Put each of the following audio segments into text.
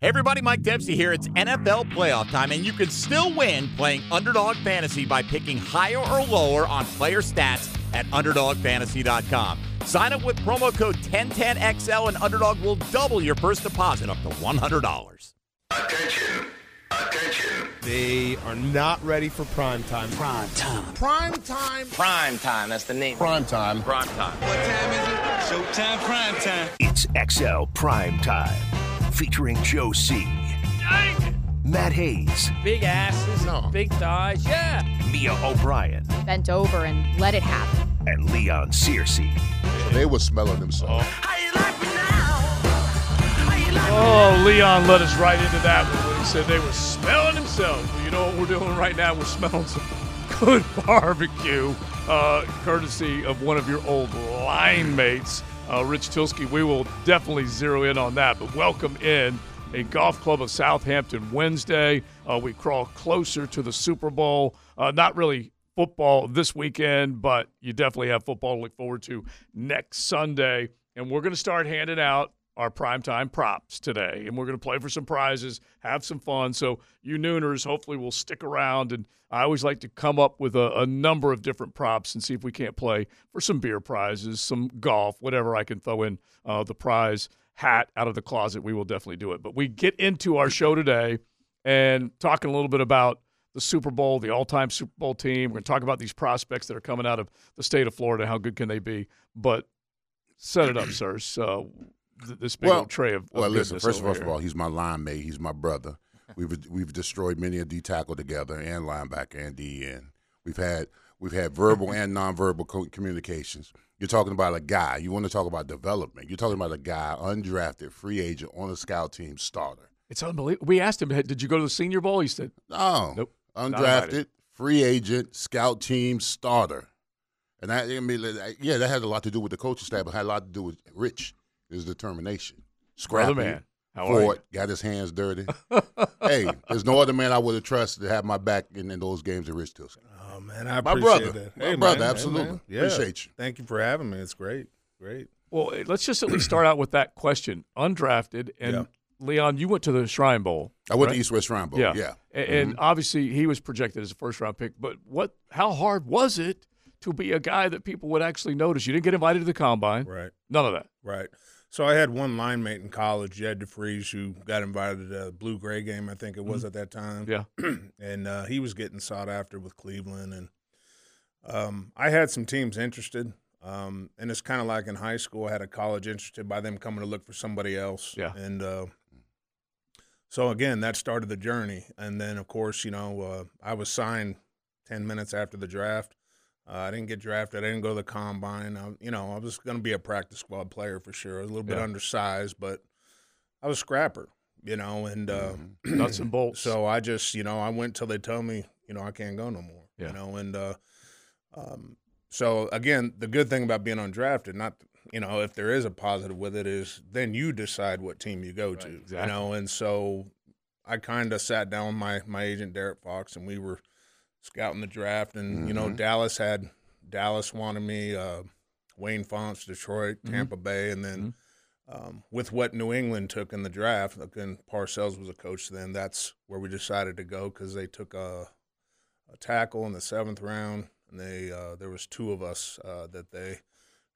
Hey everybody, Mike Dempsey here. It's NFL playoff time, and you can still win playing Underdog Fantasy by picking higher or lower on player stats at UnderdogFantasy.com. Sign up with promo code 1010XL, and Underdog will double your first deposit up to $100. Attention. Attention. They are not ready for prime time. Prime time. Prime time. Prime time. That's the name. Prime time. Prime time. What time is it? Showtime prime time. It's XL Prime Time, featuring Joe C. Matt Hayes, Big asses, No. big thighs, yeah. Mia O'Brien, bent over and let it happen. and Leon Searcy. They were smelling themselves. Oh, Leon led us right into that one when he said they were smelling themselves. You know what we're doing right now? We're smelling some good barbecue, uh, courtesy of one of your old line mates, uh, Rich Tylski. We will definitely zero in on that. But welcome in a golf club of Southampton Wednesday. Uh, we crawl closer to the Super Bowl. Uh, not really football this weekend, but you definitely have football to look forward to next Sunday. And we're going to start handing out our primetime props today. And we're going to play for some prizes, have some fun. So, you Nooners hopefully will stick around. And I always like to come up with a, a number of different props and see if we can't play for some beer prizes, some golf, whatever I can throw in uh, the prize hat out of the closet. We will definitely do it. But we get into our show today and talking a little bit about the Super Bowl, the all-time Super Bowl team. We're going to talk about these prospects that are coming out of the state of Florida. How good can they be? But set it up, sirs. Uh, this big Well- old tray of, of Well, listen. First, of all, he's my line mate. He's my brother. We've we've destroyed many a D tackle together and linebacker and D end. We've had we've had verbal and nonverbal co- communications. You're talking about a guy. You want to talk about development. You're talking about a guy undrafted, free agent on a scout team starter. it's unbelievable. We asked him, "Did you go to the Senior Bowl?" He said, No, Nope. Undrafted, free agent, scout team starter. And that, I mean, yeah, that had a lot to do with the coaching staff, but had a lot to do with Rich, his determination. Scrappy, "Brother man, how are you?" fought, got his hands dirty. hey, there's no other man I would have trusted to have my back in, in those games than Rich Tilson. Oh man, I My appreciate brother. that. My Hey, brother, man. Hey, absolutely. man. Yeah. Appreciate you. Thank you for having me. It's great, great. Well, eh, let's just at least start out with that question. Undrafted, and Yeah. Leon, you went to the Shrine Bowl. I went right? to East West Shrine Bowl. Yeah, Yeah. A- And, obviously, he was projected as a first round pick. But what? How hard was it to be a guy that people would actually notice? You didn't get invited to the combine. Right, None of that. right. So I had one line mate in college, Jed DeFries, who got invited to the Blue Gray game, I think it was at that time. Yeah. and uh, he was getting sought after with Cleveland, and um, I had some teams interested. Um, and it's kind of like in high school, I had a college interested by them coming to look for somebody else. Yeah. And uh, so again, that started the journey. And then, of course, you know, uh, I was signed ten minutes after the draft. Uh, I didn't get drafted. I didn't go to the combine. I, you know, I was going to be a practice squad player for sure. A little bit Yeah. undersized, but I was a scrapper. You know, and uh, Nuts and bolts. so I just, you know, I went till they told me, you know, I can't go no more. Yeah. You know, and uh, um, so again, the good thing about being undrafted, not you know, if there is a positive with it, is then you decide what team you go to. exactly. You know, and so I kind of sat down with my my agent Derek Fox, and we were scouting the draft, and you know, Dallas had Dallas wanted me, uh, Wayne Fontes, Detroit, Tampa Bay, and then. Um, with what New England took in the draft, again, Parcells was a coach then. That's where we decided to go because they took a, a tackle in the seventh round, and they uh, there was two of us uh, that they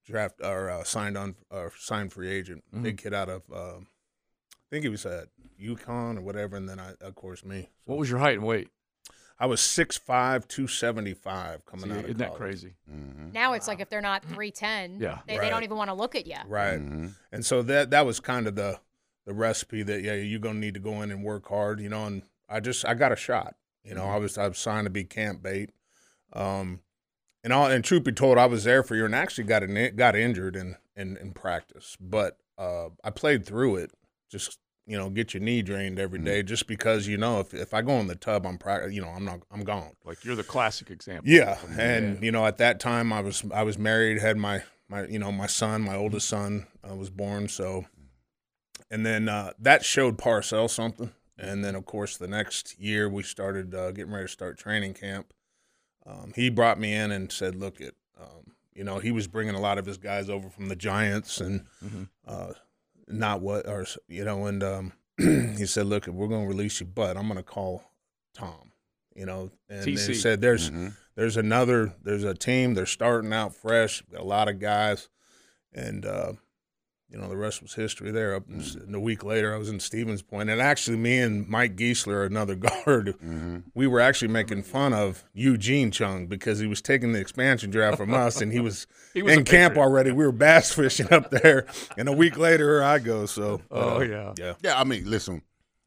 draft or uh, signed on or signed free agent. Big kid out of um, I think he was at UConn or whatever, and then I of course me. what was your height and weight? I was 6'5", 275 coming See, out. Of isn't that college. crazy? Now it's like if they're not 310, Yeah. they, they don't even want to look at you. Right. And so that that was kind of the the recipe that yeah you're gonna need to go in and work hard, you know. And I just I got a shot, you know. I was I was signed to be camp bait, um, and all and truth be told, I was there for a year and actually got in, got injured in in, in practice, but uh, I played through it. Just you know, get your knee drained every day, just because you know if if I go in the tub, I'm practice, you know, I'm not I'm gone. Like you're the classic example. Yeah, and you know, at that time, I was I was married, had my my you know my son, my oldest son uh, was born. So, and then uh, that showed Parcell something. And then, of course, the next year we started uh, getting ready to start training camp. Um, he brought me in and said, "Look, it, um, you know, he was bringing a lot of his guys over from the Giants and uh, not what or you know, and um, he said, "Look, we're going to release you, but I'm going to call Tom." You know, and he TC. said, "There's Mm-hmm. there's another there's a team. They're starting out fresh. Got a lot of guys, and uh, you know the rest was history. There. Up and a week later, I was in Stevens Point, and actually, me and Mike Geisler, another guard, Mm-hmm. we were actually making fun of Eugene Chung because he was taking the expansion draft from us, and he was, He was in camp Patriot. already. We were bass fishing up there, and a week later, here I go. So, Oh, uh, yeah. yeah. Yeah, I mean, listen,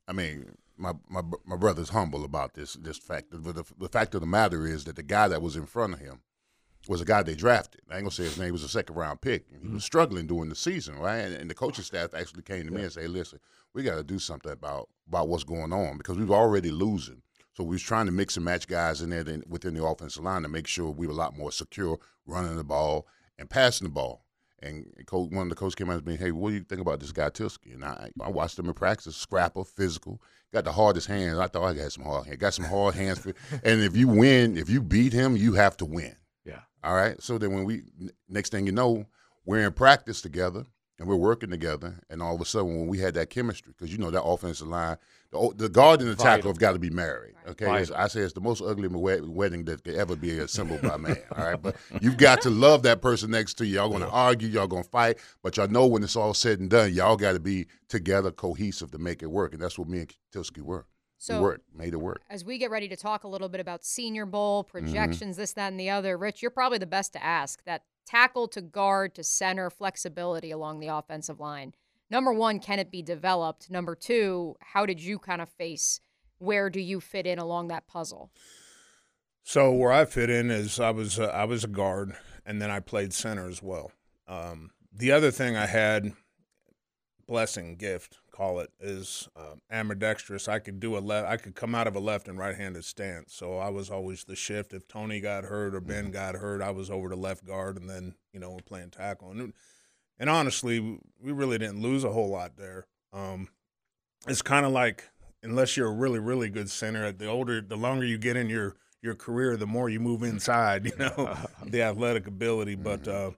I mean, my my my brother's humble about this this fact. But the, the fact of the matter is that the guy that was in front of him was a guy they drafted. I ain't gonna say his name. He was a second round pick. And he was mm-hmm. struggling during the season, right? And, and the coaching staff actually came to me and said, "Listen, we got to do something about about what's going on because we were already losing." So we was trying to mix and match guys in there within the offensive line to make sure we were a lot more secure running the ball and passing the ball. And coach, one of the coaches came out to me, hey, what do you think about this guy Tylski? And I, I watched him in practice, scrapper, physical, got the hardest hands. I thought I had some hard hands, got some hard hands. For, and if you win, if you beat him, you have to win. Yeah. All right. So then when we, next thing you know, we're in practice together and we're working together. And all of a sudden, when we had that chemistry, because you know that offensive line, the, the guard and the tackle have got to be married. Okay. It's- I say it's the most ugly wedding that could ever be assembled by man. All right. But you've got to love that person next to you. Y'all going to argue, y'all going to fight, but y'all know when it's all said and done, y'all got to be together, cohesive to make it work. And that's what me and Tylski were. So- we worked, made it work. As we get ready to talk a little bit about Senior Bowl Mm-hmm. projections, this, that, and the other, Rich, you're probably the best to ask. That tackle to guard to center flexibility along the offensive line. Number one, can it be developed? Number two, how did you kind of face? Where do you fit in along that puzzle? So where I fit in is I was uh, I was a guard, and then I played center as well. Um, the other thing I had, blessing gift, call it, is um, ambidextrous. I could do a left. I could come out of a left and right-handed stance. So I was always the shift. If Tony got hurt or Ben got hurt, I was over to left guard, and then you know we're playing tackle. And and honestly, we really didn't lose a whole lot there. Um, it's kind of like unless you're a really really good center, at the older, the longer you get in your your career, the more you move inside. You know, the athletic ability, but. Uh,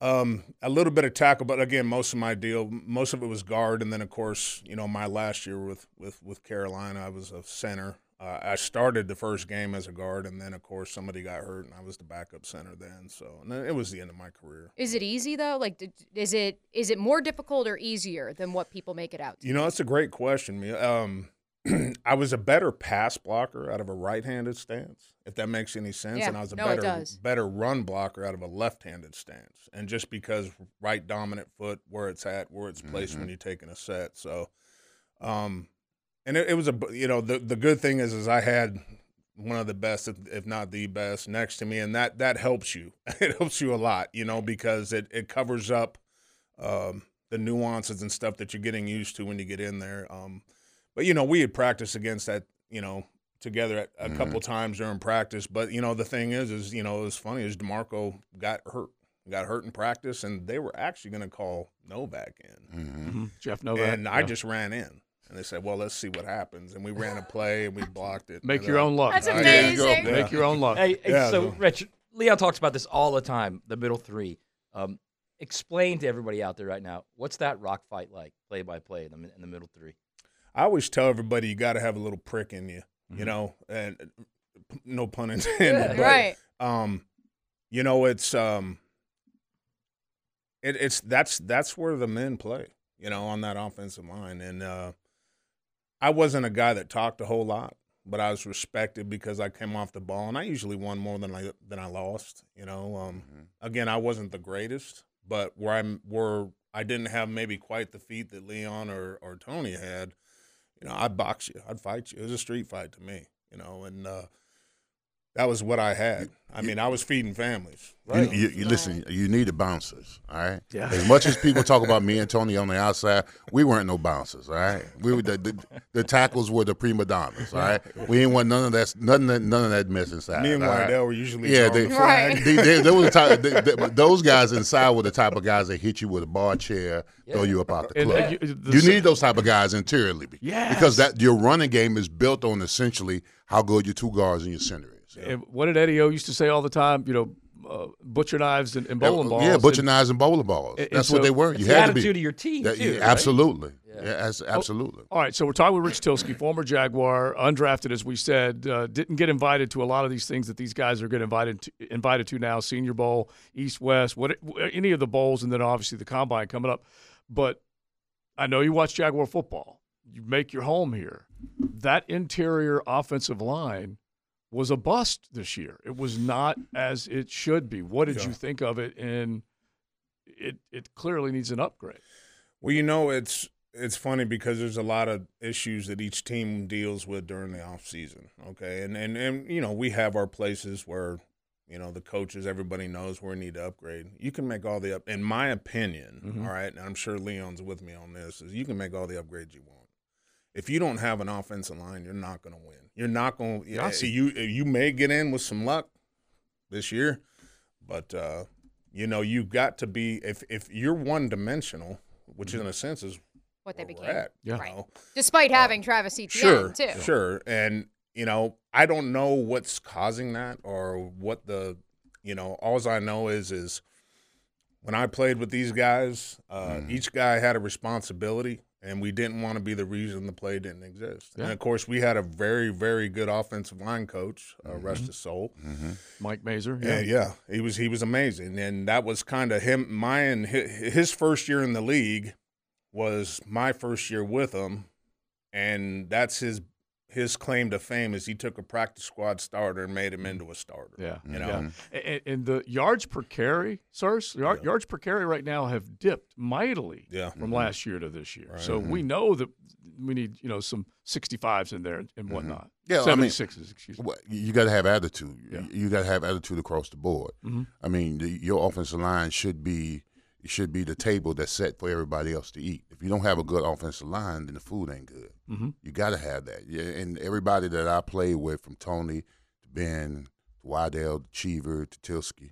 um, a little bit of tackle, but again, most of my deal, most of it was guard, and then of course, you know, my last year with with with Carolina, I was a center. Uh, I started the first game as a guard, and then of course somebody got hurt, and I was the backup center then. So and then it was the end of my career. Is it easy though? Like, did, is it is it more difficult or easier than what people make it out? To? You know, that's a great question. Me, um, I was a better pass blocker out of a right-handed stance, if that makes any sense, Yeah, and I was a no, it better does. better run blocker out of a left-handed stance. And just because right dominant foot, where it's at, where it's placed when you're taking a set, so, um, and it, it was a you know the the good thing is is I had one of the best, if, if not the best, next to me, and that that helps you. it helps you a lot, you know, because it it covers up um, the nuances and stuff that you're getting used to when you get in there. Um, but you know, we had practiced against that, you know, together at, a couple times during practice. But you know, the thing is, is you know, it was funny is Demarco got hurt, got hurt in practice, and they were actually going to call Novak in, Mm-hmm. Jeff Novak. and I just ran in. And they said, "Well, let's see what happens." And we ran a play and we blocked it. make your uh, own luck. That's I There you go, amazing. Make your own luck. Hey, hey, Yeah, so no. Rich, Leon talks about this all the time. The middle three. Um, explain to everybody out there right now what's that rock fight like, play by play in the in the middle three. I always tell everybody you got to have a little prick in you, Mm-hmm. you know, and no pun intended. but, right. um you know it's um it, it's that's that's where the men play you know on that offensive line and uh i wasn't a guy that talked a whole lot but i was respected because i came off the ball and i usually won more than i than i lost you know um again i wasn't the greatest but where i'm where i didn't have maybe quite the feet that leon or or tony had you know i'd box you i'd fight you. It was a street fight to me you know and uh that was what I had. I mean, I was feeding families. You, you, you listen. You need the bouncers, all right. Yeah. As much as people talk about me and Tony on the outside, we weren't no bouncers, all right. We were the, the, the tackles were the prima donnas, all right. We ain't want none of that, none of that, none of that mess inside. Me and all right? Widell were usually Yeah, they, the flag. Right. they, they, they were the type. They, they, those guys inside were the type of guys that hit you with a bar chair, throw you up out the And, club. uh, you- the you need those type of guys interiorly, be- Yes. because that your running game is built on essentially how good your two guards and your center is. And what did Eddie O used to say all the time? You know, uh, butcher knives and, and bowling balls. Yeah, butcher and- knives and bowling balls. and- That's what they were. You the had to attitude be. of your team, That- too, yeah, right? Absolutely. Yeah, that's- absolutely. All right, so we're talking with Rich Tylski, former Jaguar, undrafted, as we said, uh, didn't get invited to a lot of these things that these guys are getting invited to, invited to now. Senior Bowl, East West, what any of the bowls, and then obviously the combine coming up. But I know you watch Jaguar football. You make your home here. That interior offensive line was a bust this year. It was not as it should be. What did Yeah. you think of it? And it it clearly needs an upgrade. Well, you know, it's it's funny because there's a lot of issues that each team deals with during the off season. Okay, and and and you know we have our places where you know the coaches, everybody knows where we need to upgrade. You can make all the up. In my opinion, Mhm. all right, and I'm sure Leon's with me on this. Is you can make all the upgrades you want. If you don't have an offensive line, you're not going to win. You're not going. Yeah, I to see. You eh, you may get in with some luck this year, but uh, you know you've got to be if if you're one dimensional, which in mm-hmm. a sense is What they where became. at, you Yeah. know. Despite uh, having Travis Etienne, Sure, too. sure, and you know I don't know what's causing that or what the you know. All I know is is when I played with these guys, uh, mm. each guy had a responsibility. And we didn't want to be the reason the play didn't exist. And of course, we had a very, very good offensive line coach, uh, Mm-hmm. rest his soul. Mike Maser. Yeah, yeah, he was he was amazing, and that was kind of him. My and his first year in the league was my first year with him, and that's his his claim to fame is he took a practice squad starter and made him mm. into a starter. Yeah, you know. yeah. And, and the yards per carry, sirs, yard, yards per carry right now have dipped mightily Yeah. from mm-hmm. last year to this year. Right. So we mm-hmm. know that we need you know some 65s in there and, and mm-hmm. whatnot. Yeah, I mean, 76s, excuse me. Well, you got to have attitude. Yeah. You got to have attitude across the board. Mhm. I mean, the, your offensive line should be should be the table that's set for everybody else to eat. If you don't have a good offensive line, then the food ain't good. Mhm. You got to have that. Yeah, and everybody that I played with, from Tony to Ben, to Widell, to Cheever, to Tylski,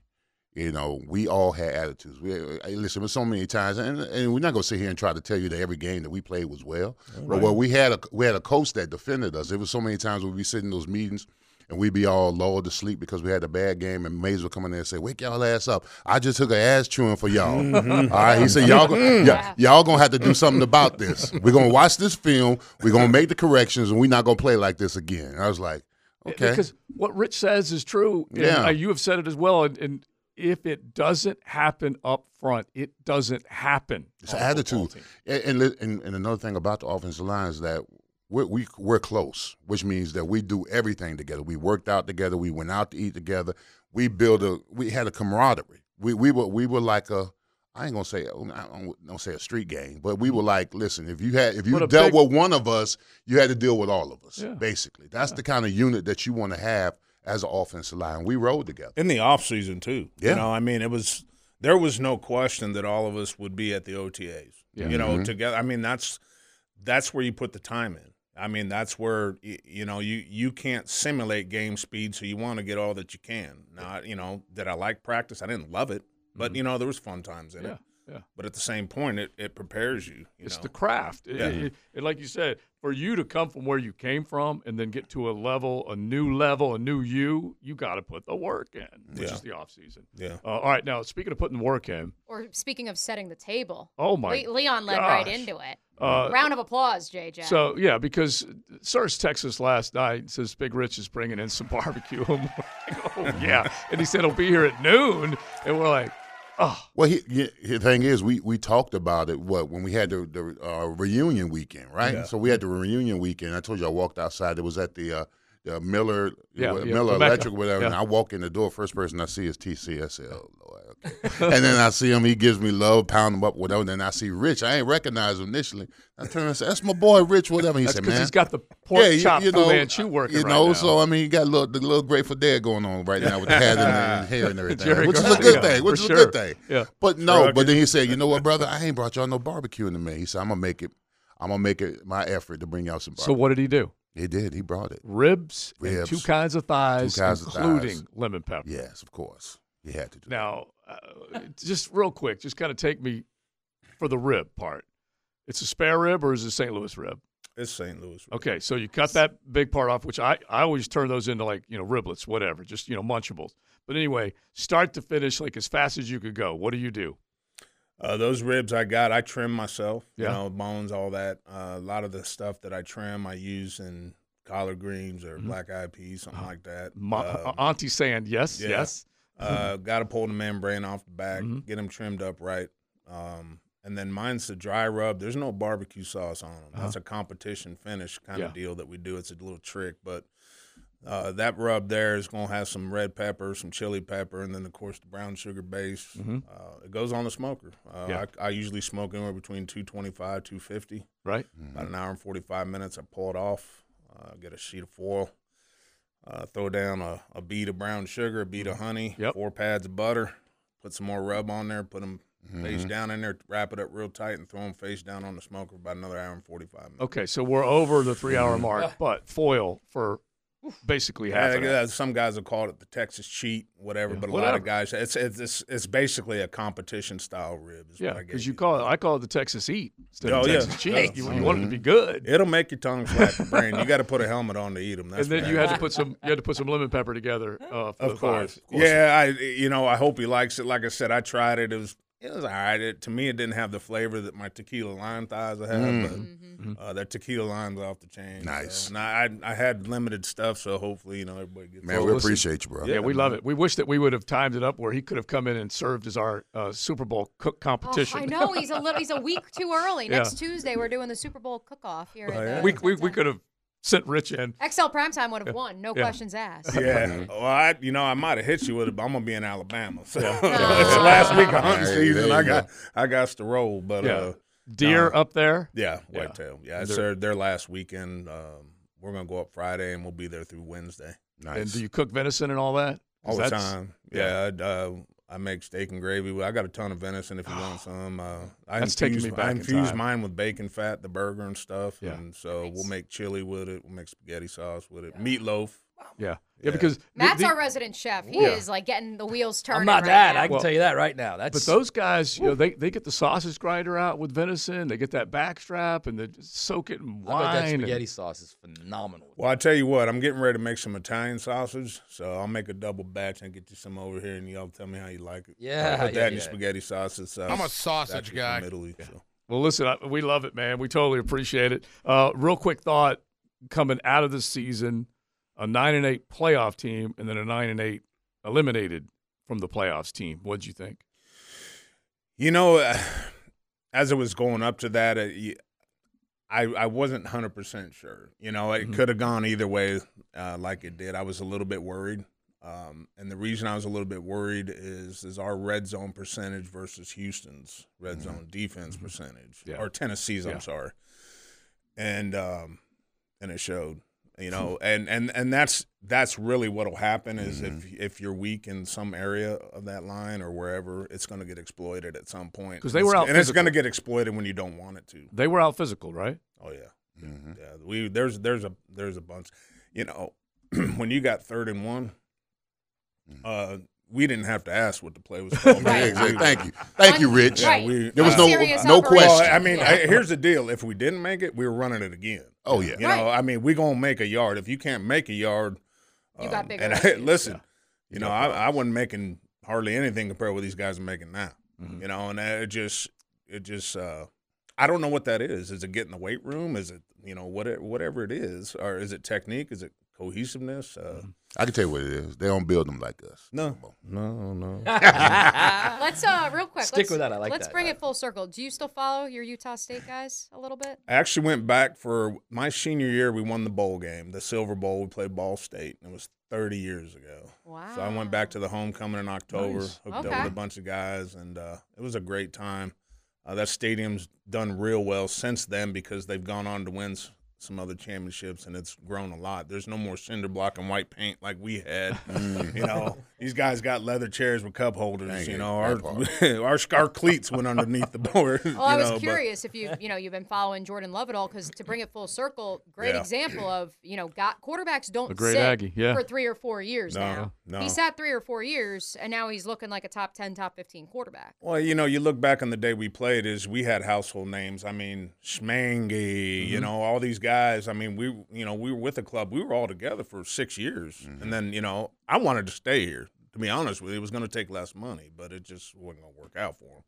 you know, we all had attitudes. We hey, listen, there's so many times, and, and we're not gonna sit here and try to tell you that every game that we played was well. But well, we had a we had a coach that defended us. There was so many times we'd be sitting in those meetings. And we'd be all lulled to sleep because we had a bad game, and Mays would come in there and say, "Wake y'all ass up! I just took an ass chewing for y'all." All right, he said, "Y'all, go, Yeah. y'all, y'all gonna have to do something about this. We're gonna watch this film. We're gonna make the corrections, and we're not gonna play like this again." I was like, "Okay." Because what Rich says is true. and, Yeah. uh, you have said it as well. And, and if it doesn't happen up front, it doesn't happen. It's on a football attitude. team. And, and and and another thing about the offensive line is that we're, we we're close, which means that we do everything together. We worked out together. We went out to eat together. We build a. We had a camaraderie. We we were we were like a. I ain't gonna say I don't, don't say a street gang, but we were like, listen, if you had if you dealt big- with one of us, you had to deal with all of us. Yeah. Basically, that's the kind of unit that you want to have as an offensive line. We rode together. in the off season too. Yeah. You know, I mean, it was there was no question that all of us would be at the OTAs. Yeah. You know, Mhm. together. I mean, that's that's where you put the time in. I mean, that's where you know you you can't simulate game speed, so you want to get all that you can. Now, you know, did I like practice? I didn't love it, but you know, there was fun times in Mm-hmm. Yeah, it. Yeah. But at the same point, it, it prepares you. you It's know. the craft. It- Yeah. it- it- like you said, for you to come from where you came from and then get to a level, a new level, a new you, you got to put the work in, which Yeah. is the off season. Yeah. Uh, all right. Now, speaking of putting the work in, Or speaking of setting the table, oh my. Leon led right into it. Uh, Round of applause, JJ. So yeah, because Sirs Texas last night says Big Rich is bringing in some barbecue. I'm like, oh yeah, and he said he'll be here at noon, and we're like, oh Well, he, he, the thing is, we we talked about it. What when we had the the uh, reunion weekend, right? Yeah. So we had the reunion weekend. I told you I walked outside. It was at the uh, the Miller Yeah, what- yeah, Miller Electric, whatever. And I walk in the door. First person I see is TC. I said, "Oh Lord." Okay. and then I see him. He gives me love, pound him up, whatever. Then I see Rich. I ain't recognize him initially. I turn and say, "That's my boy, Rich." Whatever. He that's said, because "Man." he's got the pork yeah, you, chop you Fu know, Manchu working you right know. now. So I mean, you got a little, the little Grateful Dead going on right now with the hat and, and hair and everything, Jerry which is a Garcia, good thing. Which is sure. a good thing. Yeah. But no, Sure, but then he said, you know what, brother, I ain't brought y'all no barbecue in the May. He said, I'm gonna make it. I'm gonna make it my effort to bring y'all some. Barbecue. So what did he do? he did. He brought it. Ribs, and Ribs. two kinds of thighs, Two kinds of including thighs. lemon pepper. Yes, of course. He had to do. Now, uh, just real quick, just kind of take me for the rib part. It's a spare rib or is it St. Louis rib? It's St. Louis. Rib. Okay, so you cut that big part off, which I, I always turn those into like, you know, riblets, whatever, just, you know, munchables. But anyway, start to finish, like as fast as you could go. What do you do? Uh, those ribs I got, I trim myself. Yeah. You know, bones, all that. Uh, a lot of the stuff that I trim, I use in collard greens or black eyed peas, something like that. Mm-hmm. Ma- Uh, Auntie Sand, yes, yeah. yes. Uh, got to pull the membrane off the back, Mhm. get them trimmed up right. Um, and then mine's the dry rub. There's no barbecue sauce on them. That's a competition finish kind Uh-huh. Yeah. of deal that we do. It's a little trick, but uh, that rub there is going to have some red pepper, some chili pepper, and then of course the brown sugar base. Mhm. Uh, it goes on the smoker. Uh, Yeah. I, I usually smoke anywhere between 225, 250. Right? About an hour and 45 minutes. I pull it off, uh, get a sheet of foil, uh, throw down a, a bead of brown sugar, a bead of honey, Yep. four pads of butter, put some more rub on there, put them face down in there, wrap it up real tight, and throw them face down on the smoker for about another hour and 45 minutes. Okay, so we're over the three hour Mm-hmm. mark, but foil for basically half Yeah, hour. some guys have called it the Texas cheat, whatever. But a lot of guys, it's it's it's, basically a competition style rib. Is Yeah, because gave you call it, I call it the Texas Eat instead Oh, of yeah. Texas Cheat. Yeah. You, you want it to be good. It'll make your tongue slap your brain. You got to put a helmet on to eat them. That's and then you had to put some you had to put some lemon pepper together uh, for the Of course. Of course. Yeah, I you know I hope he likes it. Like I said, I tried it. It was it was all right. It, to me, it didn't have the flavor that my tequila lime thighs have. Mm-hmm. But uh, that tequila lime's off the chain. so- Nice. And I, I I had limited stuff, so hopefully you know everybody gets. Man, Well, we listen- appreciate you, bro. Yeah, we love it. We wish that we would have timed it up where he could have come in and served as our uh, Super Bowl cook Oh, competition. I know he's a little. He's a week too early. Yeah. Next Tuesday, we're doing the Super Bowl cook-off here. Oh, yeah? the we, we, we could have sent Rich in. XL Primetime would have won. No Yeah. questions asked. Yeah, well, I you know I might have hit you with it, but I'm gonna be in Alabama, so it's the last week of hunting Hey, season. I got go. I got to roll, but Yeah. uh, Deer No. up there. yeah, Yeah. whitetail. Yeah, it's They're- their their last weekend. Um, we're gonna go up Friday, and we'll be there through Wednesday. Nice. And do you cook venison and all that? all the time. Yeah, I, uh, I make steak and gravy. I got a ton of venison if you want some. Uh, I That's taking infuse, me back I in infuse time. mine with bacon fat, the burger and stuff. Yeah. And so we'll make chili with it. We'll make spaghetti sauce with it. Meatloaf. Yeah. Yeah, Yeah. because Matt's the- our resident chef. He Yeah. is like getting the wheels turning. I'm not right that. now. I can Well- tell you that right now. That's But those guys, you know, they, they get the sausage grinder out with venison. They get that backstrap and they soak it in I bet that wine. and- spaghetti sauce is phenomenal. Well, I tell you what, I'm getting ready to make some Italian sausage, so I'll make a double batch and get you some over here, and y'all tell me how you like it. Yeah, I'll put yeah, that in yeah. your spaghetti sauce. It's, uh, I'm a sausage guy. From Italy, so. Well, listen, I, we love it, man. We totally appreciate it. Uh, real quick thought coming out of the season, a nine and eight playoff team, and then a nine and eight eliminated from the playoffs team. What'd you think? You know, uh, as it was going up to that, uh, I I wasn't hundred percent sure. You know, it Mhm. could have gone either way, uh, like it did. I was a little bit worried, um, and the reason I was a little bit worried is is our red zone percentage versus Houston's red zone defense percentage, Yeah. or Tennessee's. Yeah. I'm sorry, and um, and it showed. You know, and, and and that's that's really what'll happen is if if you're weak in some area of that line or wherever, it's going to get exploited at some point because they were out and it's going to get exploited when you don't want it to. They were out physical, right? Oh yeah, Mhm. yeah. We there's there's a there's a bunch. You know, when you got third and one, uh, we didn't have to ask what the play was called. Yeah, exactly. Thank you. Thank you, Rich. Right. we- There was uh, no no operation. Well, question. I mean, Yeah. I- here's the deal: if we didn't make it, we were running it again. Oh, yeah. You know, I mean, we're gonna make a yard. If you can't make a yard, You got um, bigger And I, issues. listen, you know, I, I wasn't making hardly anything compared to what these guys are making now. Mhm. You know, and it just, it just, uh, I don't know what that is. Is it getting the weight room? Is it, you know, whatever, whatever it is, or is it technique? Is it cohesiveness? Uh, I can tell you what it is. They don't build them like us. no, no, no. Let's uh real quick. Stick let's, with that. I like Let's that. bring it full circle. Do you still follow your Utah State guys a little bit? I actually went back for my senior year. We won the bowl game, the Silver Bowl. We played Ball State. and It was 30 years ago. Wow. So I went back to the homecoming in October, Nice. hooked up Okay. with a bunch of guys, and uh, it was a great time. Uh, that stadium's done real well since then because they've gone on to win s- some other championships, and it's grown a lot. There's no more cinder block and white paint like we had. you know, these guys got leather chairs with cup holders. Dang you it, know, our, that our our cleats went underneath the board. Well, I you was know, but- curious if you you know you've been following Jordan Love at all because to bring it full circle, great Yeah. example of you know got quarterbacks don't A great sit Aggie, yeah. for three or four years No, now. no. He sat three or four years and now he's looking like a top ten, top fifteen quarterback. Well, you know, you look back on the day we played, is we had household names. I mean, Schmangy, Mm-hmm. you know, all these guys. I mean, we you know we were with the club. We were all together for six years, and then you know I wanted to stay here. To be honest with you, it was going to take less money, but it just wasn't going to work out for him.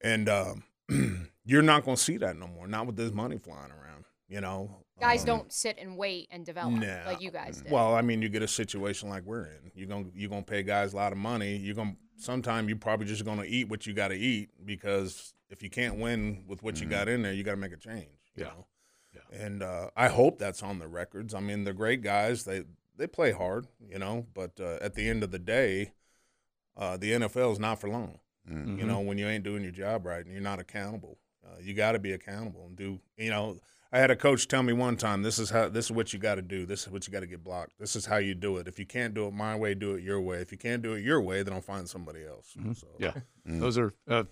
And um, you're not going to see that no more. Not with this money flying around. You know, Guys Um, don't sit and wait and develop Nah. like you guys did. Well, I mean, you get a situation like we're in. You're gonna you're gonna pay guys a lot of money. You're gonna sometime you're probably just gonna eat what you got to eat because if you can't win with what you got in there, you got to make a change. You Yeah. know? And uh, I hope that's on the records. I mean, they're great guys. They they play hard, you know. But uh, at the end of the day, uh, the NFL is not for long. Mm-hmm. You know, when you ain't doing your job right and you're not accountable, uh, you got to be accountable and do. You know, I had a coach tell me one time, "This is how. This is what you got to do. This is what you got to get blocked. This is how you do it. If you can't do it my way, do it your way. If you can't do it your way, then I'll find somebody else." So, Yeah, those are uh,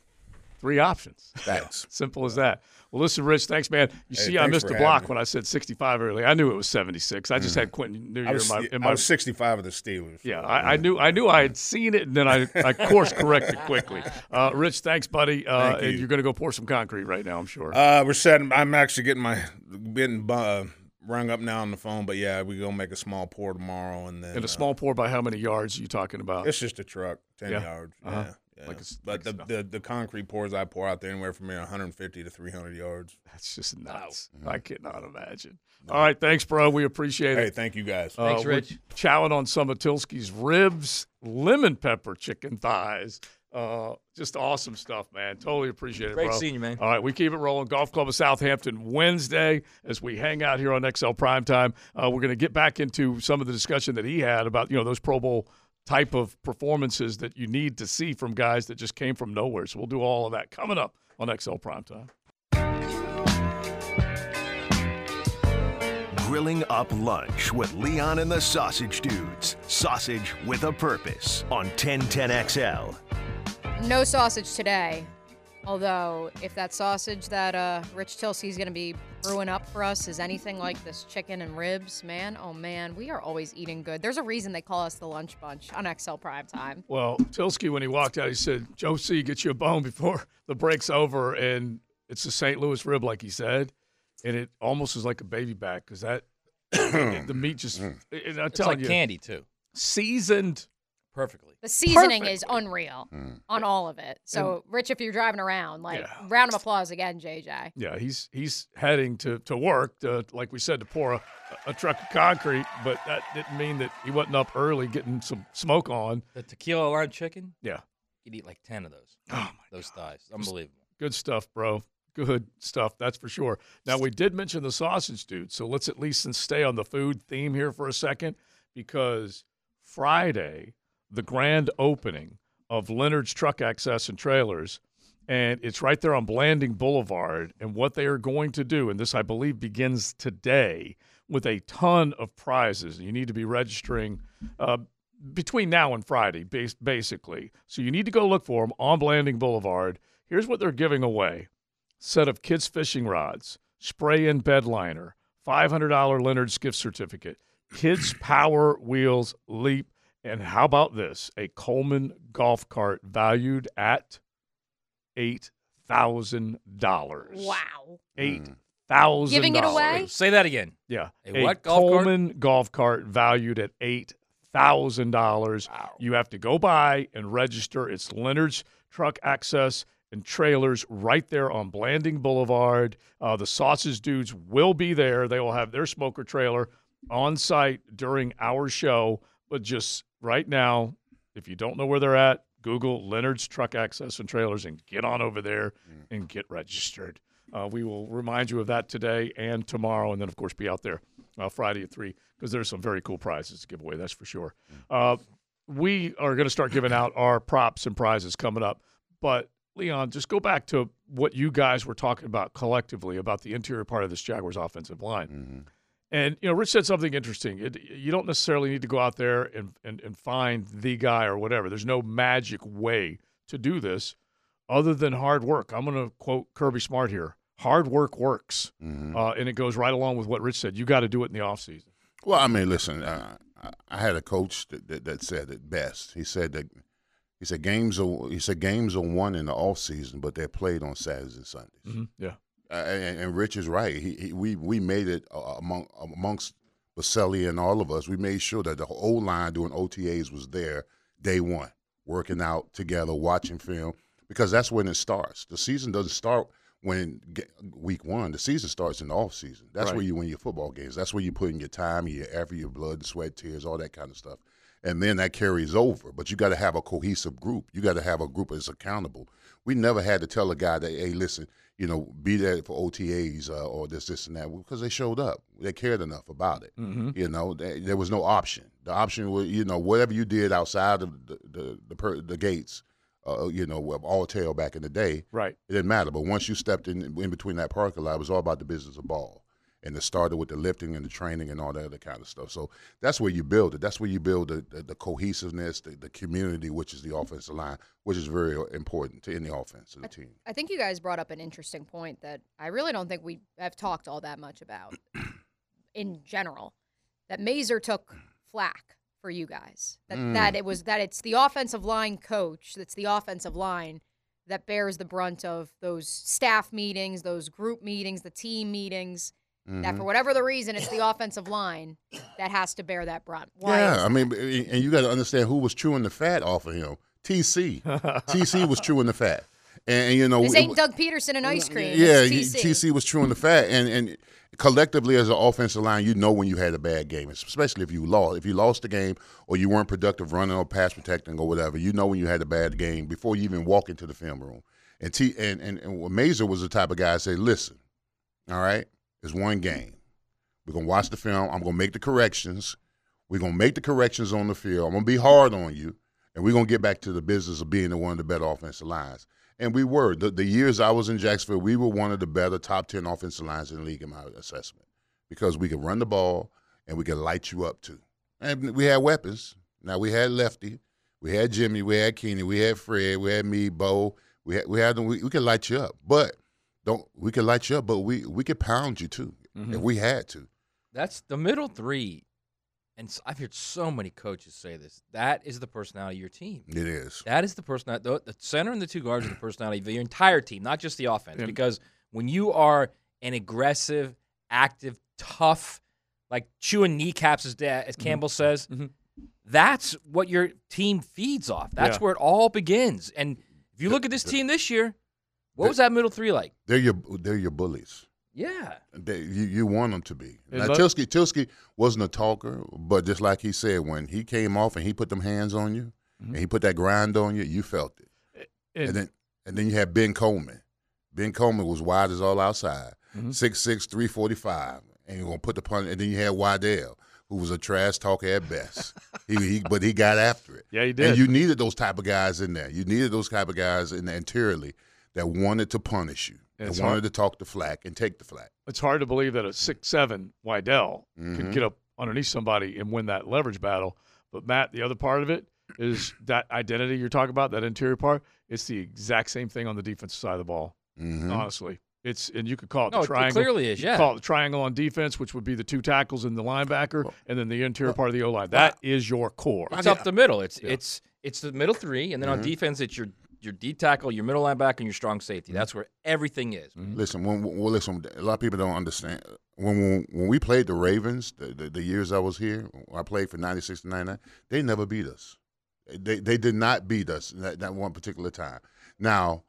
three options. Facts. Simple as that. Well, listen, Rich, thanks, man. You Hey, see, I missed the block me. when I said 65 earlier. I knew it was 76. I just had Quentin Neujahr was, in my. In I was 65 of the Steelers. yeah, I, I knew I knew I had seen it, and then I, I course corrected quickly. Uh, Rich, thanks, buddy. Uh, Thank you. and You're going to go pour some concrete right now, I'm sure. Uh, we're setting. I'm actually getting my getting uh, rung up now on the phone, but yeah, we gonna make a small pour tomorrow, and then and a uh, small pour by how many yards are you talking about? It's just a truck, ten Yeah. yards. Uh-huh. Yeah, yeah. Like it's- but like the, the the concrete pours I pour out there anywhere from 150 to 300 yards. That's just nuts. I cannot imagine. All right, thanks, bro. We appreciate it. Hey, thank you guys. Uh, Thanks, we're Rich. Chowing on some of Tylski's ribs, lemon pepper chicken thighs. Uh, just awesome stuff, man. Totally appreciate it, Great bro. seeing you, man. All right, we keep it rolling. Golf Club of Southampton Wednesday as we hang out here on XL Primetime. Uh, we're going to get back into some of the discussion that he had about you know those Pro Bowl type of performances that you need to see from guys that just came from nowhere. So we'll do all of that coming up on XL Primetime. Grilling up lunch with Leon and the Sausage Dudes. Sausage with a purpose on 1010XL. No sausage today. Although, if that sausage that uh, Rich is going to be brewing up for us is anything like this chicken and ribs, man, oh man, we are always eating good. There's a reason they call us the Lunch Bunch on XL Prime Time. Well, Tylski, when he walked out, he said, Joe C, get you a bone before the break's over. And it's a St. Louis rib, like he said. And it almost is like a baby back because that, the meat just, mm. and I'm It's telling like you, candy too. seasoned. Perfectly. The seasoning Perfect. is unreal mm. on all of it. So, Rich, if you're driving around, like, Yeah. round of applause again, JJ. Yeah, he's he's heading to, to work, to, like we said, to pour a, a truck of concrete, but that didn't mean that he wasn't up early getting some smoke on. The tequila lime chicken, Yeah, you'd eat like 10 of those. Oh, my Those thighs. Unbelievable. good stuff, bro. Good stuff, that's for sure. Now we did mention the sausage dude, so let's at least stay on the food theme here for a second because Friday, the grand opening of Leonard's Truck Access and Trailers, and it's right there on Blanding Boulevard. And what they are going to do, and this I believe begins today, with a ton of prizes. You need to be registering. Uh, between now and Friday, bas- basically. So you need to go look for them on Blanding Boulevard. Here's what they're giving away set of kids fishing rods, spray in bed liner, $500 Leonard's gift certificate, kids power wheels leap, and how about this? A Coleman golf cart valued at $8,000. Wow. Eight thousand. Giving it away? Say that again. Yeah, A what golf cart? Coleman golf cart valued at eight thousand dollars. You have to go by and register. It's Leonard's Truck Access and Trailers right there on Blanding Boulevard. Uh, the Sausage Dudes will be there. They will have their smoker trailer on site during our show. But just right now, if you don't know where they're at, Google Leonard's Truck Access and Trailers and get on over there and get registered. Uh, we will remind you of that today and tomorrow, and then, of course, be out there uh, Friday at 3 because there's some very cool prizes to give away, that's for sure. Uh, we are going to start giving out our props and prizes coming up. But, Leon, just go back to what you guys were talking about collectively about the interior part of this Jaguars offensive line. And you know, Rich said something interesting. It, you don't necessarily need to go out there and, and and find the guy or whatever. There's no magic way to do this, other than hard work. I'm going to quote Kirby Smart here: "Hard work works," uh, and it goes right along with what Rich said. You got to do it in the off season. Well, I mean, listen, uh, I- had a coach that, that, that said it best. He said that he said games are he said games are won in the off season, but they're played on Saturdays and Sundays. Yeah, Uh, and, and Rich is right. He, he, we we made it uh, among amongst Boselli and all of us. We made sure that the whole line doing OTAs was there day one, working out together, watching film, because that's when it starts. The season doesn't start when week one. The season starts in the off season. That's Right. where you win your football games. That's where you put in your time, your effort, your blood, sweat, tears, all that kind of stuff. And then that carries over. But you got to have a cohesive group. You got to have a group that's accountable. We never had to tell a guy that, hey, listen, you know, be there for OTAs uh, or this, this, and that because they showed up. They cared enough about it. Mhm. You know, there, there was no option. The option was, you know, whatever you did outside of the the the, per, the gates, uh, you know, of all tail back in the day, Right. it didn't matter. But once you stepped in in between that parking lot, it was all about the business of ball. And it started with the lifting and the training and all that other kind of stuff. So that's where you build it. That's where you build the, the, the cohesiveness, the, the community, which is the offensive line, which is very important to any offense of the team. I think you guys brought up an interesting point that I really don't think we have talked all that much about in general. That Maser took flack for you guys. That Mm. that it was that it's the offensive line coach, that's the offensive line that bears the brunt of those staff meetings, those group meetings, the team meetings. That Mhm. for whatever the reason, it's the offensive line that has to bear that brunt. Why yeah, is I mean, and you got to understand who was chewing the fat off of him. TC, TC was chewing the fat, and, and, you know, this it- ain't Doug Pederson and ice cream. Yeah, TC. TC was chewing the fat, and and collectively as an offensive line, you know when you had a bad game, especially if you lost. If you lost the game or you weren't productive running or pass protecting or whatever, you know when you had a bad game before you even walk into the film room. And T and and, and Maser was the type of guy to say, "Listen, all right, it's one game. We're gonna watch the film. I'm gonna make the corrections. We're gonna make the corrections on the field. I'm gonna be hard on you, and we're gonna get back to the business of being the one of the better offensive lines. And we were. The, the years I was in Jacksonville, we were one of the better top ten offensive lines in the league in my assessment because we could run the ball and we could light you up too. And we had weapons. Now we had Lefty, we had Jimmy, we had Keeney, we had Fred, we had me, Bo. We had we had them. We, we could light you up, but don't we could light you up, but we we could pound you too if mm-hmm. we had to. That's the middle three. And I've heard so many coaches say this. That is the personality of your team. It is. That is the personality. The, the center and the two guards are the personality of your entire team, not just the offense. And- because when you are an aggressive, active, tough, like chewing kneecaps, as, da- as mm-hmm. Campbell says, mm-hmm. that's what your team feeds off. That's Yeah. where it all begins. And if you look at this team this year, what was that middle three like? They're your they're your bullies. Yeah. They, you you want them to be. And Now, look- Tylski Tylski wasn't a talker, but just like he said, when he came off and he put them hands on you mm-hmm. and he put that grind on you, you felt it. And, And, then and then you had Ben Coleman. Ben Coleman was wide as all outside, mm-hmm. six six three forty five, and you're gonna put the punt. And then you had Widell, who was a trash talker at best. he, he but he got after it. Yeah, he did. And you needed those type of guys in there. You needed those type of guys in there interiorly that wanted to punish you, that wanted hard- to talk the flack and take the flack. it's hard to believe that a six seven Widell Mhm. could get up underneath somebody and win that leverage battle. But Matt, the other part of it is that identity you're talking about, that interior part. It's the exact same thing on the defensive side of the ball. Mhm. Honestly, it's and you could call it No, the it triangle. clearly is, You yeah. Call it the triangle on defense, which would be the two tackles and the linebacker, and then the interior part of the O line. That is your core. It's up the middle. It's Yeah. it's it's the middle three, and then on Mhm. defense, it's your your D tackle, your middle linebacker, and your strong safety. Mm-hmm. That's where everything is. Mm-hmm. Listen, when, well, listen, a lot of people don't understand. When when, when we played the Ravens, the, the, the years I was here, I played for ninety six to ninety nine. They never beat us. They they did not beat us that, that one particular time. Now,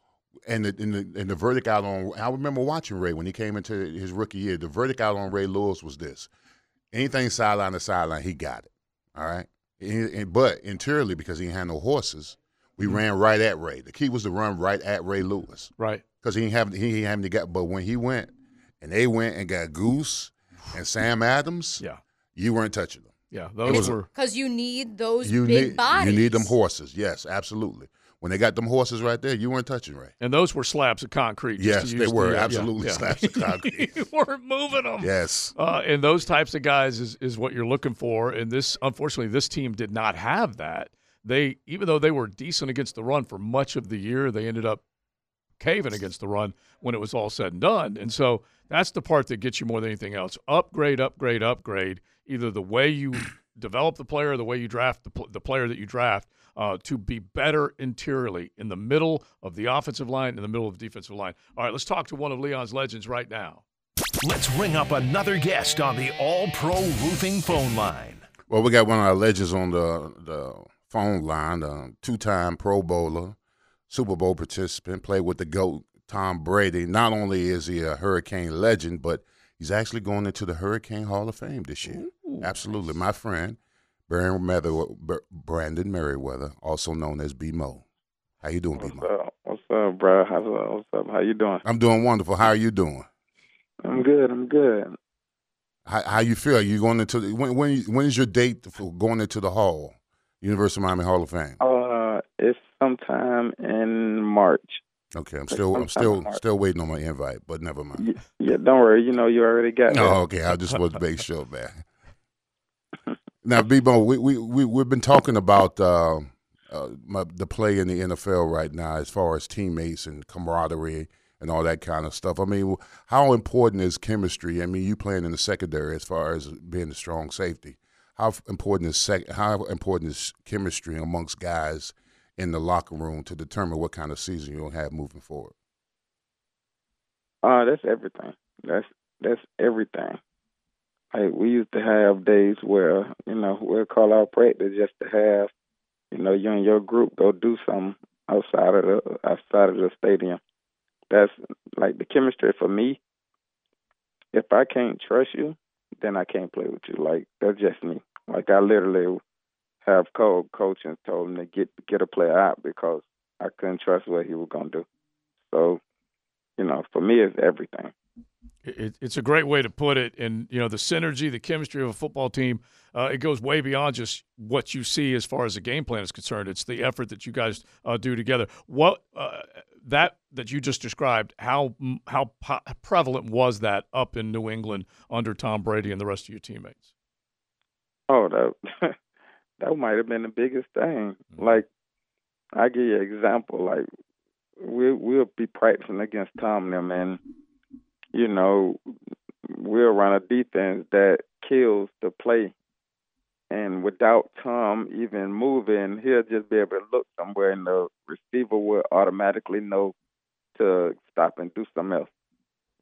and the, and the and the verdict out on I remember watching Ray when he came into his rookie year. The verdict out on Ray Lewis was this: anything sideline to sideline, he got it. All right, And- and- but interiorly because he had no horses, we ran right at Ray. The key was to run right at Ray Lewis Right. because he ain't have he ain't having to get. But when he went and they went and got Goose and Sam Adams, Yeah. you weren't touching them. Yeah. Those was- were. Because you need those You big need bodies. you need them horses. Yes, absolutely. When they got them horses right there, you weren't touching Ray. And those were slabs of concrete. just Yes, to they were the, uh, yeah, absolutely yeah. slabs of concrete. you weren't moving them. Yes. Uh, and those types of guys is, is what you're looking for. And this, unfortunately, this team did not have that. They, even though they were decent against the run for much of the year, they ended up caving against the run when it was all said and done. And so that's the part that gets you more than anything else. Upgrade, upgrade, upgrade. Either the way you develop the player the way you draft the, pl- the player that you draft uh, to be better interiorly in the middle of the offensive line, in the middle of the defensive line. All right, let's talk to one of Leon's legends right now. Let's ring up another guest on the All Pro Roofing phone line. Well, we got one of our legends on the the phone line, a two-time Pro Bowler, Super Bowl participant, played with the GOAT, Tom Brady. Not only is he a Hurricane legend, but he's actually going into the Hurricane Hall of Fame this year. Absolutely. My friend, Brandon Meriweather, also known as B-Mo. How you doing, B-Mo? What's up? What's up, bro? How's up? What's up? How you doing? I'm doing wonderful. How are you doing? I'm good. I'm good. How, how you feel? Are you going into the, when when when is your date for going into the hall, University of Miami Hall of Fame? Uh, it's sometime in March. Okay, I'm still I'm still still waiting on my invite, but never mind. Yeah, don't worry. You know, you already got. that. Oh, okay. I just wanted to make sure, man. Now, Bebo, we we we we've been talking about uh, uh, my, the play in the NFL right now, as far as teammates and camaraderie and all that kind of stuff. I mean, how important is chemistry? I mean, you playing in the secondary as far as being a strong safety. How important is sec- how important is chemistry amongst guys in the locker room to determine what kind of season you'll have moving forward? Uh, that's everything. That's that's everything. Like we used to have days where you know we'll call our practice just to have you know you and your group go do something outside of the outside of the stadium. That's like the chemistry for me. If I can't trust you, then I can't play with you. Like that's just me. Like I literally have and told him to get get a player out because I couldn't trust what he was gonna do. So, you know, for me, it's everything. It, it's a great way to put it, and you know the synergy, the chemistry of a football team. Uh, it goes way beyond just what you see as far as the game plan is concerned. It's the effort that you guys uh, do together. What uh, that that you just described, how how po- prevalent was that up in New England under Tom Brady and the rest of your teammates? Oh, that that might have been the biggest thing. Like, I give you an example. Like, we we'll be practicing against Tom and them, and you know, we'll run a defense that kills the play. And without Tom even moving, he'll just be able to look somewhere, and the receiver will automatically know to stop and do something else.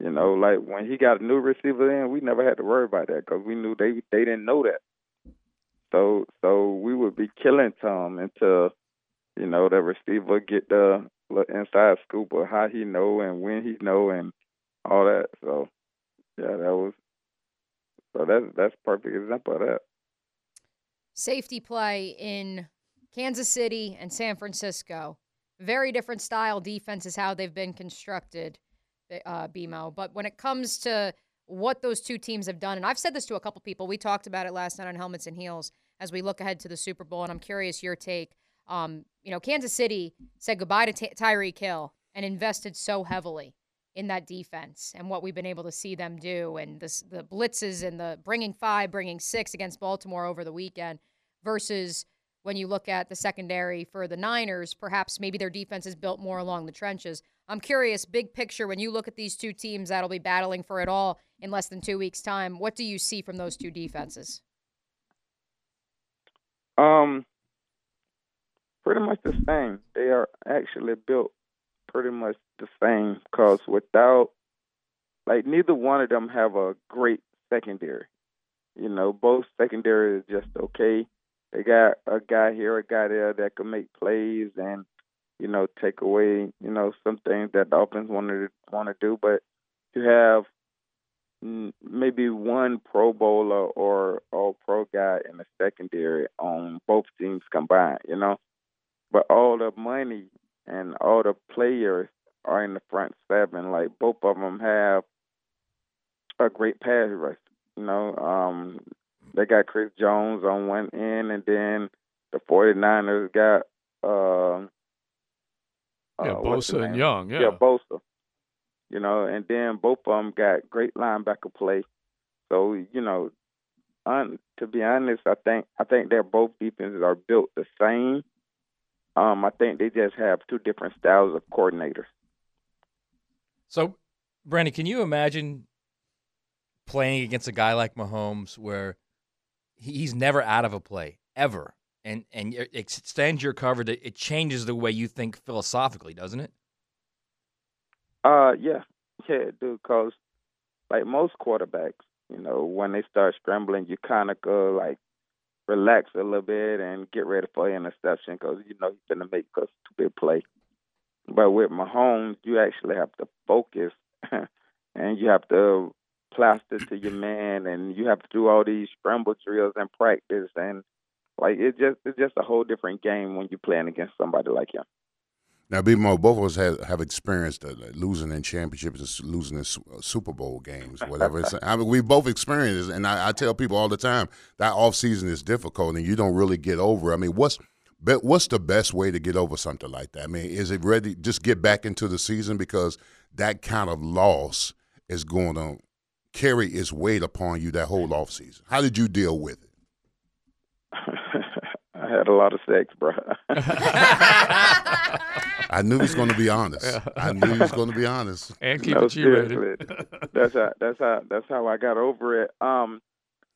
You know, like when he got a new receiver in, we never had to worry about that because we knew they they didn't know that. So so we would be killing Tom until you know the receiver get the inside scoop of how he know and when he know and all that. So yeah, that was so that's that's perfect example of that. Safety play in Kansas City and San Francisco. Very different style defense is how they've been constructed, uh, BMO. But when it comes to what those two teams have done, and I've said this to a couple people, we talked about it last night on Helmets and Heels as we look ahead to the Super Bowl, and I'm curious your take. Um, you know, Kansas City said goodbye to Ty- Tyreek Hill and invested so heavily in that defense and what we've been able to see them do and this, the blitzes and the bringing five, bringing six against Baltimore over the weekend versus when you look at the secondary for the Niners, perhaps maybe their defense is built more along the trenches. I'm curious, big picture, when you look at these two teams that'll be battling for it all in less than two weeks' time, what do you see from those two defenses? Um, pretty much the same. They are actually built pretty much the same because without, like, neither one of them have a great secondary. You know, both secondary is just okay. They got a guy here, a guy there that can make plays and, you know, take away, you know, some things that the offense want to want to do. But you have maybe one Pro Bowler or All Pro guy in the secondary on both teams combined, you know. But all the money and all the players are in the front seven. Like both of them have a great pass rush. You know, um, they got Chris Jones on one end, and then the 49ers got uh, yeah, uh, what's Bosa and? Young. Yeah, yeah, Bosa. You know, and then both of them got great linebacker play. So you know, un, to be honest, I think I think their both defenses are built the same. Um, I think they just have two different styles of coordinators. So, Brandon, can you imagine playing against a guy like Mahomes where he's never out of a play ever, and and it extends your coverage. It changes the way you think philosophically, doesn't it? Uh, yeah, yeah, do. Cause like most quarterbacks, you know, when they start scrambling, you kind of go like relax a little bit and get ready for interception because you know he's gonna make a stupid play. But with Mahomes, you actually have to focus and you have to plaster to your man, and you have to do all these scramble drills and practice, and like it just it's just a whole different game when you're playing against somebody like him. Now, BMO, both of us have, have experienced uh, losing in championships, losing in uh, Super Bowl games, whatever. I mean, we both experienced and I, I tell people all the time that off season is difficult, and you don't really get over. I mean, what's be- what's the best way to get over something like that? I mean, is it ready? Just get back into the season because that kind of loss is going to carry its weight upon you that whole off season. How did you deal with it? I had a lot of sex, bro. I knew he was going to be honest. I knew he was going to be honest. And keep no, it G-rated. seriously. that's how that's how that's how I got over it. Um,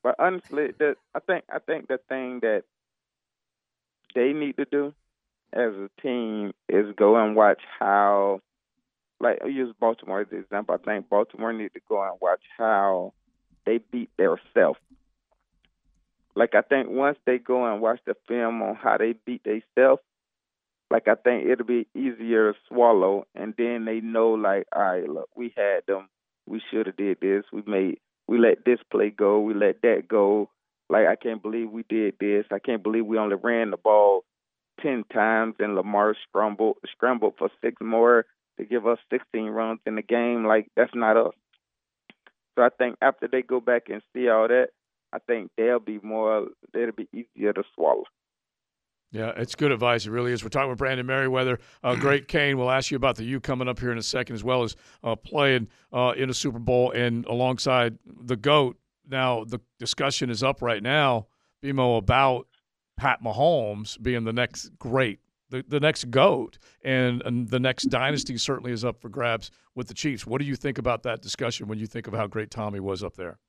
but honestly, the, I think I think the thing that they need to do as a team is go and watch how, like I use Baltimore as an example. I think Baltimore need to go and watch how they beat their self. Like I think once they go and watch the film on how they beat themselves, like I think it'll be easier to swallow, and then they know like, all right, look, we had them, we should have did this, we made, we let this play go, we let that go. Like I can't believe we did this. I can't believe we only ran the ball ten times and Lamar scrambled scrambled for six more to give us sixteen runs in the game. Like that's not us. So I think after they go back and see all that, I think they'll be more. It'll be easier to swallow. Yeah, it's good advice. It really is. We're talking with Brandon Meriweather. Uh, great Kane. We'll ask you about the U coming up here in a second, as well as uh, playing uh, in a Super Bowl and alongside the GOAT. Now, the discussion is up right now, BMO, about Pat Mahomes being the next great, the, the next GOAT, and, and the next dynasty certainly is up for grabs with the Chiefs. What do you think about that discussion when you think of how great Tommy was up there?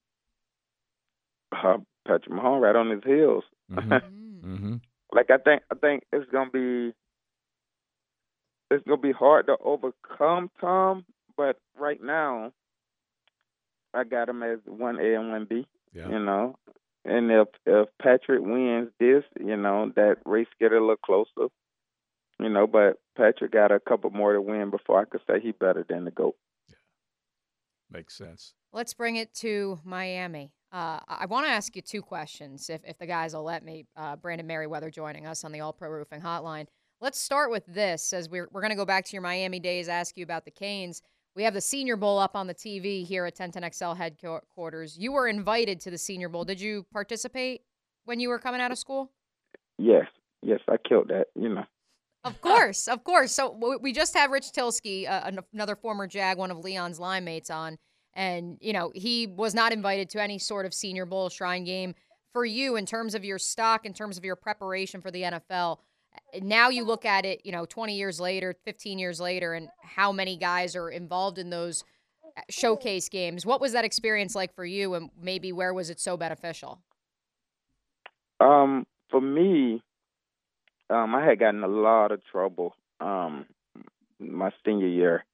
Uh, Patrick Mahomes right on his heels. Mm-hmm. like I think I think it's gonna be it's gonna be hard to overcome Tom, but right now I got him as one A and one B. Yeah. You know. And if if Patrick wins this, you know, that race get a little closer. You know, but Patrick got a couple more to win before I could say he better than the GOAT. Yeah, Makes sense. Let's bring it to Miami. Uh, I want to ask you two questions, if, if the guys will let me. Uh, Brandon Meriweather joining us on the All Pro Roofing Hotline. Let's start with this, as we're, we're going to go back to your Miami days, ask you about the Canes. We have the Senior Bowl up on the TV here at 1010XL headquarters. You were invited to the Senior Bowl. Did you participate when you were coming out of school? Yes, yes, I killed that. You know. Of course, of course. So we just have Rich Tylski, uh, another former Jag, one of Leon's line mates, on, and you know he was not invited to any sort of Senior Bowl Shrine game. For you, in terms of your stock, in terms of your preparation for the NFL, now you look at it, you know, 20 years later, 15 years later, and how many guys are involved in those uh, showcase games. What was that experience like for you, and maybe where was it so beneficial? Um, for me, um, I had gotten a lot of trouble um my senior year,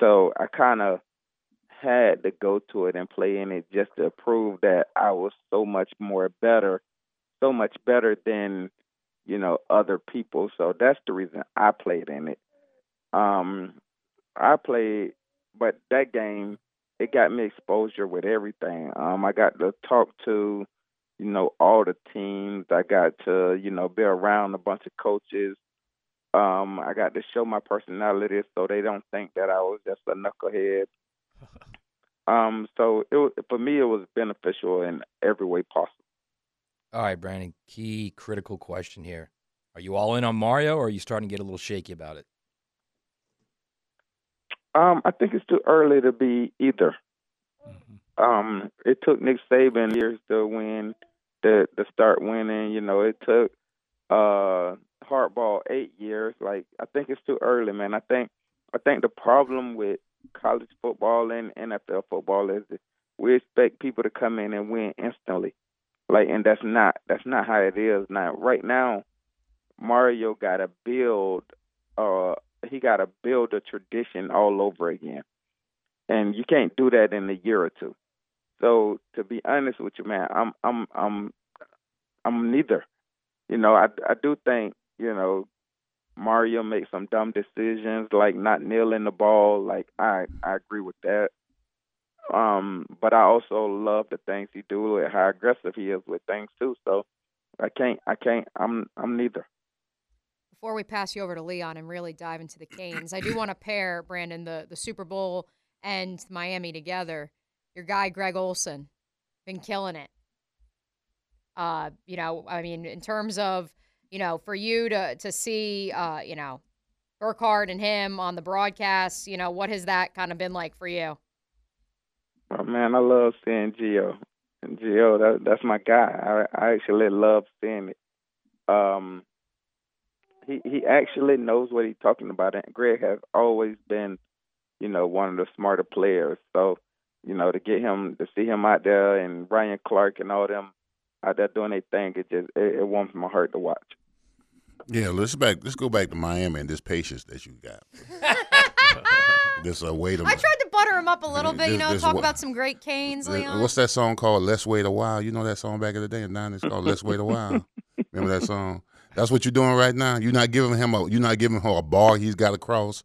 so I kind of had to go to it and play in it just to prove that I was so much more better, so much better than you know other people. So that's the reason I played in it. Um, I played, but that game it got me exposure with everything. Um, I got to talk to you know, all the teams. I got to, you know, be around a bunch of coaches. Um, I got to show my personality so they don't think that I was just a knucklehead. um, so it was, for me, it was beneficial in every way possible. All right, Brandon. Key critical question here: Are you all in on Mario, or are you starting to get a little shaky about it? Um, I think it's too early to be either. Um, it took Nick Saban years to win, to to start winning. You know, it took uh Harbaugh eight years. Like I think it's too early, man. I think I think the problem with college football and NFL football is that we expect people to come in and win instantly. Like, and that's not that's not how it is now. Right now, Mario got to build. Uh, he got to build a tradition all over again, and you can't do that in a year or two. So, to be honest with you, man, I'm I'm I'm I'm neither. You know, I I do think you know Mario makes some dumb decisions like not kneeling the ball. Like I I agree with that. Um, but I also love the things he do and how aggressive he is with things too. So I can't I can't I'm I'm neither. Before we pass you over to Leon and really dive into the Canes, I do want to pair Brandon the the Super Bowl and Miami together. Your guy Greg Olsen been killing it. Uh, you know, I mean, in terms of you know, for you to to see, uh, you know, Burkhardt and him on the broadcast, you know, what has that kind of been like for you? Oh, man, I love seeing Gio. And Gio, that, that's my guy. I, I actually love seeing it. Um, he he actually knows what he's talking about, and Greg has always been, you know, one of the smarter players. So, you know, to get him to see him out there and Ryan Clark and all them out there doing their thing, it just it, it warms my heart to watch. Yeah, let's back. Let's go back to Miami and this patience that you got. this uh, wait a I tried to butter him up a little bit, you know, this talk wa- about some great Canes, Leon. What's that song called? Let's wait a while. You know that song back in the day, in now it's called Let's wait a while. Remember that song? That's what you're doing right now. You're not giving him a. You're not giving him a bar. He's got to cross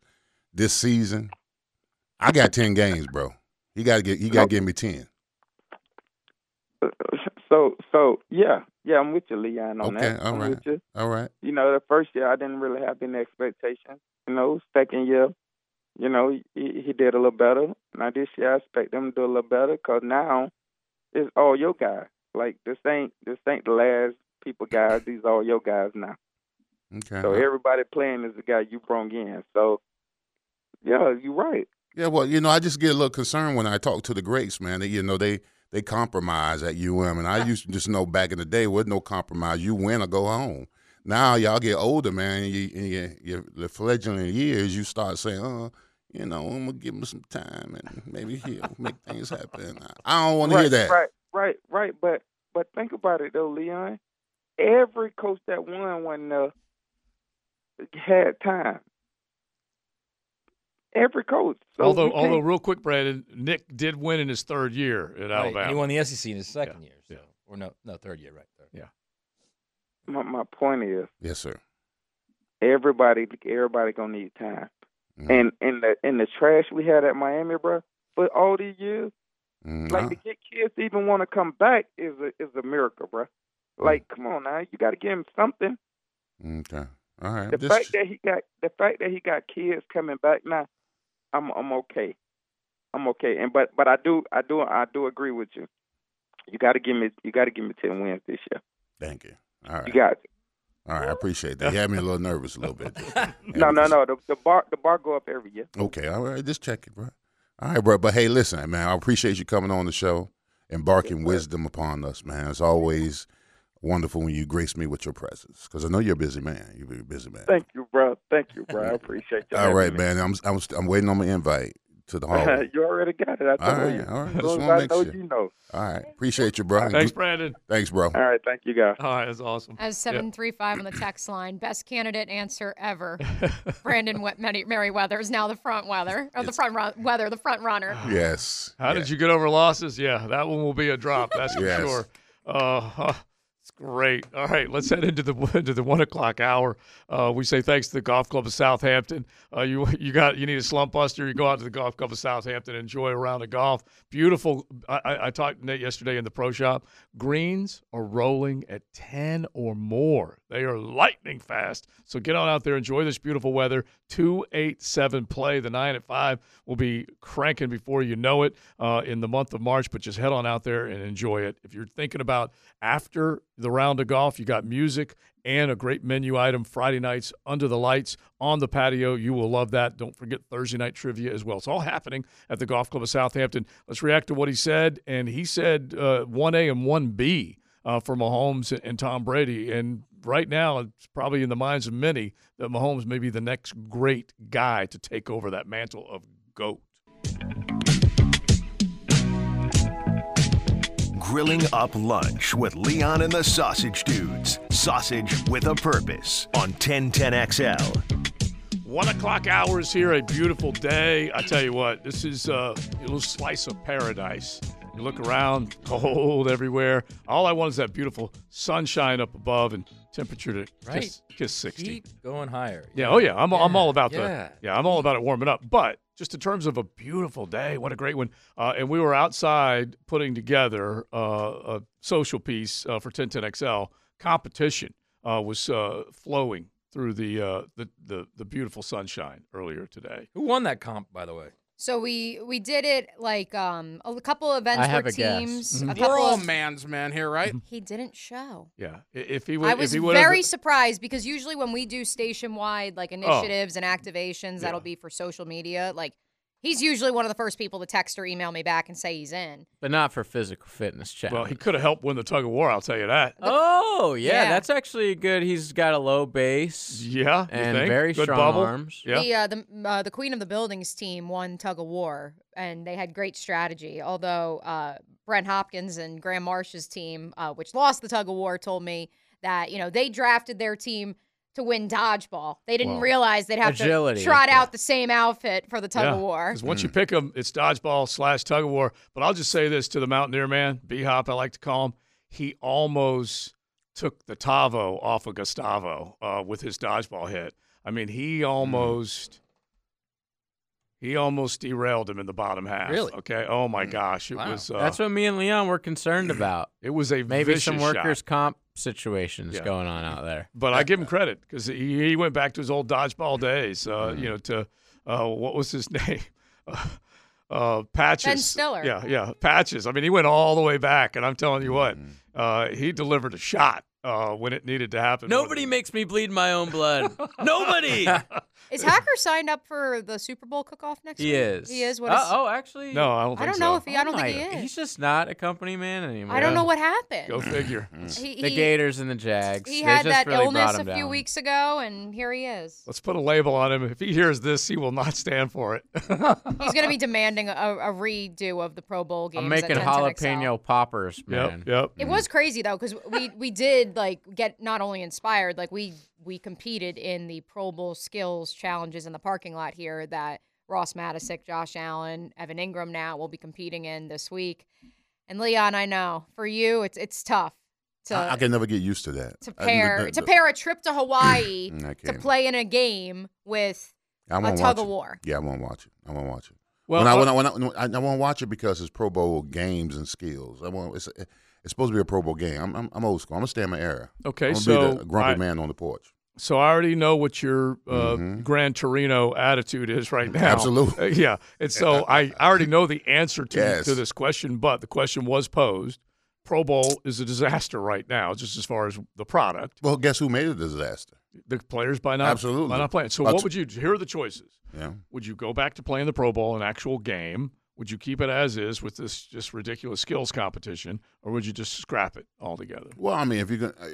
this season. I got ten games, bro. He got to get. He got to give me ten. So so yeah yeah I'm with you, Leon, on Okay, that. all I'm right. with you. All right. You know, the first year I didn't really have any expectations. You know, second year, you know, he, he did a little better. Now this year I expect him to do a little better because now it's all your guys. Like this ain't this ain't the last people guys. These all your guys now. Okay. So everybody playing is the guy you brought in. So yeah, you're right. Yeah, well, you know, I just get a little concerned when I talk to the greats, man. They, you know, they they compromise at UM, and I used to just know back in the day, was no compromise. You win or go home. Now y'all get older, man. And you, and you, your the fledgling years, you start saying, "Oh, you know, I'm gonna give him some time, and maybe he'll make things happen." I don't want to right, hear that. Right, right, right. But but think about it though, Leon. Every coach that won when uh, had time. Every coach. So although, although, real quick, Brandon, Nick did win in his third year at Right, Alabama. he won the SEC in his second Yeah, year. So. Or no, no, third year, right? Third. Yeah. My, my point is, Yes, sir. everybody everybody gonna need time. Mhm. And in the in the trash we had at Miami, bro, for all these years, Mhm. like to get kids to even want to come back is a is a miracle, bro. Like, come on now, you got to give him something. Okay. All right. The Just- fact that he got the fact that he got kids coming back now, I'm I'm okay. I'm okay. And but but I do I do I do agree with you. You got to give me you got to give me ten wins this year. Thank you. All right. You got it. All right. I appreciate that. You had me a little nervous a little bit. No no no. The, the bar the bar go up every year. Okay, all right, just check it, bro. All right, bro. But hey, listen, man, I appreciate you coming on the show, embarking wisdom upon us, man. It's always wonderful when you grace me with your presence, because I know you're a busy man. You're a busy man. Thank you, bro. Thank you, bro. I appreciate you. all right, having me. man. I'm I'm I'm waiting on my invite to the hall. you already got it. I All told right, you. all right. As Just long as I know sure. you know. All right, appreciate you, bro. Thanks, Brandon. Thanks, bro. All right, thank you, guys. All right, that's awesome. As seven three five on the text line, best candidate answer ever. Brandon Wet- Many- Meriweather is now the front weather, or the front run- weather, the front runner. Yes. How did you get over losses? Yeah, that one will be a drop. That's for Yes. sure. Uh, it's great. All right, let's head into the into the one o'clock hour. Uh, we say thanks to the Golf Club of Southampton. Uh, you you got you need a slump buster. You go out to the Golf Club of Southampton, enjoy a round of golf. Beautiful. I, I, talked to Nate yesterday in the pro shop. Greens are rolling at ten or more. They are lightning fast. So get on out there, enjoy this beautiful weather. Two eight seven play. The nine at five will be cranking before you know it uh, in the month of March. But just head on out there and enjoy it. If you're thinking about after the round of golf, you got music and a great menu item Friday nights under the lights on the patio. You will love that. Don't forget Thursday night trivia as well. It's all happening at the Golf Club of Southampton. Let's react to what he said. And he said uh, 1A and 1B uh, for Mahomes and Tom Brady. And right now, it's probably in the minds of many that Mahomes may be the next great guy to take over that mantle of GOAT. Grilling Up Lunch with Leon and the Sausage Dudes. Sausage with a purpose on 1010XL. One o'clock hours here, a beautiful day. I tell you what, this is uh, a little slice of paradise. You look around, cold everywhere. All I want is that beautiful sunshine up above and temperature to Right. kiss, kiss 60. Keep going higher. Yeah, oh yeah, I'm, I'm all about yeah. the yeah, I'm all about it warming up. But just in terms of a beautiful day, what a great one! Uh, and we were outside putting together uh, a social piece uh, for 1010XL. Competition uh, was uh, flowing through the, uh, the the the beautiful sunshine earlier today. Who won that comp, by the way? So we we did it like um a couple of events I have for a guess. teams. Mm-hmm. A We're all of, man's men here, right? he didn't show. Yeah, if he would, I if was he would very surprised because usually when we do station wide like Oh. initiatives and activations, that'll Yeah. be for social media. Like he's usually one of the first people to text or email me back and say he's in. But not for physical fitness challenge. well, he could have helped win the tug of war. I'll tell you that. oh, yeah, Yeah. that's actually good. He's got a low base. Yeah, you and think? very Good strong bubble? arms. Yeah. The uh, the uh, the Queen of the Buildings team won tug of war, and they had great strategy. Although uh, Brent Hopkins and Graham Marsh's team, uh, which lost the tug of war, told me that you know they drafted their team to win dodgeball. They didn't Well, realize they'd have agility, to trot yeah. out the same outfit for the tug of war. Because once you pick them, it's dodgeball slash tug of war. But I'll just say this to the Mountaineer man, B Hop, I like to call him. He almost took the Tavo off of Gustavo uh, with his dodgeball hit. I mean, he almost. He almost derailed him in the bottom half. Really? Okay. Oh my gosh, it Wow. was. Uh, That's what me and Leon were concerned about. it was a Maybe vicious some shot. workers' comp situations Yeah. going on out there. But I give him credit because he, he went back to his old dodgeball days. Uh, You know, to uh, what was his name? Uh, Patches. Ben Stiller. Yeah, yeah, Patches. I mean, he went all the way back, and I'm telling you what, uh, he delivered a shot uh, when it needed to happen. Nobody makes me bleed my own blood. Nobody. Is Hacker signed up for the Super Bowl cook-off next week? He week? is. He is. What Uh, oh, actually. No, I don't. I Think don't know so. if he. I don't think he is. He's just not a company man anymore. I don't know what happened. Go figure. He, The Gators and the Jags. He they had just that really illness a him few down. weeks ago, and here he is. Let's put a label on him. If he hears this, he will not stand for it. He's going to be demanding a, a redo of the Pro Bowl games. I'm at making 10 10 XL. jalapeno poppers, man. yep, yep. It was crazy though, because we we did like get not only inspired, like we we competed in the Pro Bowl skills challenges in the parking lot here that Ross Matiscik, Josh Allen, Evan Engram now will be competing in this week. And Leon, I know for you, it's it's tough to I, I can never get used to that. to I- pair the- to pair a trip to Hawaii to play in a game with I a won't tug watch of it. war. Yeah, I won't watch it. I won't watch it. Well, when I, uh, when I, when I, when I, I won't watch it because it's Pro Bowl games and skills. I won't. It's, it's supposed to be a Pro Bowl game. I'm, I'm, I'm old school. I'm gonna stay in my era. Okay, so be the grumpy I- man on the porch. So I already know what your uh, Mhm. Gran Torino attitude is right now. Absolutely. Uh, yeah. And so I, I already know the answer to, Yes. to this question, but the question was posed. Pro Bowl is a disaster right now, just as far as the product. Well, guess who made it a disaster? The players by not Absolutely. by not playing. So That's- what would you here are the choices. Yeah. Would you go back to playing the Pro Bowl, an actual game? Would you keep it as is with this just ridiculous skills competition, or would you just scrap it altogether? Well, I mean, if you're gonna. uh,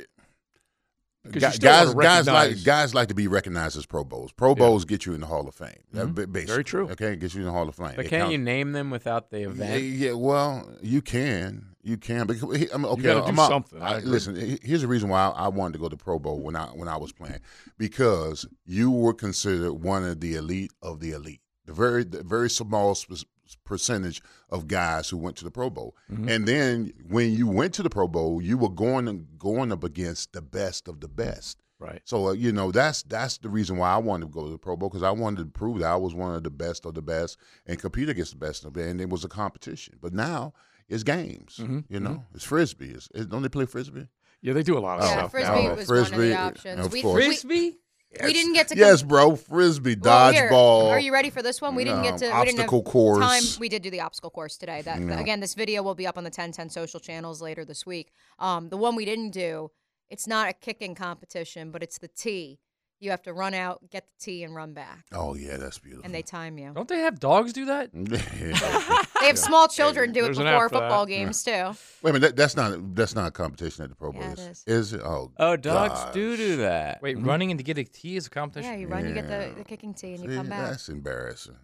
'Cause Guys, still guys, wanna guys like guys like to be recognized as Pro Bowls. Pro Bowls get you in the Hall of Fame. That Mhm. ba- basically. Very true. Okay, get you in the Hall of Fame. But It can't counts. you name them without the event? yeah, well, you can, you can, because he- I mean, okay, gotta I'm out- something, I I- listen, here's the reason why I, I wanted to go to Pro Bowl when I when I was playing, because you were considered one of the elite of the elite, the very the very small sp- percentage of guys who went to the Pro Bowl, Mhm. and then when you went to the Pro Bowl, you were going going up against the best of the best. Right. So uh, you know that's that's the reason why I wanted to go to the Pro Bowl because I wanted to prove that I was one of the best of the best and compete against the best of the best, and it was a competition. But now it's games. Mhm, You know, it's frisbee. It's, it, don't they play frisbee? Yeah, they do a lot of Yeah, stuff. frisbee now. Was one of frisbee, the options. of We, course. We, we didn't get to. Yes, bro. Frisbee, Well, here, dodgeball. Are you ready for this one? We didn't get to. um, we didn't have obstacle course. Time. We did do the obstacle course today. That No. again, this video will be up on the 1010 social channels later this week. Um, the one we didn't do, it's not a kicking competition, but it's the tee. You have to run out, get the tee, and run back, Oh yeah, that's beautiful. and they time you. Don't they have dogs do that? They have small children do it There's an before app for football Yeah. games too. Wait a minute, that, that's not that's not a competition at the Pro Bowl. Yeah, it is. is. it? Oh, Oh, dogs gosh. do do that. Wait, running in to get a tee is a competition? Yeah, you run, you get the, the kicking tee, and you See, come back. That's embarrassing.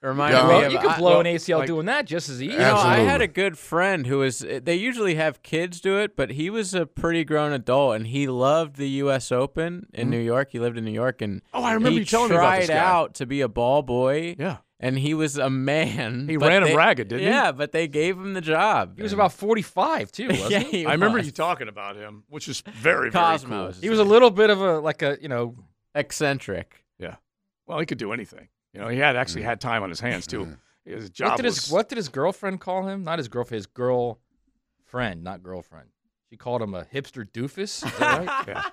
Reminded Yeah. me Well, of- you could I- blow well, an ACL like- doing that just as easy. You know, I had Absolutely. a good friend who was. They usually have kids do it, but he was a pretty grown adult, and he loved the U.S. Open in New York. He lived in New York, and Mm-hmm. Oh, I remember he you telling me about this tried guy. out to be a ball boy. Yeah. And he was a man. He but ran him ragged, didn't he? Yeah, but they gave him the job. He was about 45 too, wasn't yeah, he? he I remember you talking about him, which is very, very Cosmos. cool. He was a little bit of a like a you know eccentric. Yeah. Well, he could do anything. You know, he had actually mm. had time on his hands too. Mm-hmm. His job what did was his what did his girlfriend call him? Not his girlfriend, his girl friend, not girlfriend. She called him a hipster doofus. Is that right? yeah.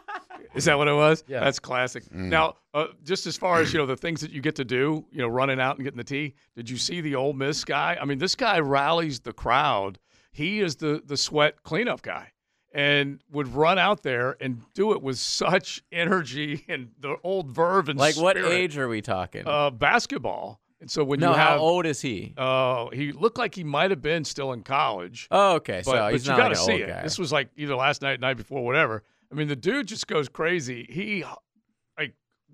Is that what it was? Yeah. That's classic. Now, uh, just as far as you know, the things that you get to do, you know, running out and getting the tee. Did you see the Ole Miss guy? I mean, this guy rallies the crowd. He is the the sweat cleanup guy, and would run out there and do it with such energy and the old verve and Like what age are we talking? Uh, basketball. And so when no, you have, how old is he? Oh, he looked like he might have been still in college. Oh, okay. But, so but he's you not got like to an see old it. guy. This was like either last night, night before, whatever. I mean, the dude just goes crazy. He like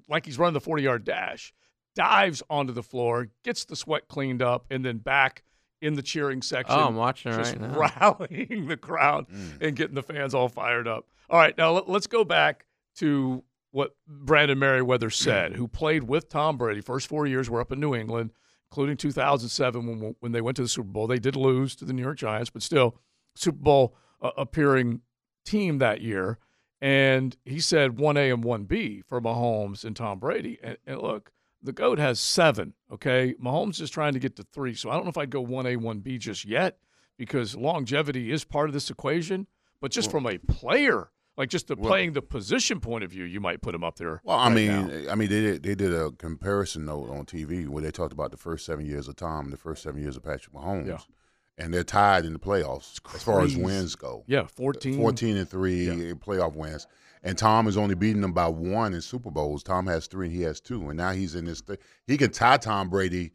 like he's running the forty yard dash, dives onto the floor, gets the sweat cleaned up, and then back in the cheering section. Oh, I'm watching just right now. rallying the crowd and getting the fans all fired up. All right, now let, let's go back to what Brandon Meriweather said, who played with Tom Brady. First four years were up in New England, including 2007 when when they went to the Super Bowl. They did lose to the New York Giants, but still Super Bowl uh, appearing team that year. And he said 1A and 1B for Mahomes and Tom Brady. And, and look, the GOAT has seven, okay? Mahomes is trying to get to three. So I don't know if I'd go 1A, 1B just yet because longevity is part of this equation. But just from a player, like just the Well- playing the position point of view, you might put him up there. Well, I right mean, now. I mean, they did, they did a comparison note on TV where they talked about the first seven years of Tom, and the first seven years of Patrick Mahomes, Yeah. And they're tied in the playoffs as far as wins go. Yeah, 14. 14 and three in playoff wins, and Tom is only beating them by one in Super Bowls. Tom has three, and he has two, and now he's in his. Th- he can tie Tom Brady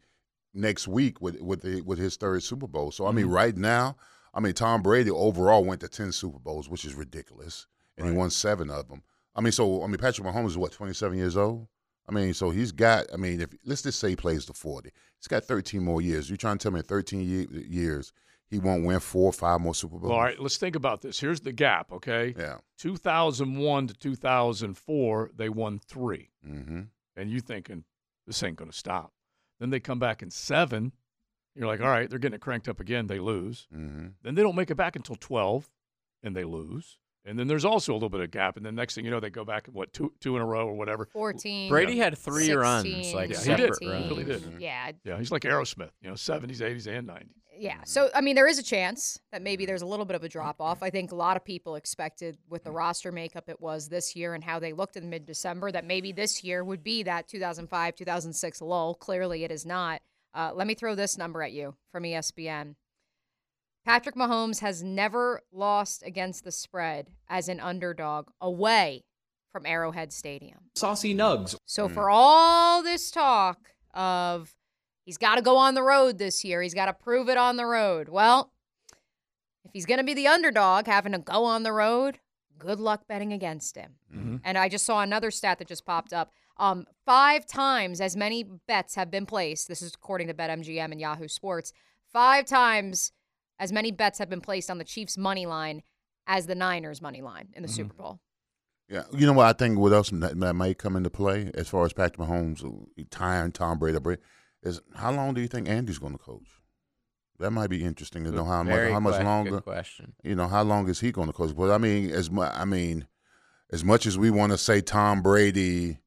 next week with with the, with his third Super Bowl. So I mean, Mm-hmm. right now, I mean, Tom Brady overall went to ten Super Bowls, which is ridiculous, and he won seven of them. I mean, so I mean, Patrick Mahomes is what twenty seven years old. I mean, so he's got. I mean, if let's just say he plays to forty, he's got thirteen more years. You're trying to tell me in thirteen ye- years he won't win four or five more Super Bowls? Well, all right, let's think about this. Here's the gap, okay? Yeah. 2001 to 2004, they won 3 Mm-hmm. And you thinking, this ain't going to stop. Then they come back in seven. You're like, all right, they're getting it cranked up again. They lose. Mm-hmm. Then they don't make it back until 12, and they lose. And then there's also a little bit of gap. And then next thing you know, they go back, what, two, two in a row or whatever. 14. Brady had three 16, runs, like Yeah, he did. separate He runs. really did. Yeah. Yeah, he's like Aerosmith, you know, 70s, 80s, and 90s. Yeah. So, I mean, there is a chance that maybe there's a little bit of a drop off. I think a lot of people expected with the roster makeup it was this year and how they looked in mid December that maybe this year would be that 2005, 2006 lull. Clearly, it is not. Uh, let me throw this number at you from ESPN. Patrick Mahomes has never lost against the spread as an underdog away from Arrowhead Stadium. Saucy Nugs. So for all this talk of he's got to go on the road this year, he's got to prove it on the road. Well, if he's going to be the underdog having to go on the road, good luck betting against him. And I just saw another stat that just popped up. Um, five times as many bets have been placed. This is according to BetMGM and Yahoo Sports. Five times as many bets have been placed on the Chiefs' money line as the Niners' money line in the Super Bowl. Yeah, you know what I think what else that, that may come into play as far as Patrick Mahomes uh, tying Tom Brady Brady, is how long do you think Andy's going to coach? That might be interesting to know how much how much que- good longer. question. You know how long is he going to coach? But I mean, as mu- I mean, as much as we want to say Tom Brady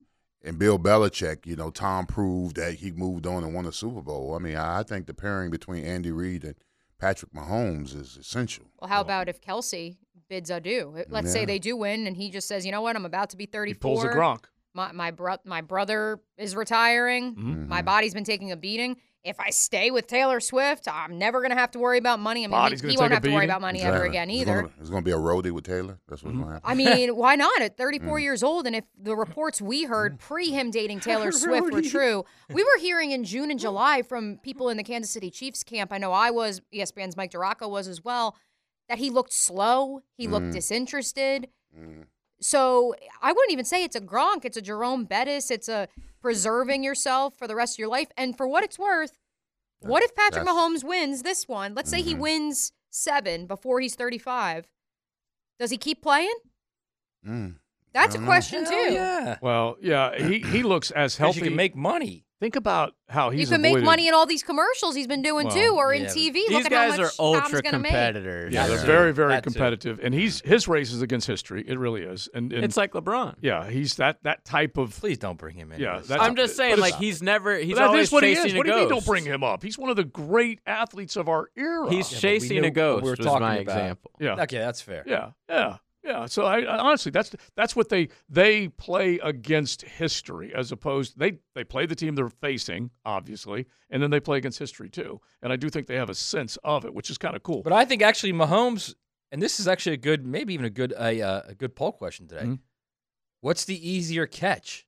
and Bill Belichick, you know, Tom proved that he moved on and won a Super Bowl. I mean, I I think the pairing between Andy Reid and Patrick Mahomes is essential. Well, how about if Kelce bids adieu? Let's say they do win, and he just says, "You know what? I'm about to be 34. pulls a Gronk. My my bro- my brother is retiring. Mm-hmm. My body's been taking a beating. If I stay with Taylor Swift, I'm never gonna have to worry about money. I mean, Body's he, gonna he won't take a have to worry about money ever again either. gonna- It's going to be a roadie with Taylor. That's what's going to happen. I mean, why not? At 34 Mm. years old, and if the reports we heard pre him dating Taylor Swift were true, we were hearing in June and July from people in the Kansas City Chiefs camp. I know I was, ESPN's Mike DiRocco was as well, that he looked slow, he looked Mm. disinterested. So I wouldn't even say it's a Gronk, it's a Jerome Bettis, it's a preserving yourself for the rest of your life. And for what it's worth, What if Patrick That's- Mahomes wins this one? Let's say he Mhm. wins seven before he's 35. Does he keep playing? Mm. That's a don't know. question Hell too. yeah. Well, yeah, he he looks as healthy. you can make money. Think about how he's. You he's can make money in all these commercials he's been doing Well, too, or in yeah, but TV. These Look at guys how much are ultra gonna make. competitors. Yeah, they're too. very, very That too. competitive, and he's his race is against history. It really is, and, and It's like LeBron. yeah, he's that that type of. Please don't bring him in. Yeah, that's- I'm just saying, but like he's never, he's But that always is what he chasing is. a What do you mean? Don't bring him up. He's one of the great athletes of our era. He's Yeah, chasing a ghost. we were talking my about. example. yeah, Okay, that's fair. yeah, yeah, yeah. So I, I honestly, that's that's what they they play against history as opposed they they play the team they're facing obviously, and then they play against history too. And I do think they have a sense of it, which is kind of cool. But I think actually Mahomes, and this is actually a good, maybe even a good, a, uh, a good poll question today. Mhm. What's the easier catch?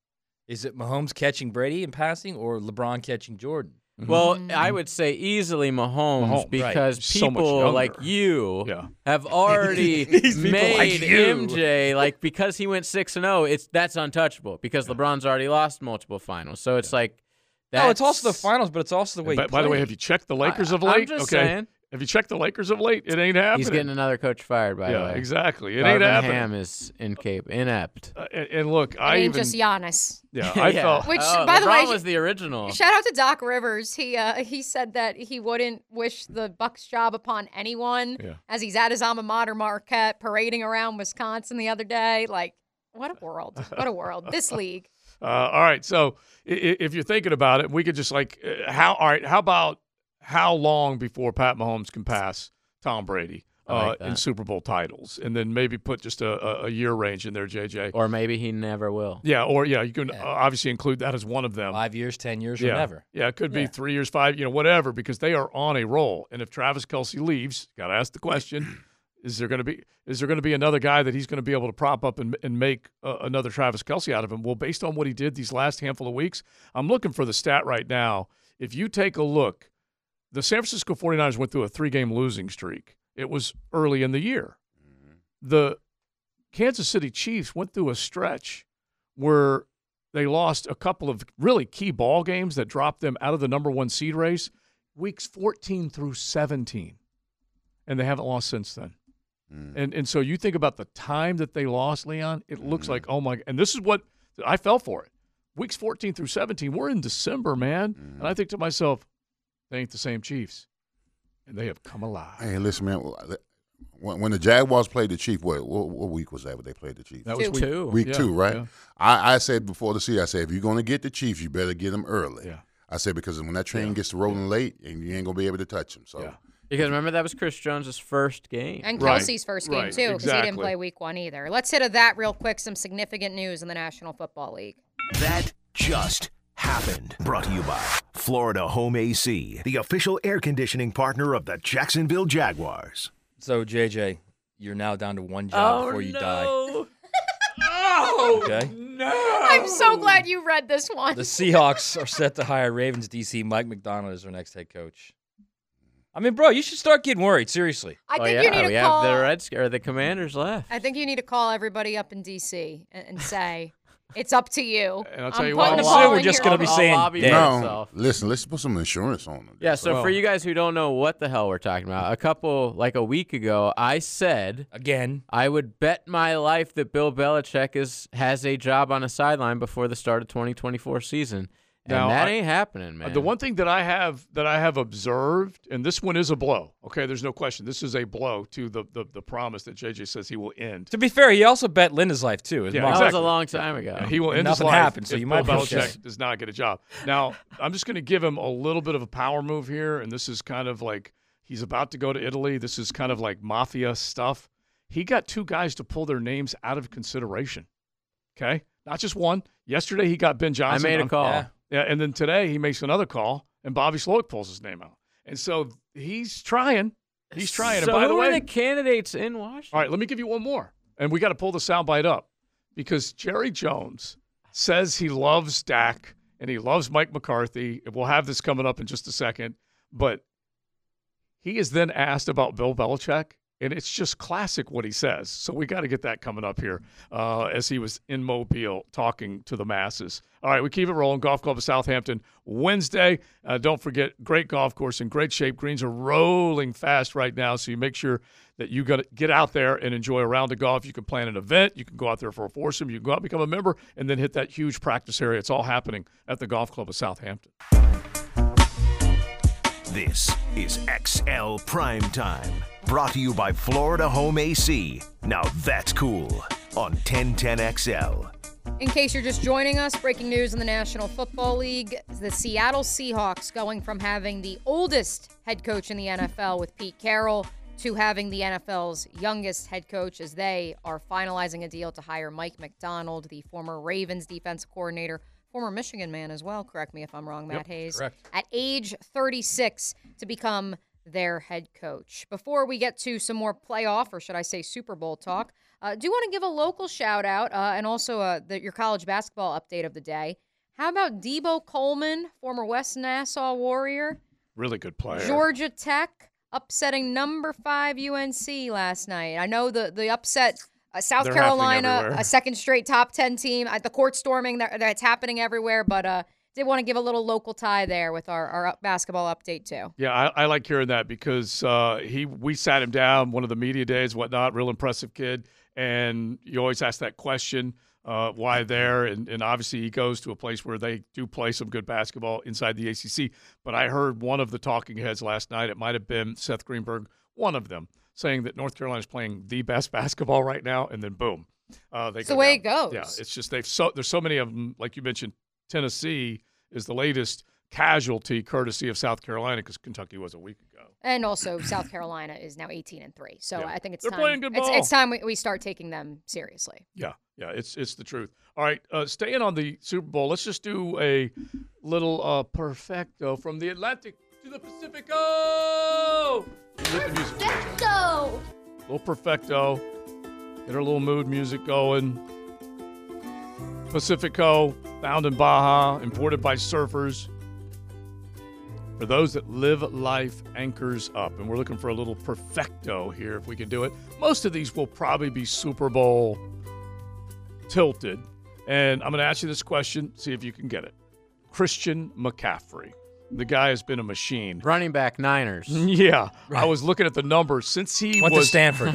Is it Mahomes catching Brady in passing or LeBron catching Jordan? Well, I mm. would say easily Mahomes, Mahomes, right. because So much people like you Yeah. have already These people made like you. MJ like because he went six and zero. It's that's untouchable because LeBron's already lost multiple finals. So it's like No, it's also the finals, but it's also the way. By, you by the way, have you checked the Lakers I- of I'm late? just okay. saying. Have you checked the Lakers of late? It ain't happening. He's getting another coach fired. By yeah, the way, exactly. It Darvin ain't happening. Ham is incap- inept. Uh, and, and look, It I ain't even just Giannis. yeah, I Yeah. felt Which, Oh, by the way, was the original. Shout out to Doc Rivers. He uh, he said that he wouldn't wish the Bucks job upon anyone Yeah. as he's at his alma mater Marquette parading around Wisconsin the other day. Like, what a world! What a world! This league. Uh, all right, so i- i- if you're thinking about it, we could just like uh, how all right, how about how long before Pat Mahomes can pass Tom Brady uh, like in. Super Bowl titles, and then maybe put just a, a, year range in there, JJ. Or maybe he never will. yeah, or yeah, you can Yeah. uh, obviously include that as one of them. five years, ten years, yeah, or never. yeah, it could be Yeah. three years, five, you know, whatever, because they are on a roll. And if Travis Kelce leaves, got to ask the question: Is there going to be is there going to be another guy that he's going to be able to prop up and, and make uh, another Travis Kelce out of him? Well, based on what he did these last handful of weeks, I'm looking for the stat right now. If you take a look, the San Francisco 49ers went through a three game losing streak. It was early in the year. Mm-hmm. The Kansas City Chiefs went through a stretch where they lost a couple of really key ball games that dropped them out of the number one seed race, weeks 14 through 17. And they haven't lost since then. Mm. And and so you think about the time that they lost, Leon, it looks mm-hmm. like, oh my and this is what I fell for it. Weeks 14 through 17, we're in December, man. And I mm-hmm. think to myself, they ain't the same Chiefs. And they have come alive. Hey, listen, man. When, when the Jaguars played the Chiefs, what, what what week was that? When they played the Chiefs? That was Two. week Two. Week Yeah, two, right? yeah. I, I said before the season, I said if you're going to get the Chiefs, you better get them early. Yeah. I said because when that train gets to rolling late, and you ain't gonna be able to touch them. So Yeah. Because remember that was Chris Jones's first game. And Right, Kelce's first game right, too, because he didn't play Week One either. Let's hit of that real quick. Some significant news in the National Football League. That just happened. Brought to you by Florida Home AC, the official air conditioning partner of the Jacksonville Jaguars. So JJ, you're now down to one job oh, before you die. no. Okay. no. I'm so glad you read this one. The Seahawks are set to hire Ravens DC Mike Macdonald as their next head coach. I mean, bro, you should start getting worried. Seriously. I oh think yeah, you need we to have call. the Reds or the Commanders left. I think you need to call everybody up in DC and, and say it's up to you. And I'll tell I'm you what, the I'll- ball we're in just your- gonna be I'll saying lobby dead. no, myself. listen, let's put some insurance on them. Yeah, so Well- for you guys who don't know what the hell we're talking about, a couple like a week ago, I said Again, I would bet my life that Bill Belichick is has a job on a sideline before the start of 2024 season, and Now, that I- ain't happening, man. The one thing that I have that I have observed, and this one is a blow. Okay, there's no question. This is a blow to the the, the promise that JJ says he will end. to be fair, he also bet Linda's life too. Yeah, mom. that was a long time ago. Yeah, he will And end his nothing life happened, so if you Bill might be Belichick okay. does not get a job. Now, I'm just going to give him a little bit of a power move here, and this is kind of like he's about to go to Italy. This is kind of like mafia stuff. He got two guys to pull their names out of consideration. Okay, not just one. Yesterday he got Ben Johnson. I made a call. Yeah. Yeah, and then today he makes another call, and Bobby Slowik pulls his name out. And so he's trying. He's trying. So and by the are way, the candidates in Washington? all right, let me give you one more. And we got to pull the soundbite up because Jerry Jones says he loves Dak and he loves Mike McCarthy. We'll have this coming up in just a second. But he is then asked about Bill Belichick, and it's just classic what he says. So we got to get that coming up here uh, as he was in Mobile talking to the masses. All right, we keep it rolling. Golf Club of Southampton Wednesday. Uh, don't forget, great golf course in great shape. Greens are rolling fast right now, so you make sure that you got to get out there and enjoy a round of golf. You can plan an event. You can go out there for a foursome. You can go out, become a member, and then hit that huge practice area. It's all happening at the Golf Club of Southampton. This is XL Prime Time, brought to you by Florida Home AC. Now that's cool on 1010XL. In case you're just joining us, breaking news in the National Football League. The Seattle Seahawks going from having the oldest head coach in the NFL with Pete Carroll to having the NFL's youngest head coach as they are finalizing a deal to hire Mike Macdonald, the former Ravens defense coordinator, former Michigan man as well. Correct me if I'm wrong, Matt Yep, Hayes. correct. At age 36 to become their head coach. Before we get to some more playoff, or should I say Super Bowl talk, uh, do want to give a local shout out uh, and also uh, the, your college basketball update of the day. How about Deebo Coleman, former West Nassau Warrior, Really good player. Georgia Tech upsetting number five UNC last night. I know the the upset. Uh, South They're Carolina, a second straight top ten team. The court storming that, that's happening everywhere, but uh, did want to give a little local tie there with our, our basketball update too. Yeah, I, I like hearing that because uh, he we sat him down one of the media days, whatnot. Real impressive kid, and you always ask that question, uh, why there? And, and obviously he goes to a place where they do play some good basketball inside the ACC. But I heard one of the talking heads last night. It might have been Seth Greenberg, one of them, saying that North Carolina is playing the best basketball right now, and then boom, uh, they It's the way down. it goes. Yeah, it's just they've so there's so many of them. Like you mentioned, Tennessee is the latest casualty, courtesy of South Carolina, because Kentucky was a week ago. And also, South Carolina is now 18 and three, so Yeah. I think it's They're time. playing good ball. it's time we, we start taking them seriously. Yeah, yeah, it's it's the truth. All right, uh, staying on the Super Bowl, let's just do a little uh, perfecto from the Atlantic to the Pacifico. Get the music. Little perfecto. Get our little mood music going. Pacifico, found in Baja, imported by surfers. For those that live life anchors up, and we're looking for a little perfecto here if we can do it. Most of these will probably be Super Bowl tilted. And I'm going to ask you this question, see if you can get it. Christian McCaffrey. The guy has been a machine. Running back Niners. Yeah, I was looking at the numbers since he Went to was Stanford.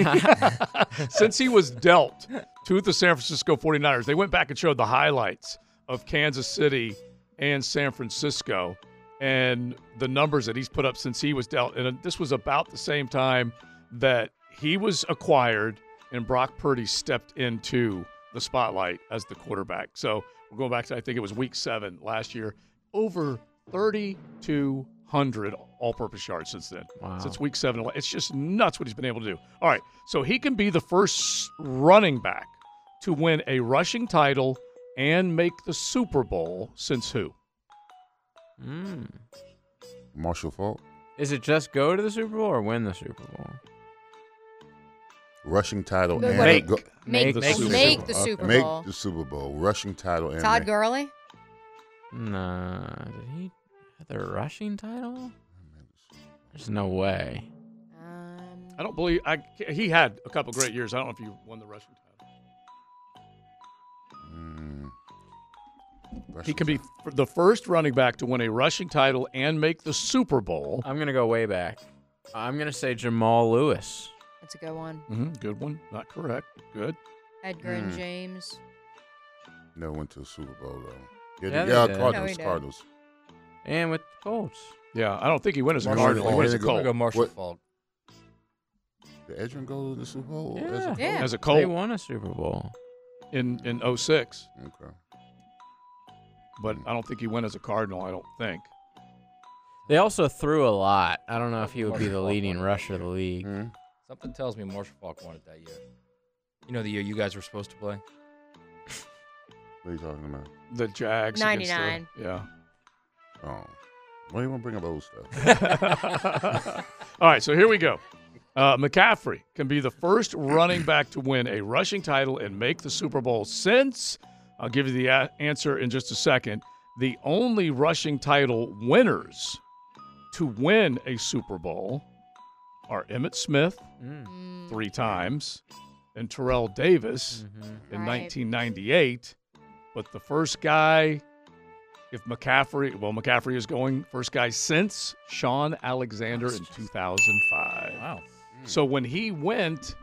since he was dealt to the San Francisco 49ers. They went back and showed the highlights of Kansas City and San Francisco and the numbers that he's put up since he was dealt. And this was about the same time that he was acquired and Brock Purdy stepped into the spotlight as the quarterback. So we're going back to I think it was week 7 last year. Over 3200 all-purpose yards since then. Wow. Since week 7. It's just nuts what he's been able to do. All right. So he can be the first running back to win a rushing title and make the Super Bowl since who? Mm. Marshall Faulk, Is it just go to the Super Bowl or win the Super Bowl? rushing title But and what- Make. go- Make, the the, Super make Bowl. the okay, Super make Bowl. the Super Bowl, rushing title and Todd make- Gurley. Nah. Did he have the rushing title? There's no way. Um, I don't believe I he had a couple great years. I don't know if he won the rushing title. Mm. He Rushing can be f- the first running back to win a rushing title and make the Super Bowl. I'm gonna go way back. I'm gonna say Jamal Lewis. that's a good one. hmm Good one. Not correct. Good. Edgerrin Hmm. James. Never went to the Super Bowl though. Yeah, Yeah, they yeah, did. No, Cardinals, he did. Cardinals. And with the Colts. Yeah, I don't think he went as a Marshall Cardinal. He went as a Did Colt. go Marshall What- Faulk. Did Edrin go to the Super Bowl? Yeah. As a- Yeah. As a They won a Super Bowl. In in 06, Okay. but I don't think he went as a Cardinal. I don't think. They also threw a lot. I don't know if he would be the Faulk leading won rusher of the league. Hmm? Something tells me Marshall Faulk won it that year. You know the year you guys were supposed to play? What are you talking about? The Jags. against the- 99. yeah. Oh, why do you want to bring up old stuff? All right, so here we go. Uh, McCaffrey can be the first running back to win a rushing title and make the Super Bowl since, I'll give you the a- answer in just a second, the only rushing title winners to win a Super Bowl are Emmitt Smith Mm. three times and Terrell Davis Mm-hmm. in Right. 1998. But the first guy, if McCaffrey, well, McCaffrey is going first guy since Shaun Alexander in 2005. Wow. So when he went,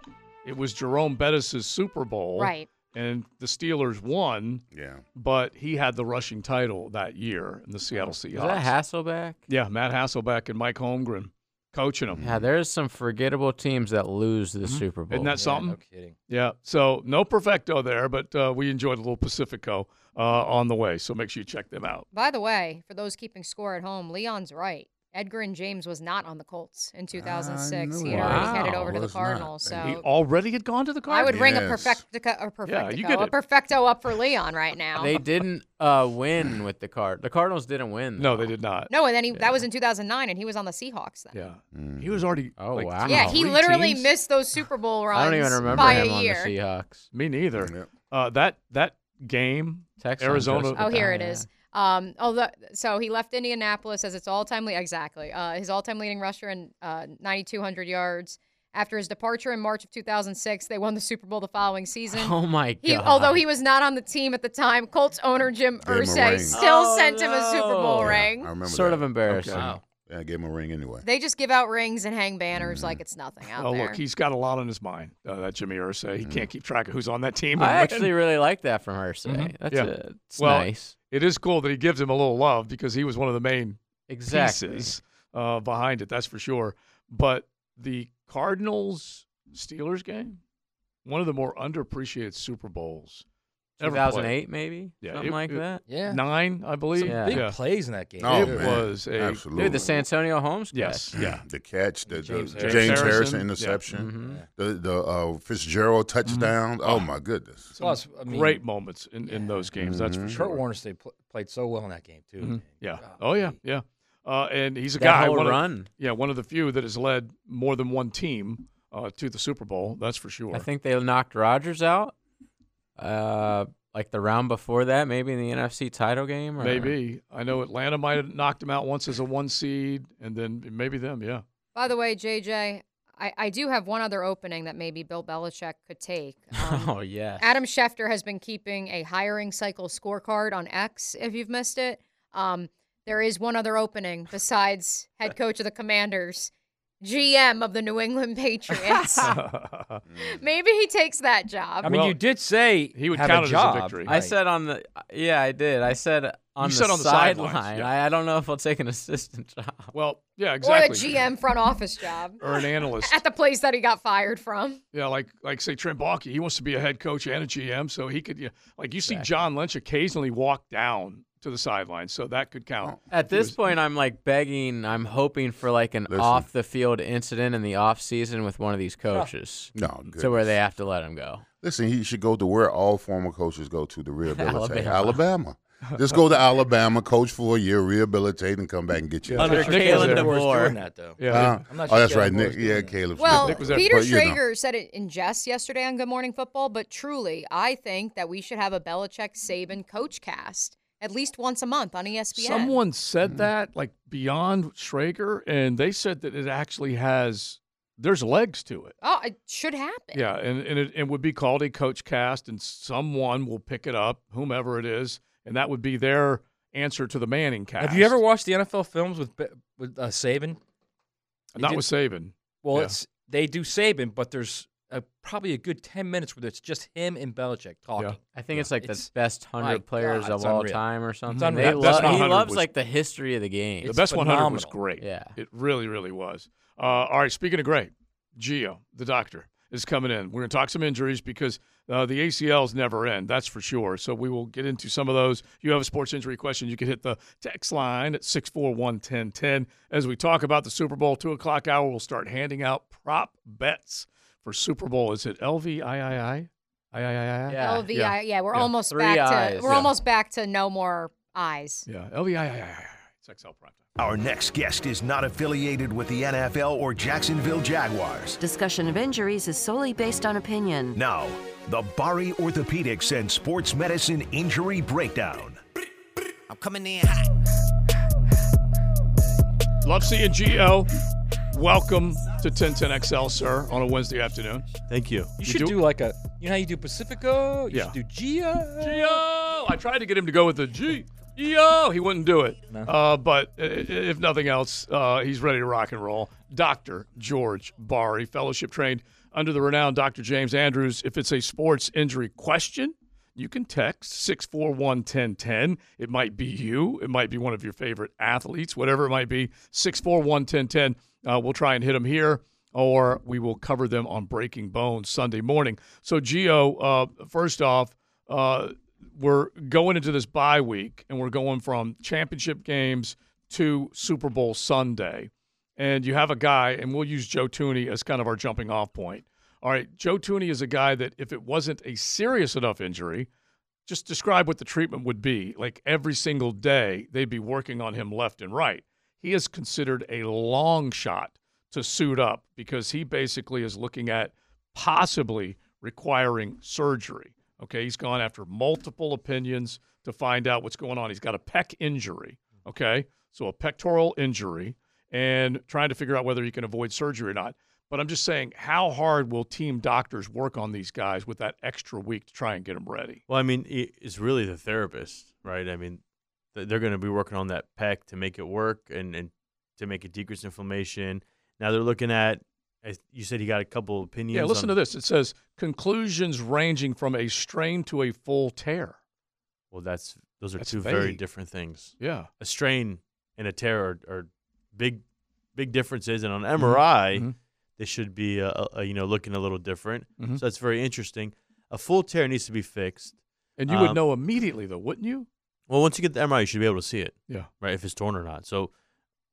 it was Jerome Bettis' Super Bowl. Right. And the Steelers won. Yeah. But he had the rushing title that year in the Seattle Seahawks. Is that Hasselbeck? Yeah, Matt Hasselbeck and Mike Holmgren coaching them. Yeah, there's some forgettable teams that lose the Super Bowl. Isn't that something? no kidding. Yeah. So no perfecto there, but uh, we enjoyed a little Pacifico uh, on the way. So make sure you check them out. By the way, for those keeping score at home, Leon's right. Edgerrin James was not on the Colts in 2006. He had already headed over to the was not. Cardinals. And He already had gone to the Cardinals. I Cardinals. would bring a Yes. perfecto, a perfecto, you get a perfecto up for Leon right now. They didn't uh, win with the card. The Cardinals didn't win. No, they did not. no, and then he that was in 2009, and he was on the Seahawks then. Yeah. Mm. He was already. Oh, like, wow. Yeah, he literally teams? missed those Super Bowl runs I don't even remember by him a on the Seahawks. Me neither. Yep. Uh, that that game, Text on Arizona. Oh, here it is. Dial, is. Um, oh, the, so he left Indianapolis as its all-time lead. Exactly, uh, his all-time leading rusher in uh, 9,200 yards. After his departure in March of 2006, they won the Super Bowl the following season. Oh my god! He, although he was not on the team at the time, Colts owner Jim Gave him a Irsay still Oh, sent him a Super Bowl no. ring. I remember sort that. of embarrassing. Okay. Yeah, I gave him a ring anyway. They just give out rings and hang banners like it's nothing out Oh, there. look, he's got a lot on his mind. Uh, that Jimmy Irsay. He can't keep track of who's on that team. I actually really like that from Irsay. Mhm. That's Yeah. a, it's Well, nice. It is cool that he gives him a little love because he was one of the main Exactly. pieces uh, behind it. That's for sure. But the Cardinals Steelers game, one of the more underappreciated Super Bowls. 2008 maybe. Yeah, something it- like it- that. Yeah. Nine, I believe. Some Yeah. big yeah. plays in that game. Oh, it man. was a Absolutely. Dude, the Santonio Holmes catch. yes, yeah. The catch, the, the James James, Harrison. Harrison, Harrison, yeah. interception, Mhm. the the uh, Fitzgerald touchdown. Oh my goodness! Plus, I mean, Great moments in, in those games. That's for sure. Kurt Warner State pl- played so well in that game too. Mhm. Yeah. Golly. Oh yeah, yeah. Uh, and he's a That guy. whole one of- run. yeah, one of the few that has led more than one team uh, to the Super Bowl. That's for sure. I think they knocked Rodgers out. Uh, like the round before that, maybe in the NFC title game. Or? maybe. I know Atlanta might have knocked him out once as a one seed, and then maybe them. Yeah. By the way, JJ, I, I do have one other opening that maybe Bill Belichick could take. Um, oh yeah. Adam Schefter has been keeping a hiring cycle scorecard on X. If you've missed it, um, there is one other opening besides head coach of the Commanders, GM of the New England Patriots. Mm. Maybe he takes that job. I mean, Well, you did say he would have count a it as a job. victory. I said on the yeah, I did. I said on the said on the sidelines, sideline. yeah. I, I don't know if I'll take an assistant job. well, yeah, exactly. Or exactly. the GM front office job or an analyst. at the place that he got fired from. Yeah, like like say Trent Baalke, he wants to be a head coach and a GM, so he could. Yeah, like you see John Lynch occasionally walk down to the sidelines, so that could count. At this was- point, I'm like begging. I'm hoping for like an Listen. off the field incident in the off season with one of these coaches, No, to where they have to let him go. Listen, he should go to where all former coaches go to to rehabilitate. Alabama. Alabama. Just go to Alabama, coach for a year, rehabilitate, and come back and get you. Yeah, a I'm not Nick- sure Caleb. DeBoer doing that though. Yeah, Huh? I'm not sure oh, sure that's right, Nick. Yeah. Caleb. Well, Nick was. Peter But, you know. Schrager said it in jest yesterday on Good Morning Football, but truly, I think that we should have a Belichick Saban coach cast at least once a month on ESPN. Someone said that, like beyond Schrager, and they said that it actually has there's legs to it. Oh, it should happen. Yeah, and, and it, it would be called a coach cast, and someone will pick it up, whomever it is, and that would be their answer to the Manning cast. Have you ever watched the NFL films with Be- with uh, Saban? They Not did- with Saban. Well, Yeah. it's they do Saban, but there's a, probably a good ten minutes where it's just him and Belichick talking. I think it's like It's- the best hundred players God, of all unreal. time or something. unreal. They lo- he loves was- like the history of the game. the It's best 100 was great. Yeah. It really, really was. Uh, all right, speaking of great, Gio, the doctor, is coming in. We're going to talk some injuries because uh, the ACLs never end, that's for sure. So we will get into some of those. If you have a sports injury question, you can hit the text line at 641 1010. As we talk about the Super Bowl, 2 o'clock hour, we'll start handing out prop bets for Super Bowl. Is it LVIII? III? Yeah. LVI, yeah, we're Yeah. almost Three back eyes. to we're Yeah. almost back to no more eyes. Yeah, LVIII. It's XL Prime Our next guest is not affiliated with the NFL or Jacksonville Jaguars. Discussion of injuries is solely based on opinion. Now, the Bari Orthopedics and Sports Medicine Injury Breakdown. I'm coming in hot. Love seeing Gio. Welcome to 1010XL, sir, on a Wednesday afternoon. Thank you. You should do, like a, you know how you do Pacifico? You Yeah. should do Gia. Geo. I tried to get him to go with the G. Yo, he wouldn't do it. Uh, but i- i- if nothing else, uh, he's ready to rock and roll. Dr. George Bari, fellowship trained under the renowned Dr. James Andrews. If it's a sports injury question, you can text 641 1010. It might be you, it might be one of your favorite athletes, whatever it might be. 641 1010. Uh, we'll try and hit them here. Or we will cover them on Breaking Bones Sunday morning. So, Gio, uh, first off, uh, we're going into this bye week and we're going from championship games to Super Bowl Sunday. And you have a guy, and we'll use Joe Thuney as kind of our jumping off point. All right, Joe Thuney is a guy that if it wasn't a serious enough injury, just describe what the treatment would be. Like every single day, they'd be working on him left and right. He is considered a long shot to suit up because he basically is looking at possibly requiring surgery. Okay, he's gone after multiple opinions to find out what's going on. He's got a pec injury. Okay, so a pectoral injury, and trying to figure out whether he can avoid surgery or not. But I'm just saying, how hard will team doctors work on these guys with that extra week to try and get them ready? Well, I mean, it's really the therapist, right? I mean, they're going to be working on that pec to make it work and, and to make it decrease inflammation. Now they're looking at, as you said, he got a couple opinions. Yeah, listen on- to this. It says conclusions ranging from a strain to a full tear. Well, that's those are That's two very different things. Yeah. a strain and a tear are, are big, big differences. And on. MRI, Mhm. they should be, uh, uh, you know, looking a little different. Mhm. So that's very interesting. A full tear needs to be fixed. And you would Um, know immediately, though, wouldn't you? Well, once you get the MRI, you should be able to see it. Yeah. Right, if it's torn or not. So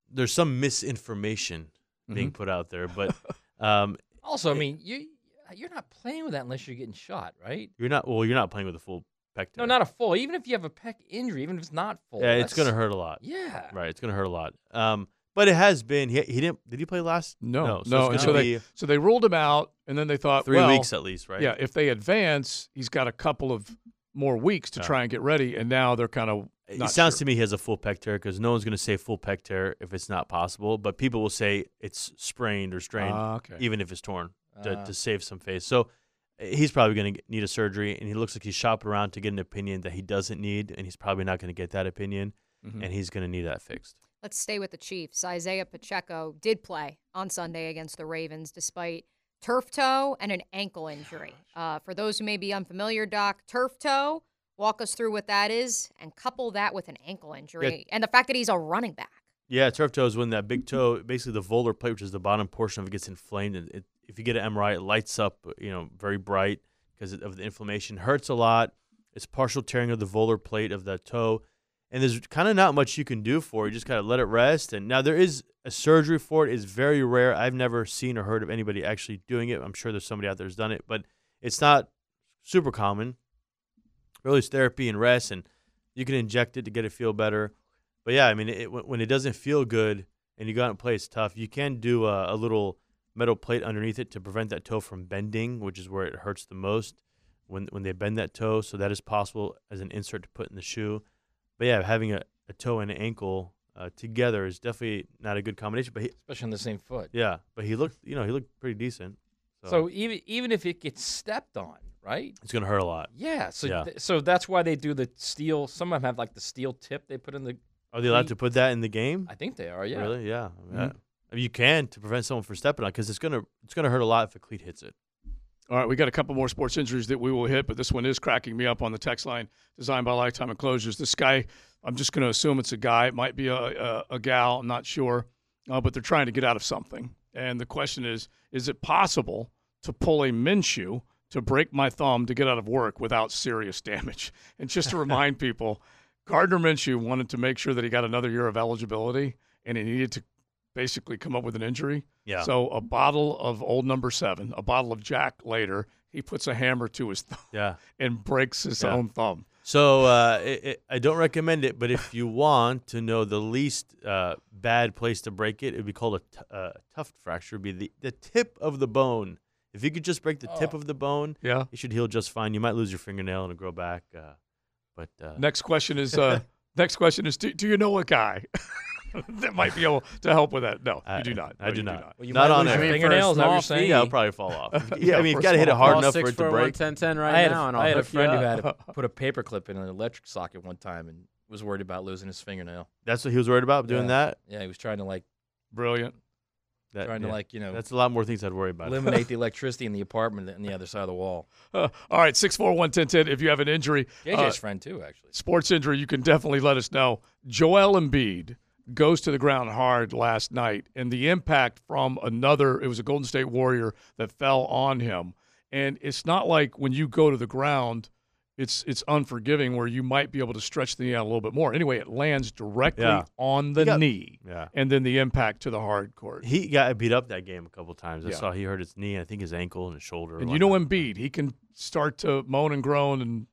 there's some misinformation being Mhm. put out there, but um, Also, I mean, you you're not playing with that unless you're getting shot, right? you're not. Well, you're not playing with a full pec. No, not a full. Even if you have a pec injury, even if it's not full. Yeah, it's gonna hurt a lot. Yeah. Right, it's gonna hurt a lot. Um, but it has been. He, he didn't. Did he play last? No, no. no. it's and gonna so be- they so they ruled him out, and then they thought Three well, weeks at least, right? Yeah, if they advance, he's got a couple of more weeks to Yeah. try and get ready, and now they're kind of. It sounds sure. to me he has a full pec tear because no one's going to say full pec tear if it's not possible. But people will say it's sprained or strained, Ah, okay. even if it's torn, to, Ah. to save some face. So uh, he's probably going to need a surgery, and he looks like he's shopping around to get an opinion that he doesn't need, and he's probably not going to get that opinion, Mhm. and he's going to need that fixed. Let's stay with the Chiefs. Isaiah Pacheco did play on Sunday against the Ravens despite turf toe and an ankle injury. Uh, for those who may be unfamiliar, Doc, turf toe, walk us through what that is and couple that with an ankle injury and the fact that he's a running back. Yeah, turf toe is when that big toe, basically the volar plate, which is the bottom portion of it, gets inflamed. And it, if you get an MRI, it lights up, you know, very bright because of the inflammation. Hurts a lot. It's partial tearing of the volar plate of the toe, and there's kind of not much you can do for it. You just kind of let it rest. And now there is a surgery for. It's very rare. I've never seen or heard of anybody actually doing it. I'm sure there's somebody out there who's done it, but it's not super common. Really, it's therapy and rest, and you can inject it to get it feel better. But yeah, I mean, it, when when it doesn't feel good and you go out and play, it's tough. You can do a, a little metal plate underneath it to prevent that toe from bending, which is where it hurts the most when when they bend that toe. So that is possible as an insert to put in the shoe. But yeah, having a, a toe and an ankle uh, together is definitely not a good combination. But he, especially on the same foot. yeah, but he looked, you know, he looked pretty decent. So even even if it gets stepped on, right? it's gonna hurt a lot. Yeah. So Yeah. th- so that's why they do the steel. Some of them have like the steel tip they put in the. Are they allowed to put that in the game? I think they are. Yeah. Really? Yeah. Mm-hmm. Yeah. I mean, you can to prevent someone from stepping on because it's gonna it's gonna hurt a lot if a cleat hits it. All right, we got a couple more sports injuries that we will hit, but this one is cracking me up on the text line designed by Lifetime Enclosures. This guy, I'm just going to assume it's a guy. It might be a, a, a gal. I'm not sure, uh, but they're trying to get out of something. And the question is is it possible to pull a Minshew to break my thumb to get out of work without serious damage? And just to remind people, Gardner Minshew wanted to make sure that he got another year of eligibility, and he needed to basically come up with an injury. Yeah. So a bottle of old number seven, a bottle of Jack later, he puts a hammer to his thumb Yeah. and breaks his Yeah. own thumb. So uh, it, it, I don't recommend it, but if you want to know the least uh, bad place to break it, it would be called a t- uh, tuft fracture. Would be the, the tip of the bone. If you could just break the tip Oh. of the bone, Yeah. it should heal just fine. You might lose your fingernail and it'll grow back. Uh, but uh, Next question is uh, next question is do, do you know a guy? that might be able to help with that. No, I- you do not. I No, do you not. Well, you not on lose air. your I mean, fingernails, for a now you're small saying. fee, I'll probably fall off. Yeah, I mean, you've got to hit it hard enough for it to break. 641 right I had, now, a, and I I'll had a you friend who had to put a paperclip in an electric socket one time and was worried about losing his fingernail. That's what he was worried about doing Yeah. that. Yeah, he was trying to like Brilliant. That- trying to like you know That's a lot more things I'd worry about. eliminate the electricity in the apartment on the other side of the wall. Uh, all right, six four one ten ten. If you have an injury, JJ's uh, friend too, actually. sports injury, you can definitely let us know. Joel Embiid goes to the ground hard last night, and the impact from another, it was a Golden State Warrior that fell on him. And it's not like when you go to the ground, it's it's unforgiving where you might be able to stretch the knee out a little bit more. Anyway, it lands directly Yeah. on the got- knee, Yeah. and then the impact to the hard court. He got beat up that game a couple times. I Yeah. saw he hurt his knee, I think his ankle and his shoulder. And you know whatnot. Embiid, he can start to moan and groan, and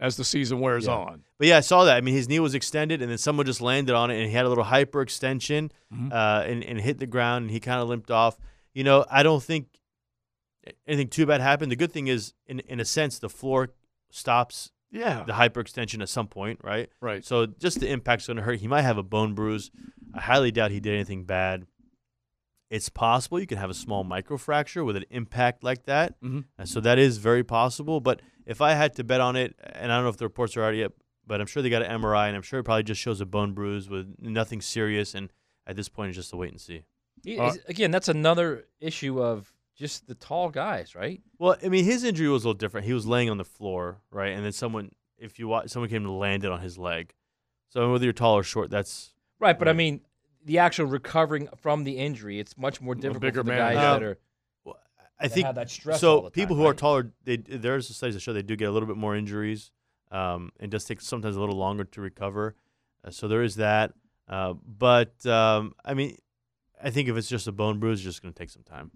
as the season wears Yeah. on. But yeah, I saw that. I mean, his knee was extended, and then someone just landed on it, and he had a little hyperextension, Mhm. uh, and, and hit the ground, and he kind of limped off. You know, I don't think anything too bad happened. The good thing is, in in a sense, the floor stops Yeah. the hyperextension at some point, right? Right. So just the impact's going to hurt. He might have a bone bruise. I highly doubt he did anything bad. It's possible you can have a small microfracture with an impact like that. Mhm. Uh, So that is very possible. But if I had to bet on it, and I don't know if the reports are out yet, but I'm sure they got an MRI, and I'm sure it probably just shows a bone bruise with nothing serious. And at this point, it's just a wait and see. Uh, again, that's another issue of just the tall guys, right? Well, I mean, his injury was a little different. He was laying on the floor, right, and then someone, if you watch, someone came and landed on his leg. So whether you're tall or short, that's Right, but I mean, the actual recovering from the injury, it's much more difficult bigger for the man. guys Um, that are. I think have that stress so. all the people time, who are taller, they there's studies that show they do get a little bit more injuries. Um, it does take sometimes a little longer to recover. Uh, so there is that. Uh, but um, I mean, I think if it's just a bone bruise, it's just going to take some time.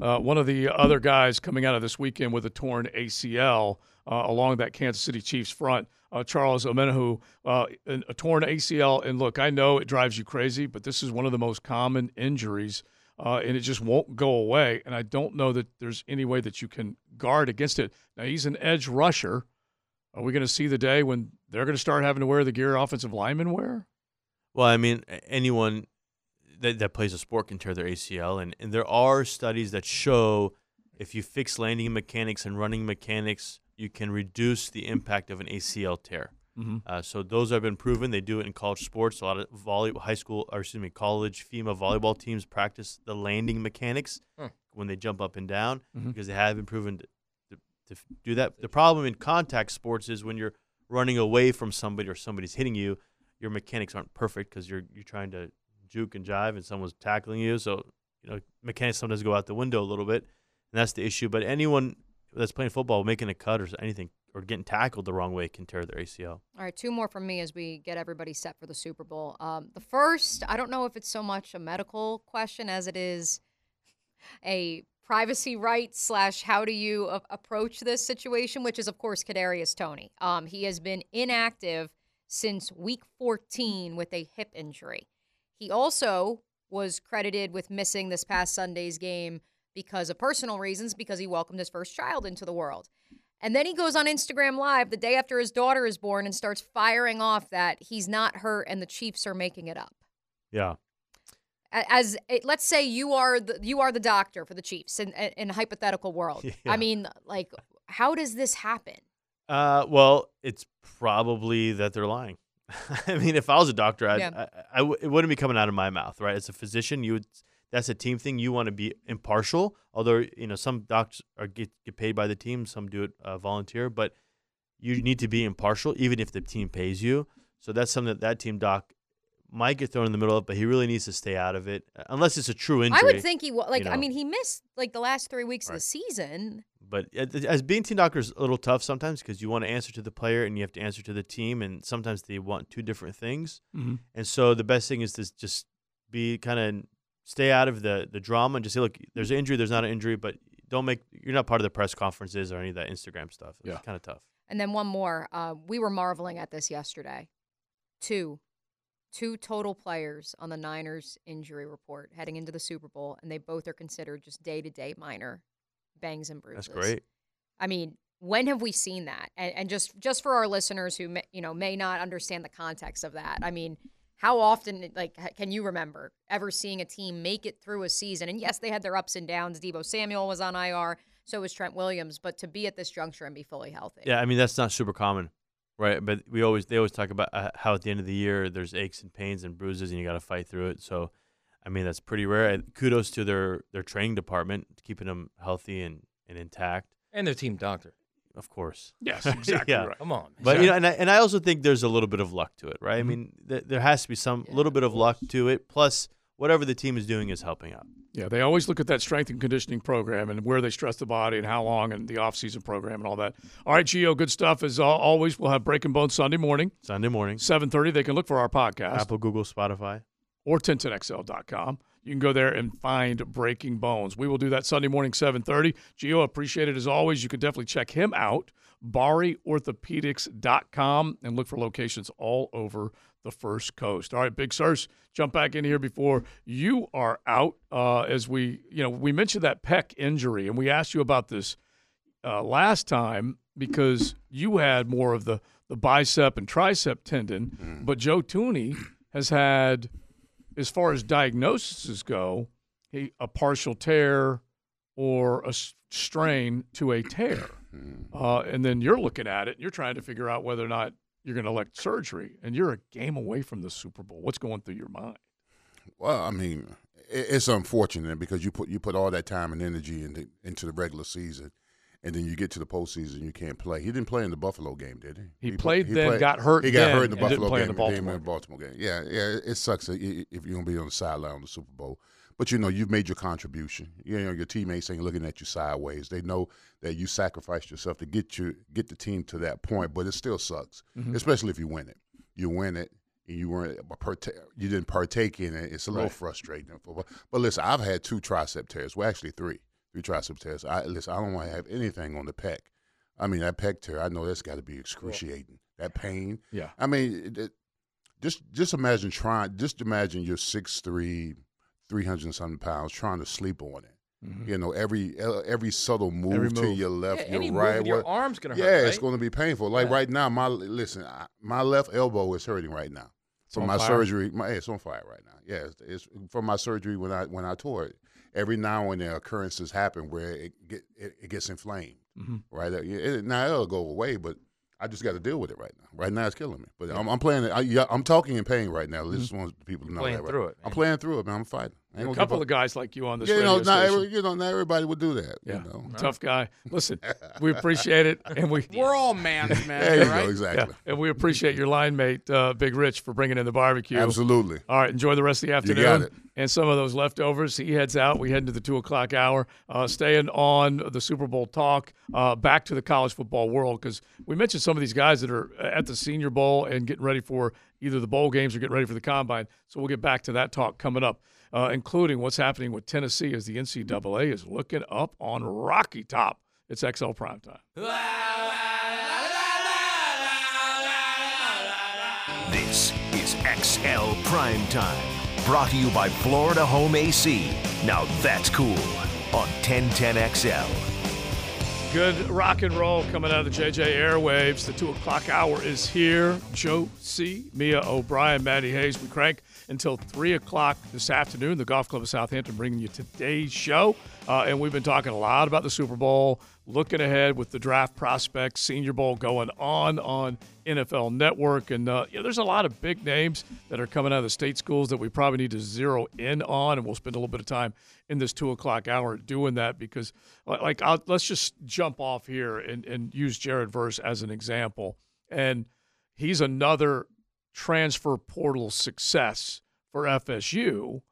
Uh, one of the other guys coming out of this weekend with a torn ACL uh, along that Kansas City Chiefs front, uh, Charles Omenihu, uh, a, a torn ACL. And look, I know it drives you crazy, but this is one of the most common injuries, uh, and it just won't go away. And I don't know that there's any way that you can guard against it. Now, he's an edge rusher. Are we going to see the day when they're going to start having to wear the gear offensive linemen wear? Well, I mean, anyone that, that plays a sport can tear their ACL, and, and there are studies that show if you fix landing mechanics and running mechanics, you can reduce the impact of an ACL tear. Mhm. Uh, so those have been proven. They do it in college sports. A lot of volley, high school, or excuse me, college FEMA volleyball teams practice the landing mechanics Hmm. when they jump up and down Mhm. because they have been proven to, to, to do that. The problem in contact sports is when you're running away from somebody or somebody's hitting you, your mechanics aren't perfect because you're you're trying to juke and jive and someone's tackling you. So you know mechanics sometimes go out the window a little bit, and that's the issue. But anyone that's playing football, making a cut or anything, or getting tackled the wrong way can tear their ACL. All right, two more from me as we get everybody set for the Super Bowl. Um, the first, I don't know if it's so much a medical question as it is a privacy right slash how do you a- approach this situation, which is of course Kadarius Toney. Um, he has been inactive since week 14 with a hip injury. He also was credited with missing this past Sunday's game because of personal reasons, because he welcomed his first child into the world. And then he goes on Instagram Live the day after his daughter is born and starts firing off that he's not hurt and the Chiefs are making it up. Yeah. As it, let's say you are the you are the doctor for the Chiefs in, in, in a hypothetical world. Yeah. I mean, like, how does this happen? Uh, well, it's probably that they're lying. I mean, if I was a doctor, I'd, Yeah. I, I w- it wouldn't be coming out of my mouth, right? As a physician, you would. That's a team thing. You want to be impartial. Although you know some docs are get, get paid by the team, some do it uh, volunteer, but you need to be impartial, even if the team pays you. So that's something that that team doc might get thrown in the middle of, but he really needs to stay out of it, uh, unless it's a true injury. I would think he wa- like. you I mean, he missed like the last three weeks of the season. But as as being team doctor is a little tough sometimes because you want to answer to the player and you have to answer to the team, and sometimes they want two different things. Mhm. And so the best thing is to just be kind of stay out of the the drama and just say, look, there's an injury, there's not an injury, but don't make you're not part of the press conferences or any of that Instagram stuff. It's Yeah. kind of tough. And then one more. Uh, we were marveling at this yesterday. Two, two total players on the Niners injury report heading into the Super Bowl, and they both are considered just day to day minor bangs and bruises. That's great. I mean, when have we seen that? And, and just just for our listeners who may, you know may not understand the context of that, I mean, How often, like, can you remember ever seeing a team make it through a season? And yes, they had their ups and downs. Deebo Samuel was on IR, so was Trent Williams. But to be at this juncture and be fully healthy, Yeah, I mean that's not super common, right? But we always they always talk about uh, how at the end of the year there's aches and pains and bruises and you got to fight through it. So, I mean that's pretty rare. Kudos to their their training department keeping them healthy and, and intact. And their team doctor. Of course. Yes, exactly yeah. right. Come on. But you know, and I, and I also think there's a little bit of luck to it, right? I mm-hmm. mean, th- there has to be some little bit of luck to it. Plus, whatever the team is doing is helping out. Yeah, they always look at that strength and conditioning program and where they stress the body and how long and the off-season program and all that. All right, Gio, good stuff as always. We'll have Breaking Bones Sunday morning, Sunday morning, 7:30. They can look for our podcast Apple, Google, Spotify. or 1010xl.com. You can go there and find Breaking Bones. We will do that Sunday morning, 7:30. Gio, appreciate it as always. You can definitely check him out, bariorthopedics.com, and look for locations all over the First Coast. All right, Big Sirs, jump back in here before you are out. Uh, as we, you know, we mentioned that pec injury, and we asked you about this uh, last time because you had more of the the bicep and tricep tendon, but Joe Thuney has had, as far as diagnoses go, a partial tear or a strain to a tear, uh, and then you're looking at it, and you're trying to figure out whether or not you're going to elect surgery, and you're a game away from the Super Bowl. What's going through your mind? Well, I mean, it's unfortunate because you put you put all that time and energy into into the regular season, and then you get to the postseason, you can't play. He didn't play in the Buffalo game, did he? He played then, got hurt He got hurt in the Buffalo play in game. the Baltimore in the Baltimore game. Yeah, yeah. It, sucks if you're gonna be on the sideline on the Super Bowl. But you know, you've made your contribution. You know, your teammates ain't looking at you sideways. They know that you sacrificed yourself to get you get the team to that point. But it still sucks, Mhm. especially if you win it. You win it, and you weren't you didn't partake in it. It's a little Right. frustrating. But, but listen, I've had two tricep tears. Well, actually three, three tricep tears. I listen. I don't want to have anything on the pec. I mean, that pec tear. I know that's got to be excruciating. That pain. Yeah. I mean, it, it, just just imagine trying. Just imagine you're six three, three hundred something pounds trying to sleep on it. Mm-hmm. You know, every every subtle move, Every to your left, Yeah, your right, your arm's gonna hurt, Yeah, it's right? going to be painful. Like Yeah. right now, my listen, I, my left elbow is hurting right now from my fire? surgery. My, it's on fire right now. Yeah, it's, it's from my surgery when I when I tore it. Every now and then occurrences happen where it get it, it gets inflamed. Mhm. Right it, it- now it'll go away, but I just got to deal with it right now. Right now, it's killing me. But I'm, I'm playing. it- I, I'm talking in pain right now. Just want people to know playing that. Right? through it, I'm playing through it, man. I'm fighting. I ain't A gonna couple of guys like you on this Yeah, you radio know, not station. every, you know, not everybody would do that. Yeah, You know. tough guy. Listen, we appreciate it, and we We're all mans, man. There you right? go. Exactly. yeah, and we appreciate your line mate, uh, Big Rich, for bringing in the barbecue. Absolutely. All right, enjoy the rest of the afternoon. You got it. And some of those leftovers. He heads out. We head into the two o'clock hour. Uh, staying on the Super Bowl talk. Uh, back to the college football world because we mentioned some of these guys that are at the Senior Bowl and getting ready for either the bowl games or getting ready for the combine. So we'll get back to that talk coming up, uh, including what's happening with Tennessee as the NCAA is looking up on Rocky Top. It's XL Prime Time. This is XL Prime Time, brought to you by Florida Home AC. Now that's cool on 1010XL. Good rock and roll coming out of the JJ airwaves. The two o'clock hour is here. Joe C, Mia O'Brien, Maddie Hayes. We crank until three o'clock this afternoon. The Golf Club of Southampton bringing you today's show, uh, and we've been talking a lot about the Super Bowl, looking ahead with the draft prospects, Senior Bowl going on on NFL Network, and uh, there's a lot of big names that are coming out of the state schools that we probably need to zero in on, and we'll spend a little bit of time in this two o'clock hour doing that because, like, like I'll, let's just jump off here and, and use Jared Verse as an example, and he's another transfer portal success for FSU,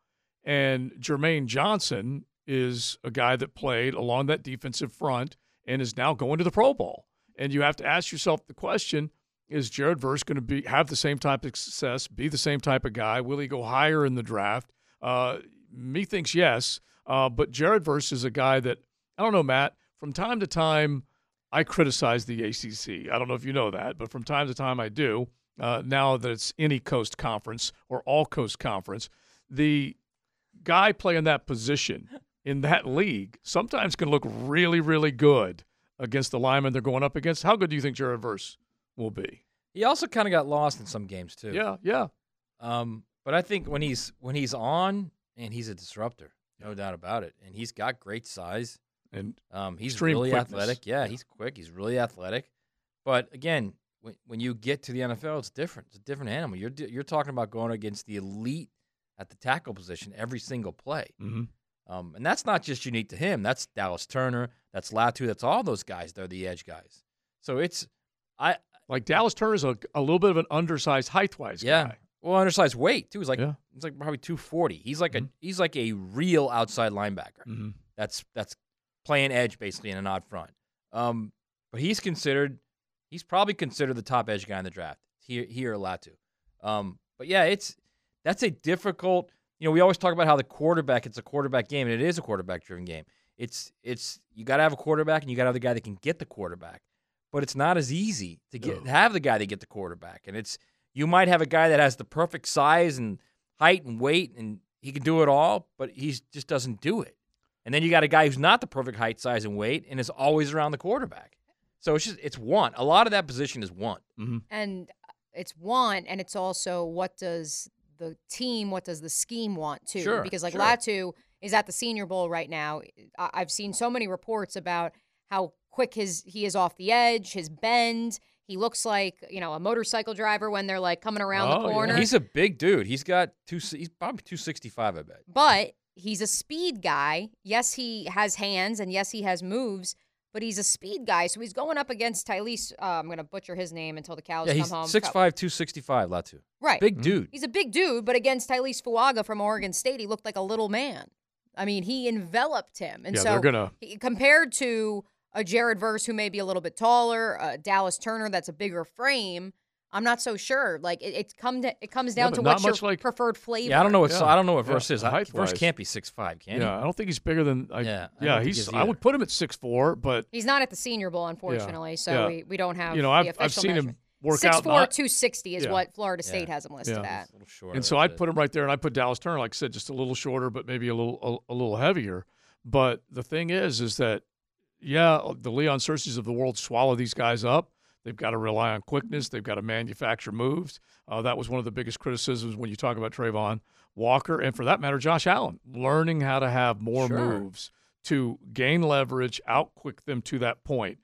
and Jermaine Johnson is a guy that played along that defensive front and is now going to the Pro Bowl. And you have to ask yourself the question: Is Jared Verse going to be have the same type of success, be the same type of guy? Will he go higher in the draft? Uh, me thinks yes, uh, but Jared Verse is a guy that I don't know, Matt. From time to time, I criticize the ACC. I don't know if you know that, but from time to time I do. Uh, now that it's any coast conference or all coast conference, the guy playing that position in that league sometimes can look really, really good against the lineman they're going up against. How good do you think Jared Verse will be? He also kind of got lost in some games too. Yeah, yeah. Um, but I think when he's when he's on, and he's a disruptor, no doubt about it. And he's got great size, and um, he's really quickness. athletic. Yeah, he's quick. He's really athletic. But again, when when you get to the NFL, it's different. It's a different animal. You're you're talking about going against the elite at the tackle position every single play. Mhm. Um, and that's not just unique to him. That's Dallas Turner. That's Latu. That's all those guys. They're the edge guys. So it's I Like Dallas Turner's a, a little bit of an undersized height wise yeah. guy. Well, undersized weight too. He's like Yeah. he's like probably two forty. He's like Mm-hmm. a he's like a real outside linebacker. Mhm. That's that's playing edge basically in an odd front. Um, but he's considered he's probably considered the top edge guy in the draft. Here here Latu. Um, but yeah, it's that's a difficult. You know, we always talk about how the quarterback it's a quarterback game, and it is a quarterback driven game. It's it's you got to have a quarterback, and you got to have the guy that can get the quarterback. But it's not as easy to get have the guy that get the quarterback, and it's you might have a guy that has the perfect size and height and weight, and he can do it all, but he just doesn't do it. And then you got a guy who's not the perfect height, size, and weight, and is always around the quarterback. So it's just it's want. A lot of that position is want. Mm-hmm. And it's want, and it's also what does the team, what does the scheme want too? Sure, because like sure. Latu is at the Senior Bowl right now. I- I've seen so many reports about how quick his he is off the edge, his bend. He looks like you know a motorcycle driver when they're like coming around Oh, the corner. He's a big dude. He's got two. He's probably two sixty five. I bet. but he's a speed guy. Yes, he has hands, and yes, he has moves. But he's a speed guy, so he's going up against Taliese. Uh, I'm going to butcher his name until the cows Yeah, come he's home. six five, two sixty five. Latu. Right. Big dude. He's a big dude, but against Taliese Fuaga from Oregon State, he looked like a little man. I mean, he enveloped him. And Yeah, so they're gonna- he- compared to a Jared Verse who may be a little bit taller, uh, Dallas Turner that's a bigger frame, I'm not so sure. Like it, it come to, it comes down but to not what's your like- preferred flavor. Yeah, I don't know what Yeah. I don't know what Yeah, verse is. I, verse can't be six five, can yeah, I don't think he's bigger than. I, Yeah, I yeah, don't he's. I would put him at six four, but He's not at the Senior Bowl, unfortunately, so yeah. we, we don't have You know, the I've- official I've seen him work 6'4", out not- 260 is Yeah. what Florida State has him listed Yeah. at. and so I'd put him right there, and I'd put Dallas Turner, like I said, just a little shorter, but maybe a little a, a little heavier. But the thing is, is that yeah, the Leon Cersei's of the world swallow these guys up. They've got to rely on quickness. They've got to manufacture moves. Uh, that was one of the biggest criticisms when you talk about Travon Walker, and for that matter, Josh Allen, learning how to have more Sure. moves to gain leverage, outquick them to that point.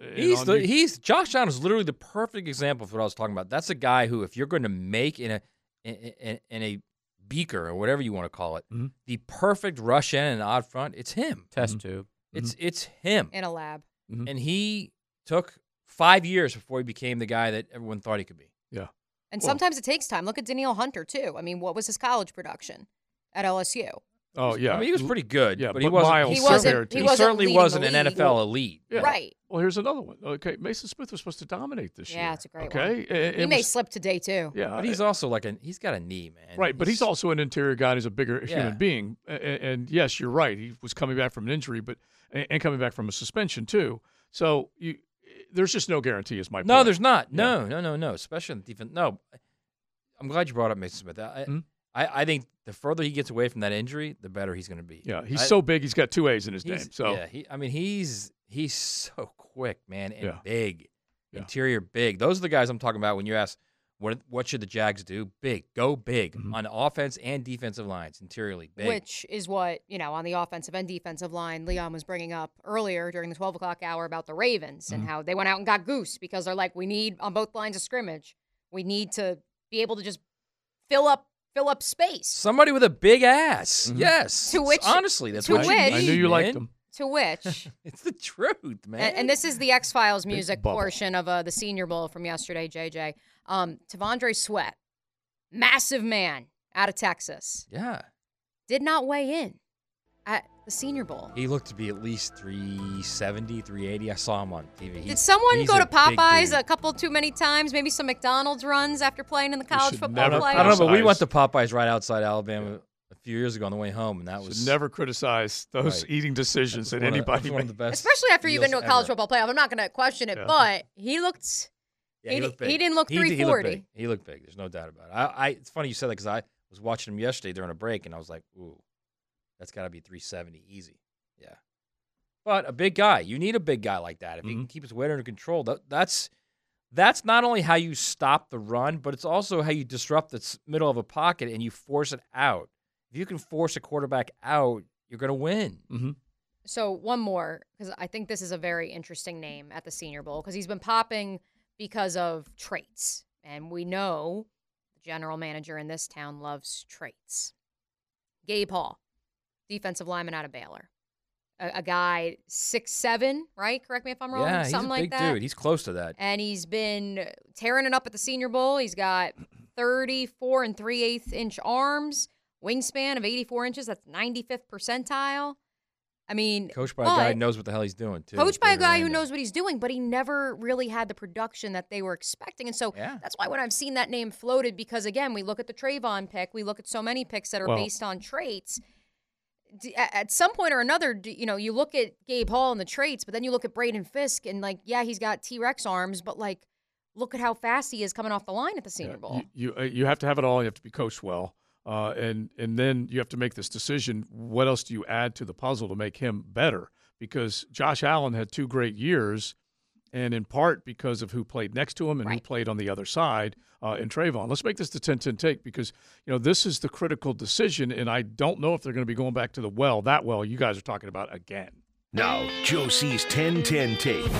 And He's the, the- he's Josh Allen is literally the perfect example of what I was talking about. That's a guy who, if you're going to make in a in, in, in a beaker or whatever you want to call it, Mm-hmm. the perfect rush in and odd front, it's him. Test tube. It's it's him. In a lab. Mm-hmm. And he took five years before he became the guy that everyone thought he could be. Yeah. And Well- sometimes it takes time. Look at Danielle Hunter too. I mean, what was his college production at LSU? Oh yeah, I mean, he was pretty good, Yeah, but he wasn't- miles He wasn't- he He, wasn't certainly wasn't an. NFL elite. Yeah. Right. Well, here's another one. Okay, Maason Smith was supposed to dominate this year. Yeah, it's a great okay? one. It- he it may was- slip today too. Yeah, But he's uh, also like a he's got a knee, man. Right, but he's also an interior guy. and He's a bigger Yeah. human being. And, and yes, you're right. He was coming back from an injury, but and, and coming back from a suspension too. So you, there's just no guarantee. Is my point. No, point. there's not. No, no, no, no. Especially on the defense. No, I'm glad you brought up Maason Smith. I, Hmm? I, I think the further he gets away from that injury, the better he's going to be. Yeah, he's I- so big. He's got two A's in his name. So yeah, he, I mean, he's he's so quick, man, and Yeah. big, Yeah. interior big. Those are the guys I'm talking about when you ask what what should the Jags do? Big, go big Mm-hmm. on offense and defensive lines, interiorly big. Which is what, you know, on the offensive and defensive line, Leon was bringing up earlier during the 12 o'clock hour about the Ravens Mm-hmm. and how they went out and got Goose because they're like, we need, on both lines of scrimmage, we need to be able to just fill up fill up space. Somebody with a big ass. Mm-hmm. Yes. To which- honestly, that's to what you which- need, I knew you liked man. him. To which, It's the truth, man. and, and this is the X Files music portion of uh, the Senior Bowl from yesterday, JJ. Um, T'Vondre Sweat, massive man out of Texas, yeah. did not weigh in at the Senior Bowl. He looked to be at least 370, 380. I saw him on TV. Did someone go to Popeyes a couple too many times? Maybe some McDonald's runs after playing in the college football never- playoffs? I don't know, but we went to Popeyes right outside Alabama a few years ago on the way home, and that Should was never criticize those Right. eating decisions that that was of- that anybody was one of the best. Especially after you've been to a college ever. football playoff. I'm not going to question it, Yeah. but he looked. Yeah, he, he, looked he didn't look He- he looked 340. He looked big. There's no doubt about it. I, I it's funny you said that because I was watching him yesterday during a break, and I was like, "Ooh, that's got to be 370 easy." Yeah, but a big guy. You need a big guy like that if he Mm-hmm. can keep his weight under control. That, that's that's not only how you stop the run, but it's also how you disrupt the middle of a pocket and you force it out. If you can force a quarterback out, you're going to win. Mm-hmm. So one more because I think this is a very interesting name at the Senior Bowl because he's been popping because of traits, and we know the general manager in this town loves traits. Gabe Hall, defensive lineman out of Baylor, a, a guy six seven, right? Correct me if I'm wrong. Yeah, he's something a like big that. dude. He's close to that. and he's been tearing it up at the Senior Bowl. He's got 34 and 3 eighths inch arms, wingspan of 84 inches. That's 95th percentile. I mean, Coached by a guy who knows what the hell he's doing, too. Coached by a guy who knows what he's doing, but he never really had the production that they were expecting. And so Yeah. that's why when I've seen that name floated, because again, we look at the Trayvon pick, we look at so many picks that are Well- based on traits. At some point or another, you know, you look at Gabe Hall and the traits, but then you look at Braden Fiske and like, yeah, he's got T Rex arms, but like, look at how fast he is coming off the line at the Senior Bowl. You you, uh, you have to have it all. You have to be coached well, uh, and and then you have to make this decision. What else do you add to the puzzle to make him better? Because Josh Allen had two great years, and in part because of who played next to him and who played on the other side uh, in Travon. Let's make this the 10-10 take because you know this is the critical decision, and I don't know if they're going to be going back to the well that well. You guys are talking about again. Now, Joe C's 1010 tape.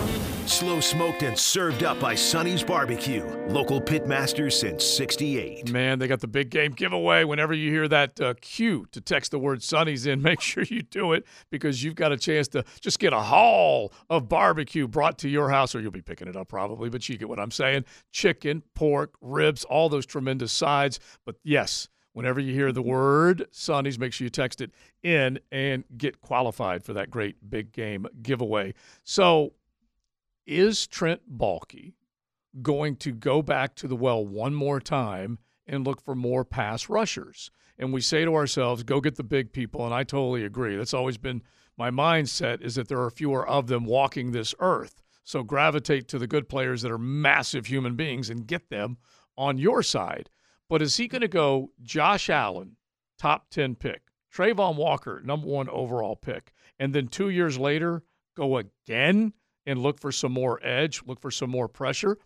Slow smoked and served up by Sonny's Barbecue. Local pitmaster since 68. Man, they got the big game giveaway. Whenever you hear that uh, cue to text the word Sonny's in, make sure you do it because you've got a chance to just get a haul of barbecue brought to your house, or you'll be picking it up probably, but you get what I'm saying. Chicken, pork, ribs, all those tremendous sides. But yes, whenever you hear the mm-hmm. word Sonny's, make sure you text it in and get qualified for that great big game giveaway. So, is Trent Baalke going to go back to the well one more time and look for more pass rushers. And we say to ourselves, go get the big people. And I totally agree. That's always been my mindset is that there are fewer of them walking this earth. So gravitate to the good players that are massive human beings and get them on your side. But is he going to go Josh Allen, top 10 pick, Travon Walker, number one overall pick, and then two years later go again and look for some more edge, look for some more pressure?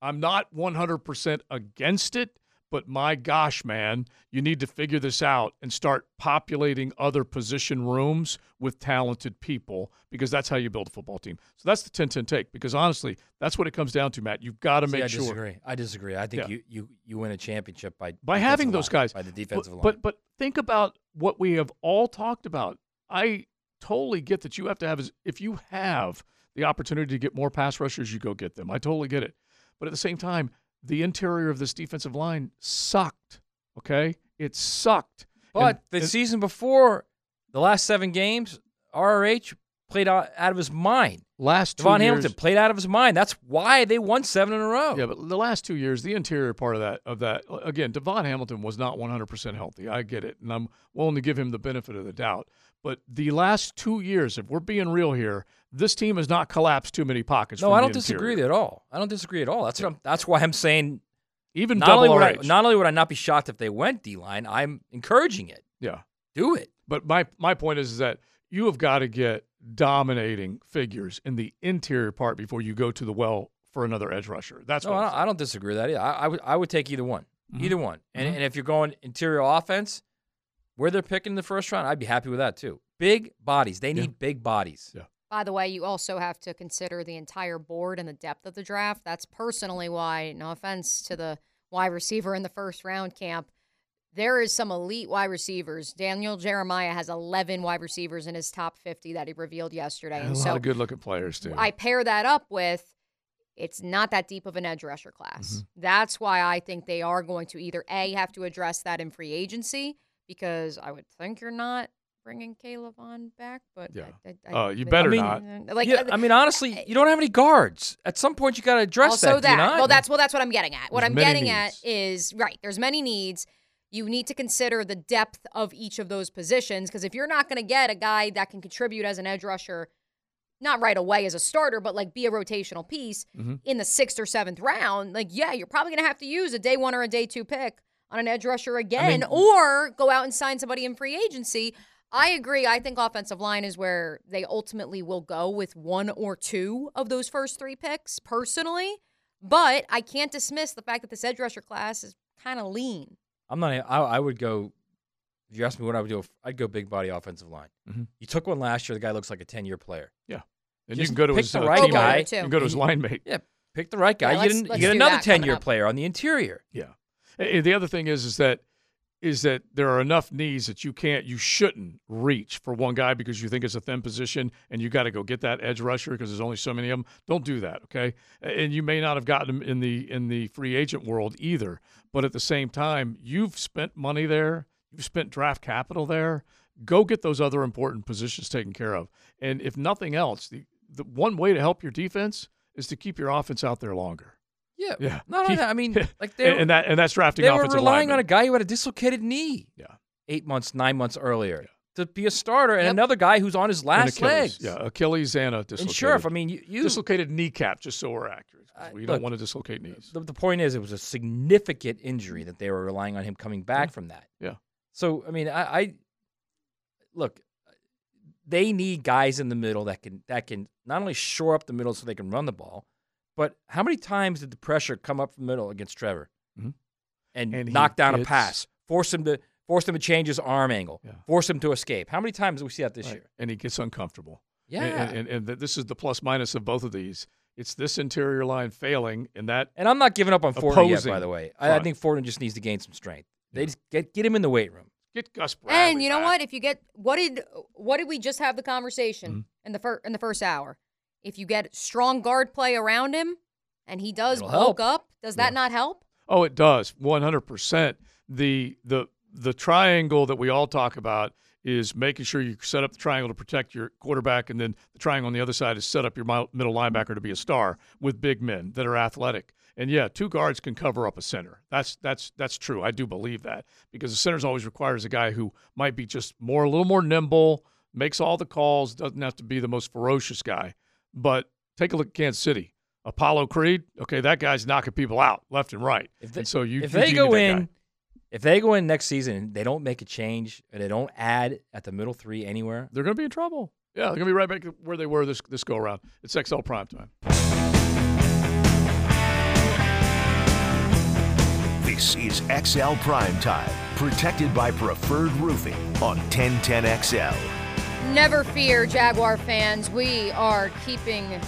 I'm not 100% against it, but my gosh, man, you need to figure this out and start populating other position rooms with talented people because that's how you build a football team. So that's the 10 10 take because honestly, that's what it comes down to, Matt. You've got to See, make I sure. I disagree. I disagree. I think Yeah. you, you you win a championship by by having those line, guys by the But- defensive line. But but think about what we have all talked about. I totally get that you have to have is if you have the opportunity to get more pass rushers, you go get them. I totally get it. But at the same time, the interior of this defensive line sucked. Okay, it sucked. But And- the and- season before, the last seven games, RRH played out, out of his mind. Last two DaVon years- Hamilton played out of his mind. That's why they won seven in a row. Yeah, but the last two years, the interior part of that of that again, DaVon Hamilton was not 100% healthy. I get it, and I'm willing to give him the benefit of the doubt. But the last two years, if we're being real here, this team has not collapsed too many pockets. No, I don't disagree at all. I don't disagree at all. That's what I'm, that's why I'm saying. Even not only would I, not only would I not be shocked if they went D line, I'm encouraging it. Yeah. Do it. But my my point is, is that you have got to get dominating figures in the interior part before you go to the well for another edge rusher. That's no, what I I'm don't, I don't disagree with that. Either. I, I would I would take either one, Mhm. either one. And Mhm. and if you're going interior offense, where they're picking in the first round, I'd be happy with that too. Big bodies. They need big bodies. Yeah. By the way, you also have to consider the entire board and the depth of the draft. That's personally why, no offense to the wide receiver in the first round camp, there is some elite wide receivers. Daniel Jeremiah has 11 wide receivers in his top 50 that he revealed yesterday. a and lot so of good looking players too. I pair that up with it's not that deep of an edge rusher class. That's why I think they are going to either A, have to address that in free agency, because I would think you're not bringing Caleb on back, but Yeah. I, I, Uh, you better I mean, not. Like, yeah, uh, I mean, honestly, you don't have any guards. At some point, you got to address also that. do you that. not? Well, that's well, that's what I'm getting at. What There's I'm getting needs. at is right. There's many needs. You need to consider the depth of each of those positions because if you're not going to get a guy that can contribute as an edge rusher, not right away as a starter, but like be a rotational piece Mhm. in the sixth or seventh round, like yeah, you're probably going to have to use a day one or a day two pick on an edge rusher again, or go out and sign somebody in free agency. I agree. I think offensive line is where they ultimately will go with one or two of those first three picks, personally. But I can't dismiss the fact that this edge rusher class is kind of lean. I'm not. I, I would go. If you ask me what I would do, I'd go big body offensive line. Mhm. You took one last year. The guy looks like a 10 year player. Yeah. And Just you can go to pick his the uh, right teammate. guy. You can go to his line mate. Yeah, pick the right guy. Yeah, you let's- get, let's you get another 10 year player on the interior. Yeah. And the other thing is, is that is that there are enough needs that you can't, you shouldn't reach for one guy because you think it's a thin position and you got to go get that edge rusher because there's only so many of them. Don't do that, okay? And you may not have gotten them in the in the free agent world either, but at the same time, you've spent money there, you've spent draft capital there. Go get those other important positions taken care of. And if nothing else, the, the one way to help your defense is to keep your offense out there longer. Yeah. Yeah. Not only that, I mean, like they and, and that and that's drafting they were relying linemen. on a guy who had a dislocated knee. Yeah. Eight months, nine months earlier to be a starter, and another guy who's on his last legs. Yeah, Achilles and a dislocated. Sheriff, I mean, you- you- dislocated kneecap, just so we're accurate. 'Cause we don't look, want to dislocate knees. The, the point is, it was a significant injury that they were relying on him coming back from that. Yeah. So I mean, I, I look. They need guys in the middle that can that can not only shore up the middle so they can run the ball, but how many times did the pressure come up from the middle against Trevor Mhm. and, And knock down a pass, force him to force him to change his arm angle, force him to escape? How many times do we see that this Right. year? And he gets uncomfortable. Yeah. And, and, and, and this is the plus minus of both of these. It's this interior line failing, and that. And I'm not giving up on Fortner yet, by the way. I, I think Fortner just needs to gain some strength. They just get get him in the weight room. Get Gus Bradley. And you know back. what? If you get what did what did we just have the conversation Mm-hmm. in the first in the first hour? If you get strong guard play around him, and he does It'll bulk help. up, does that not help? Oh, it does. One hundred percent. The the the triangle that we all talk about is making sure you set up the triangle to protect your quarterback, and then the triangle on the other side is set up your middle linebacker to be a star with big men that are athletic. And yeah, two guards can cover up a center. That's that's that's true. I do believe that because the center's always requires a guy who might be just more a little more nimble, makes all the calls, doesn't have to be the most ferocious guy. But take a look at Kansas City. Apollo Creed, okay, that guy's knocking people out left and right. If they, and so you if you they do go in, guy. If they go in next season and they don't make a change and they don't add at the middle three anywhere, they're going to be in trouble. Yeah, they're going to be right back where they were this this go around. It's XL Prime Time. This is XL Prime Time, protected by Preferred Roofing on 1010XL. Never fear, Jaguar fans. We are keeping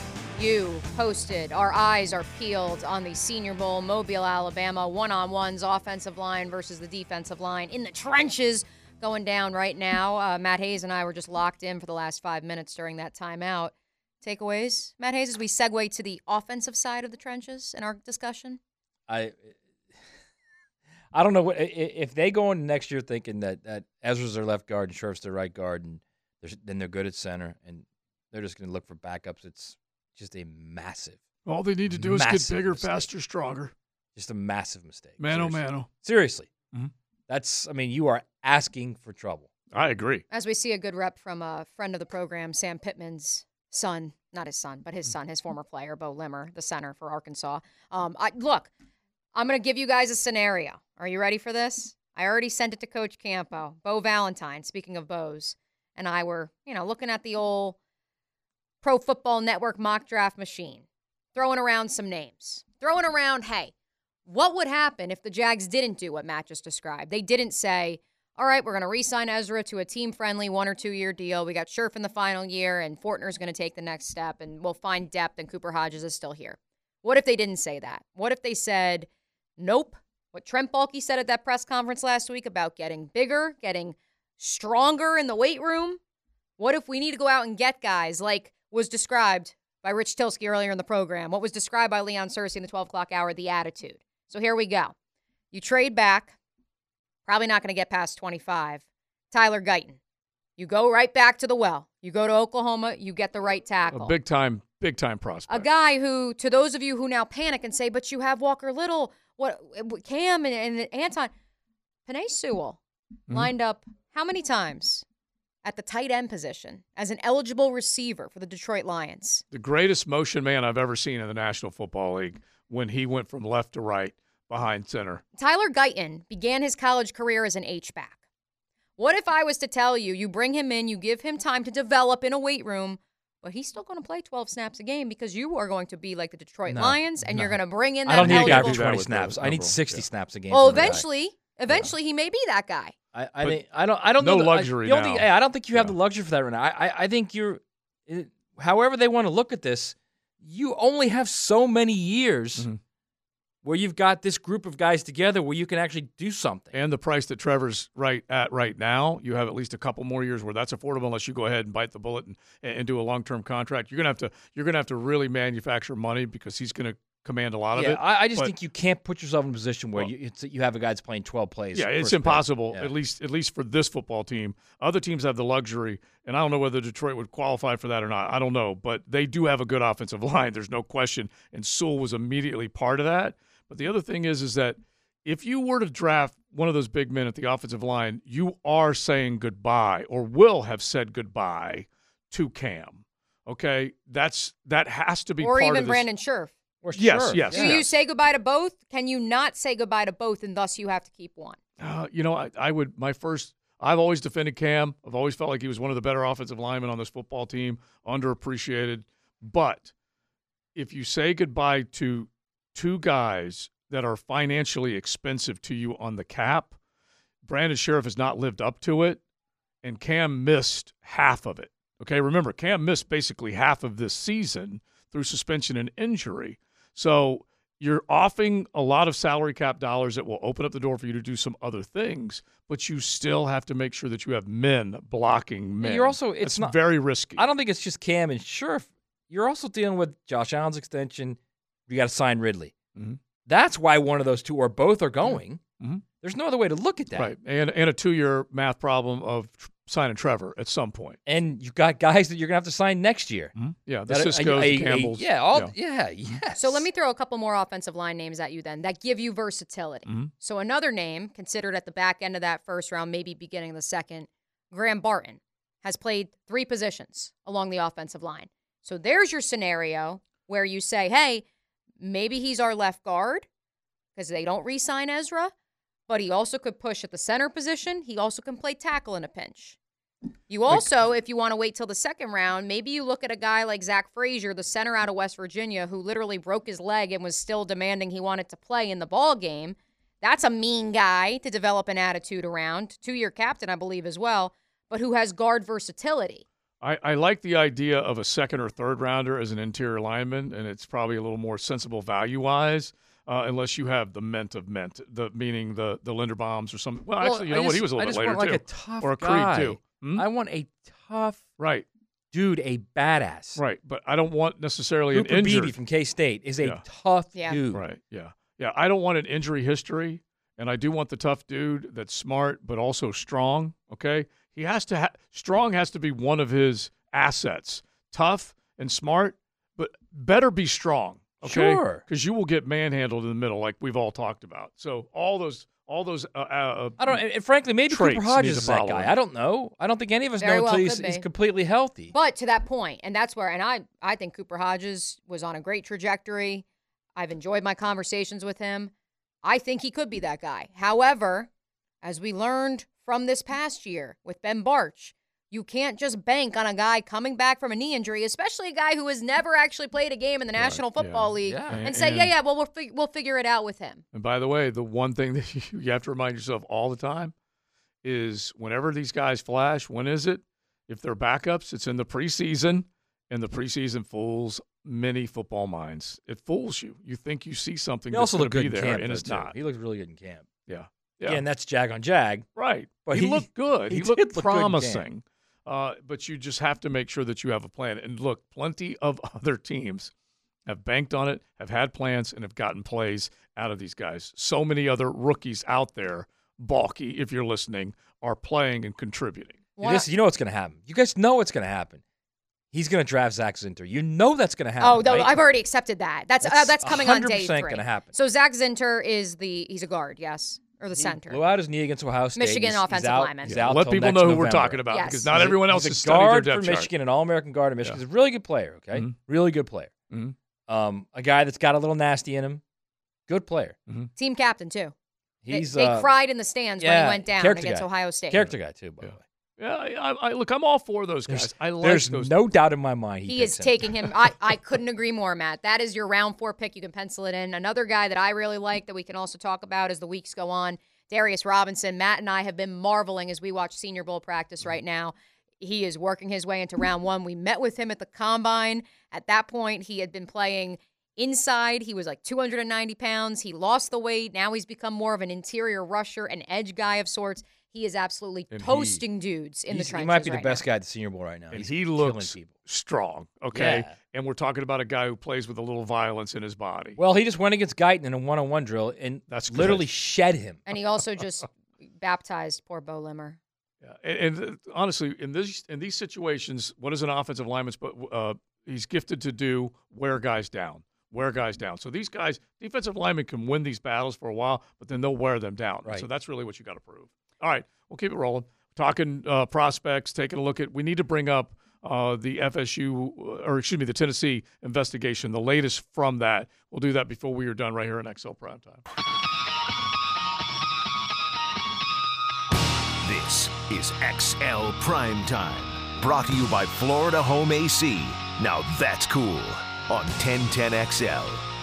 you posted. Our eyes are peeled on the Senior Bowl, Mobile, Alabama, one on ones, offensive line versus the defensive line in the trenches going down right now. Uh, Matt Hayes and I were just locked in for the last five minutes during that timeout. Takeaways, Matt Hayes, as we segue to the offensive side of the trenches in our discussion? I I don't know what if they go into next year thinking that that Ezra's their left guard and Scherff's their right guard, and they're, then they're good at center, and they're just going to look for backups. It's just a massive, All they need to do is get bigger, mistake. faster, stronger. just a massive mistake. Mano, Seriously. mano. Seriously, Mhm. that's. I mean, you are asking for trouble. I agree. As we see a good rep from a friend of the program, Sam Pittman's son, not his son, but his son, his former player, Beau Limmer, the center for Arkansas. Um, I, look, I'm going to give you guys a scenario. Are you ready for this? I already sent it to Coach Campo. Bo Valentine, speaking of Bo's, and I were, you know, looking at the old Pro Football Network mock draft machine, throwing around some names, throwing around, hey, what would happen if the Jags didn't do what Matt just described? They didn't say, all right, we're going to re sign Ezra to a team friendly one or two year deal. We got Scherff in the final year, and Fortner's going to take the next step, and we'll find depth, and Cooper Hodges is still here. What if they didn't say that? What if they said, nope? What Trent Baalke said at that press conference last week about getting bigger, getting stronger in the weight room. What if we need to go out and get guys like was described by Rich Tylski earlier in the program? What was described by Leon Searcy in the 12 o'clock hour? The attitude. So here we go. You trade back, probably not going to get past 25. Tyler Guyton. You go right back to the well. You go to Oklahoma, you get the right tackle. A big time, big time prospect. A guy who, to those of you who now panic and say, but you have Walker Little, what Cam and, and Anton, Penei Sewell Mhm. lined up how many times at the tight end position as an eligible receiver for the Detroit Lions? the greatest motion man I've ever seen in the National Football League when he went from left to right behind center. Tyler Guyton began his college career as an H-back. What if I was to tell you, you bring him in, you give him time to develop in a weight room, but he's still going to play 12 snaps a game because you are going to be like the Detroit No, Lions and you're going to bring in that I don't need a guy eligible- for 20 snaps. I need 60 snaps a game. Well, eventually guy. Eventually, eventually he may be that guy. I, I But think I don't. I don't no know. the- I- luxury the only- now. hey, I don't think you have the luxury for that right now. I, I, I think you're. It, however they want to look at this, you only have so many years Mm-hmm. where you've got this group of guys together where you can actually do something. And the price that Trevor's right at right now, you have at least a couple more years where that's affordable unless you go ahead and bite the bullet and, and do a long term contract. You're gonna have to you're gonna have to really manufacture money because he's gonna command a lot of it. I, I just But- think you can't put yourself in a position where Well- you it's, you have a guy that's playing 12 plays. Yeah, it's impossible. Yeah. At least, at least for this football team. Other teams have the luxury, and I don't know whether Detroit would qualify for that or not. I don't know, but they do have a good offensive line. There's no question, and Sewell was immediately part of that. But the other thing is, is that if you were to draft one of those big men at the offensive line, you are saying goodbye, or will have said goodbye to Cam. Okay, that's that has to be or part even of this. Brandon Scherff. Yes, yes. Do you say goodbye to both? Can you not say goodbye to both, and thus you have to keep one? Uh, you know, I, I would my first. I've always defended Cam. I've always felt like he was one of the better offensive linemen on this football team, underappreciated. But if you say goodbye to two guys that are financially expensive to you on the cap, Brandon Scherff has not lived up to it, and Cam missed half of it. Okay, remember, Cam missed basically half of this season through suspension and injury. So you're offing a lot of salary cap dollars that will open up the door for you to do some other things, but you still have to make sure that you have men blocking men. You're also it's That's not very risky. I don't think it's just Cam and Scherff. You're also dealing with Josh Allen's extension. You got to sign Ridley. Mhm. That's why one of those two or both are going. Mhm. There's no other way to look at that. Right, and and a two-year math problem of signing Trevor at some point. And you've got guys that you're gonna have to sign next year. Yeah, the That- a- Cisco's, a- the a- Campbells. yeah, all yeah, yes. So let me throw a couple more offensive line names at you then that give you versatility. Mhm. So another name considered at the back end of that first round, maybe beginning of the second, Graham Barton has played three positions along the offensive line. So there's your scenario where you say, hey, maybe he's our left guard because they don't re sign Ezra, but he also could push at the center position. He also can play tackle in a pinch. You also, if you want to wait till the second round, maybe you look at a guy like Zach Frazier, the center out of West Virginia, who literally broke his leg and was still demanding he wanted to play in the ball game. That's a mean guy to develop an attitude around. Two year captain, I believe, as well, but who has guard versatility. I, I like the idea of a second or third rounder as an interior lineman, and it's probably a little more sensible value wise. Uh, unless you have the ment of ment, the meaning the the Linderbaums or some. Well, actually, you I know what? He was a little just bit later want, like too, a tough or a Creed guy. too. Hmm? I want a tough right dude, a badass. Right, but I don't want necessarily Cooper an injury. Beebe from K State is a Yeah. tough Yeah. dude. Right. Yeah. Yeah. I don't want an injury history, and I do want the tough dude that's smart but also strong. Okay. He has to. Ha- strong has to be one of his assets. Tough and smart, but better be strong. Okay. Sure. Because you will get manhandled in the middle, like we've all talked about. So all those, all those. Uh, uh, I don't. And frankly, maybe Cooper Hodges is that guy. him. I don't know. I don't think any of us Very know well until he's, he's completely healthy. But to that point, and that's where, and I, I think Cooper Hodges was on a great trajectory. I've enjoyed my conversations with him. I think he could be that guy. However, as we learned from this past year with Ben Bartch, you can't just bank on a guy coming back from a knee injury, especially a guy who has never actually played a game in the National Football League, Yeah. and, And- say, yeah, and- yeah, well, we'll, fig- we'll figure it out with him. And by the way, the one thing that you, you have to remind yourself all the time is whenever these guys flash, when is it? If they're backups, it's in the preseason, and the preseason fools many football minds. It fools you. You think you see something He that's also going looked to good be in there, camp, and it's too. not. He looked really good in camp. Yeah. Yeah, Yeah. and that's jag on jag. Right. But he, he- looked good. he He, did looked look good promising. Uh, but you just have to make sure that you have a plan. And look, plenty of other teams have banked on it, have had plans, and have gotten plays out of these guys. So many other rookies out there, Baalke, if you're listening, are playing and contributing. This, you know what's going to happen. You guys know what's going to happen. He's going to draft Zach Zinter. You know that's going to happen. Oh, no, right? I've already accepted that. That's That's uh, that's coming on day 100% three. gonna happen. So Zach Zinter is the he's a guard, yes, or the He center. blew out his knee against Ohio State. Michigan He's- he's offensive out- lineman. He's Yeah, out let people know who we're talking about Yes. because not He's everyone else is has a their guard depth for chart. Michigan, an All-American guard in Michigan. Yeah. He's a really good player. Okay, Mhm. really good player. Mhm. Um, a guy that's got a little nasty in him. Good player. Team captain too. They- He's they, uh, cried in the stands when he went down character against guy. Ohio State. Character guy too, by the way. Yeah, I, I, look, I'm all for those guys. There's, I like there's those. no doubt in my mind. He, He is him. taking him. I, I couldn't agree more, Matt. That is your round four pick. You can pencil it in. Another guy that I really like that we can also talk about as the weeks go on, Darius Robinson. Matt and I have been marveling as we watch Senior Bowl practice right now. He is working his way into round one. We met with him at the combine. At that point, he had been playing inside. He was like 290 pounds. He lost the weight. Now he's become more of an interior rusher, an edge guy of sorts. He is absolutely And he- toasting dudes in the He's- trenches. He might be the right best now. guy at the Senior Bowl right now. and He's he looks strong. Okay, Yeah. and we're talking about a guy who plays with a little violence in his body. Well, he just went against Guyton in a one-on-one drill and That's good. literally shed him. And he also just baptized poor Beau Limmer. Yeah, and, and uh, honestly, in this in these situations, what is an offensive lineman's But uh, he's gifted to do wear guys down, wear guys down. So these guys, defensive linemen, can win these battles for a while, but then they'll wear them down. Right. So that's really what you got to prove. All right, we'll keep it rolling. Talking uh, prospects, taking a look at. We need to bring up uh, the FSU, or excuse me, the Tennessee investigation, the latest from that. We'll do that before we are done right here in XL Primetime. This is XL Prime Time, brought to you by Florida Home AC. Now that's cool on 1010XL.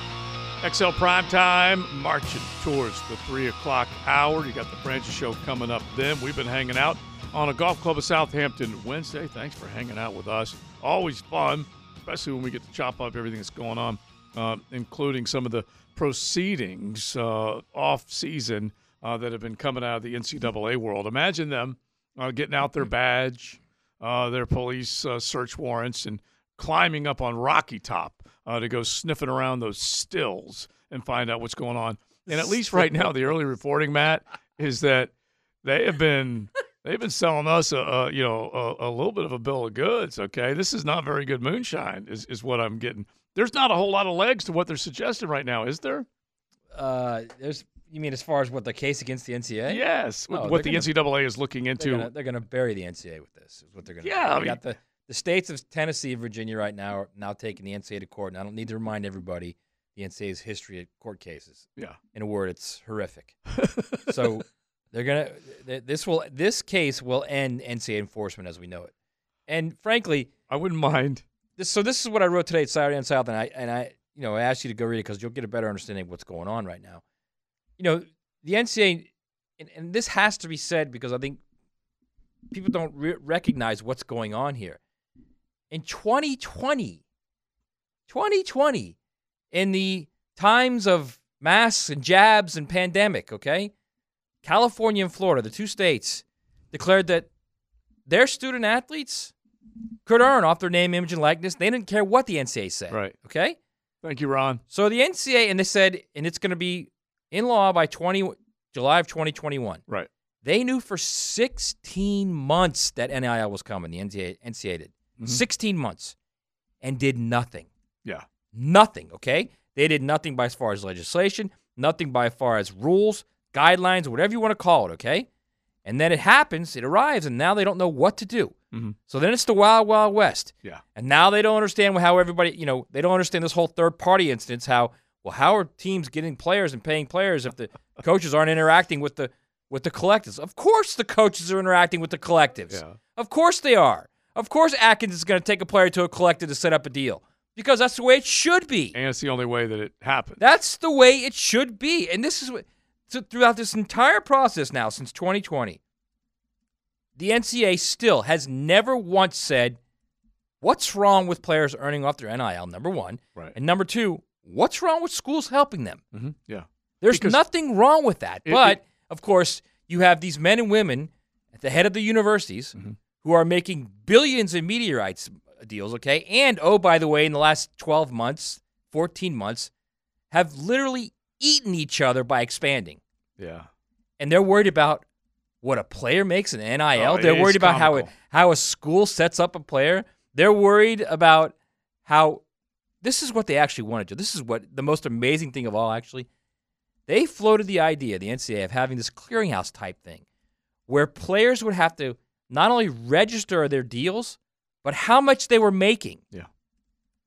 XL Prime Time, marching towards the 3 o'clock hour. You got the Franchise Show coming up then. We've been hanging out on a golf club of Southampton Wednesday. Thanks for hanging out with us. Always fun, especially when we get to chop up everything that's going on, uh, including some of the proceedings uh, off season uh, that have been coming out of the NCAA world. Imagine them uh, getting out their badge, uh, their police uh, search warrants, and climbing up on Rocky Top uh, to go sniffing around those stills and find out what's going on. And at least right now, the early reporting, Matt, is that they have been they've been selling us a, a you know a, a little bit of a bill of goods. Okay, this is not very good moonshine, is is what I'm getting. There's not a whole lot of legs to what they're suggesting right now, is there? Uh, there's. You mean as far as what the case against the NCAA? Yes, Oh, what the gonna- NCAA is looking into. They're gonna, bury the NCAA with this. Is what they're gonna. Yeah, do. I mean- got the the states of Tennessee and Virginia right now are now taking the NCAA to court. And I don't need to remind everybody the NCAA's history of court cases. Yeah. In a word, it's horrific. so they're gonna. th- This will. This case will end NCAA enforcement as we know it. And frankly, I wouldn't mind. This, so this is what I wrote today at Saturday Down South, and I and I you know I asked you to go read it because you'll get a better understanding of what's going on right now. You know, the NCAA, and, and this has to be said because I think people don't re- recognize what's going on here. In 2020, 2020, in the times of masks and jabs and pandemic, okay, California and Florida, the two states, declared that their student athletes could earn off their name, image, and likeness. They didn't care what the NCAA said. Right. Okay. Thank you, Ron. So the NCAA, and they said, and it's going to be in law by 20 July of 2021. Right. They knew for 16 months that NIL was coming. The NCAA, NCAA did. 16 months, and did nothing. Yeah. Nothing. Okay. They did nothing by as far as legislation, nothing by as far as rules, guidelines, whatever you want to call it. Okay. And then it happens, it arrives, and now they don't know what to do. Mhm. So then it's the wild, wild west. Yeah. And now they don't understand how everybody, you know, they don't understand this whole third party instance. How well, how are teams getting players and paying players if the coaches aren't interacting with the with the collectives? Of course, the coaches are interacting with the collectives. Yeah. Of course they are. Of course, Atkins is going to take a player to a collective to set up a deal because that's the way it should be. And it's the only way that it happens. That's the way it should be. And this is what so throughout this entire process now since 2020, the NCAA still has never once said, what's wrong with players earning off their NIL, number one. Right. And number two, what's wrong with schools helping them? Mm-hmm. Yeah. There's Because nothing wrong with that. it- but, it- of course, you have these men and women at the head of the universities Mm-hmm. Who are making billions in media rights deals, okay? And, oh, by the way, in the last 12 months, 14 months, have literally eaten each other by expanding. Yeah. And they're worried about what a player makes in NIL. Oh, they're worried about how it, how a school sets up a player. They're worried about how this is what they actually want to do. This is what the most amazing thing of all, actually. They floated the idea, the NCAA, of having this clearinghouse type thing where players would have to not only register their deals, but how much they were making. Yeah.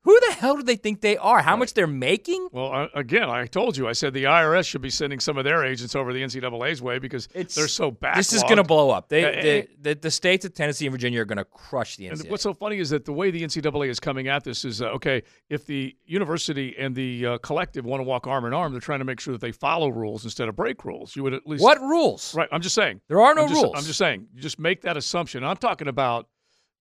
Who the hell do they think they are? How much they're making? Well, I, again, I told you. I said the IRS should be sending some of their agents over the NCAA's way because they're so backlogged. This is going to blow up. They, Uh, they, the, the states of Tennessee and Virginia are going to crush the And NCAA. what's so funny is that the way the NCAA is coming at this is uh, okay. If the university and the uh, collective want to walk arm in arm, they're trying to make sure that they follow rules instead of break rules. You would at least What rules? Right. I'm just saying There are no I'm just- rules. I'm just saying. You just make that assumption. I'm talking about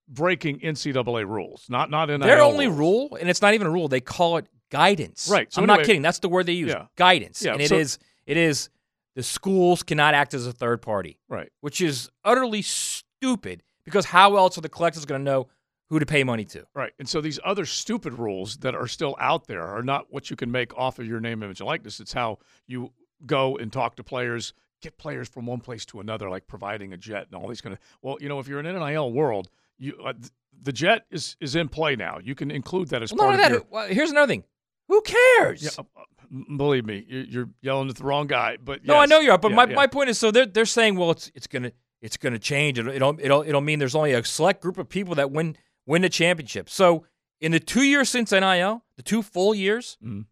breaking NCAA rules, not not in Their only rule, and it's not even a rule, they call it guidance. Right, so I'm not kidding. That's the word they use. Yeah. Guidance. Yeah, and it so- is it is the schools cannot act as a third party. Right. Which is utterly stupid because how else are the collectors going to know who to pay money to? Right. And so these other stupid rules that are still out there are not what you can make off of your name, image, and likeness. It's how you go and talk to players, get players from one place to another, like providing a jet and all these kind of. Well, you know, if you're in an NIL world, you uh, the jet is is in play now. You can include that as Well, part of only your. well, here's another thing. Who cares? Yeah, uh, believe me, you- you're yelling at the wrong guy. But No, I know you are, but Yeah, my, yeah. my point is, so they're they're saying, well, it's it's gonna it's gonna change. It'll it'll it'll, it'll mean there's only a select group of people that win win the championship. So in the two years since NIL, the two full years, Mhm.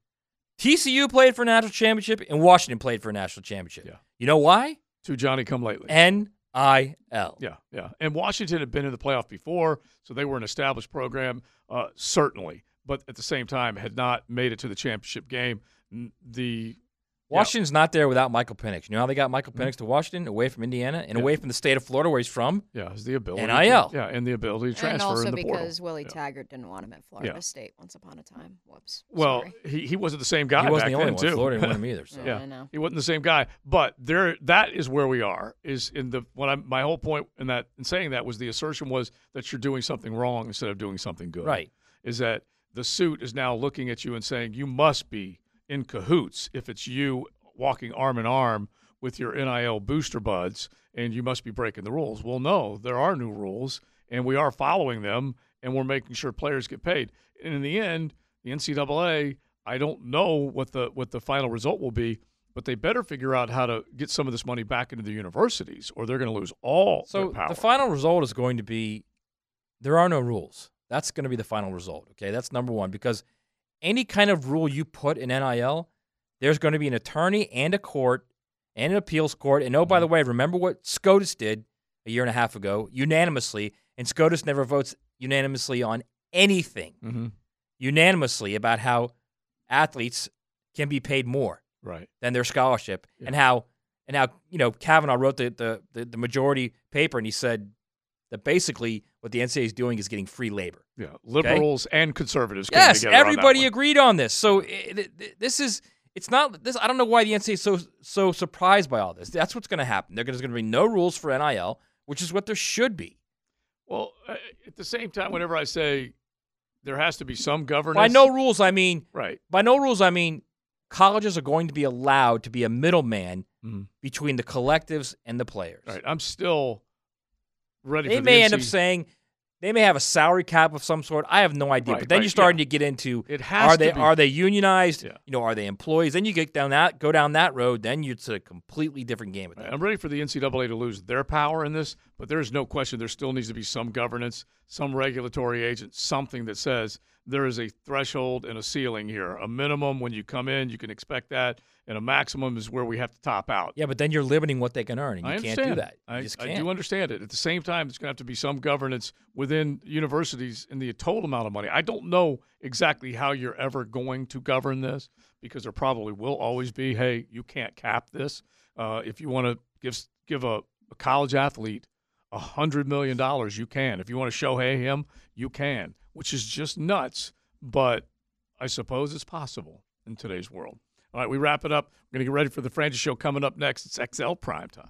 TCU played for a national championship and Washington played for a national championship. Yeah. You know why? to Johnny come lately. NIL. Yeah, yeah. And Washington had been in the playoff before, so they were an established program, uh, certainly. But at the same time, had not made it to the championship game. The Washington's not there without Michael Penix. You know how they got Michael Penix to Washington, away from Indiana, and Mm-hmm. Yeah. away from the state of Florida where he's from? yeah, is the ability. NIL. To, yeah, and the ability to transfer and also in the portal. because Willie Taggart didn't want him at Florida Yeah. State once upon a time. Whoops. Well, Sorry. he, he wasn't the same guy. He wasn't back the only then, one. Too. Florida didn't want him either, so. yeah, I know. he wasn't the same guy. But there, that is where we are. Is in the what I'm. My whole point in that in saying that was the assertion was that you're doing something wrong instead of doing something good. Right. Is that the suit is now looking at you and saying you must be in cahoots if it's you walking arm in arm with your NIL booster buds and you must be breaking the rules. Well, no, there are new rules and we are following them and we're making sure players get paid. And in the end, the NCAA, I don't know what the what the final result will be, but they better figure out how to get some of this money back into the universities or they're going to lose all So their power. the final result is going to be there are no rules. That's going to be the final result. Okay, that's number one because any kind of rule you put in NIL, there's going to be an attorney and a court and an appeals court. And oh, by the Mm-hmm. way, remember what SCOTUS did a year and a half ago unanimously, and SCOTUS never votes unanimously on anything mm-hmm. unanimously about how athletes can be paid more Right. than their scholarship, and how and how you know Kavanaugh wrote the, the the the majority paper, and he said that basically what the NCAA is doing is getting free labor. Yeah, liberals and conservatives. Yes, together on that everybody one. agreed on this. So it, it- this is it's not this. I don't know why the NCAA is so so surprised by all this. That's what's going to happen. There's going to be no rules for NIL, which is what there should be. Well, uh, at the same time, whenever I say there has to be some governance, By no rules, I mean right. By no rules, I mean colleges are going to be allowed to be a middleman Mhm. between the collectives and the players. Right. I'm still ready. They for the may end up saying they may have a salary cap of some sort. I have no idea. Right, but then right, you're starting yeah. to get into It has are they be. are they unionized? Yeah. You know, are they employees? Then you get down that go down that road. Then it's a completely different game. At that. I'm ready for the NCAA to lose their power in this, but there's no question there still needs to be some governance, some regulatory agent, something that says there is a threshold and a ceiling here. A minimum when you come in, you can expect that, and a maximum is where we have to top out. Yeah, but then you're limiting what they can earn, and you I can't do that. You I, just I do understand it. At the same time, there's going to have to be some governance within universities in the total amount of money. I don't know exactly how you're ever going to govern this because there probably will always be, hey, you can't cap this. Uh, if you want to give give a, a college athlete a hundred million dollars, you can. If you want to show hey him, you can, which is just nuts. But I suppose it's possible in today's world. All right, we wrap it up. We're going to get ready for the franchise Show coming up next. It's XL Prime Time.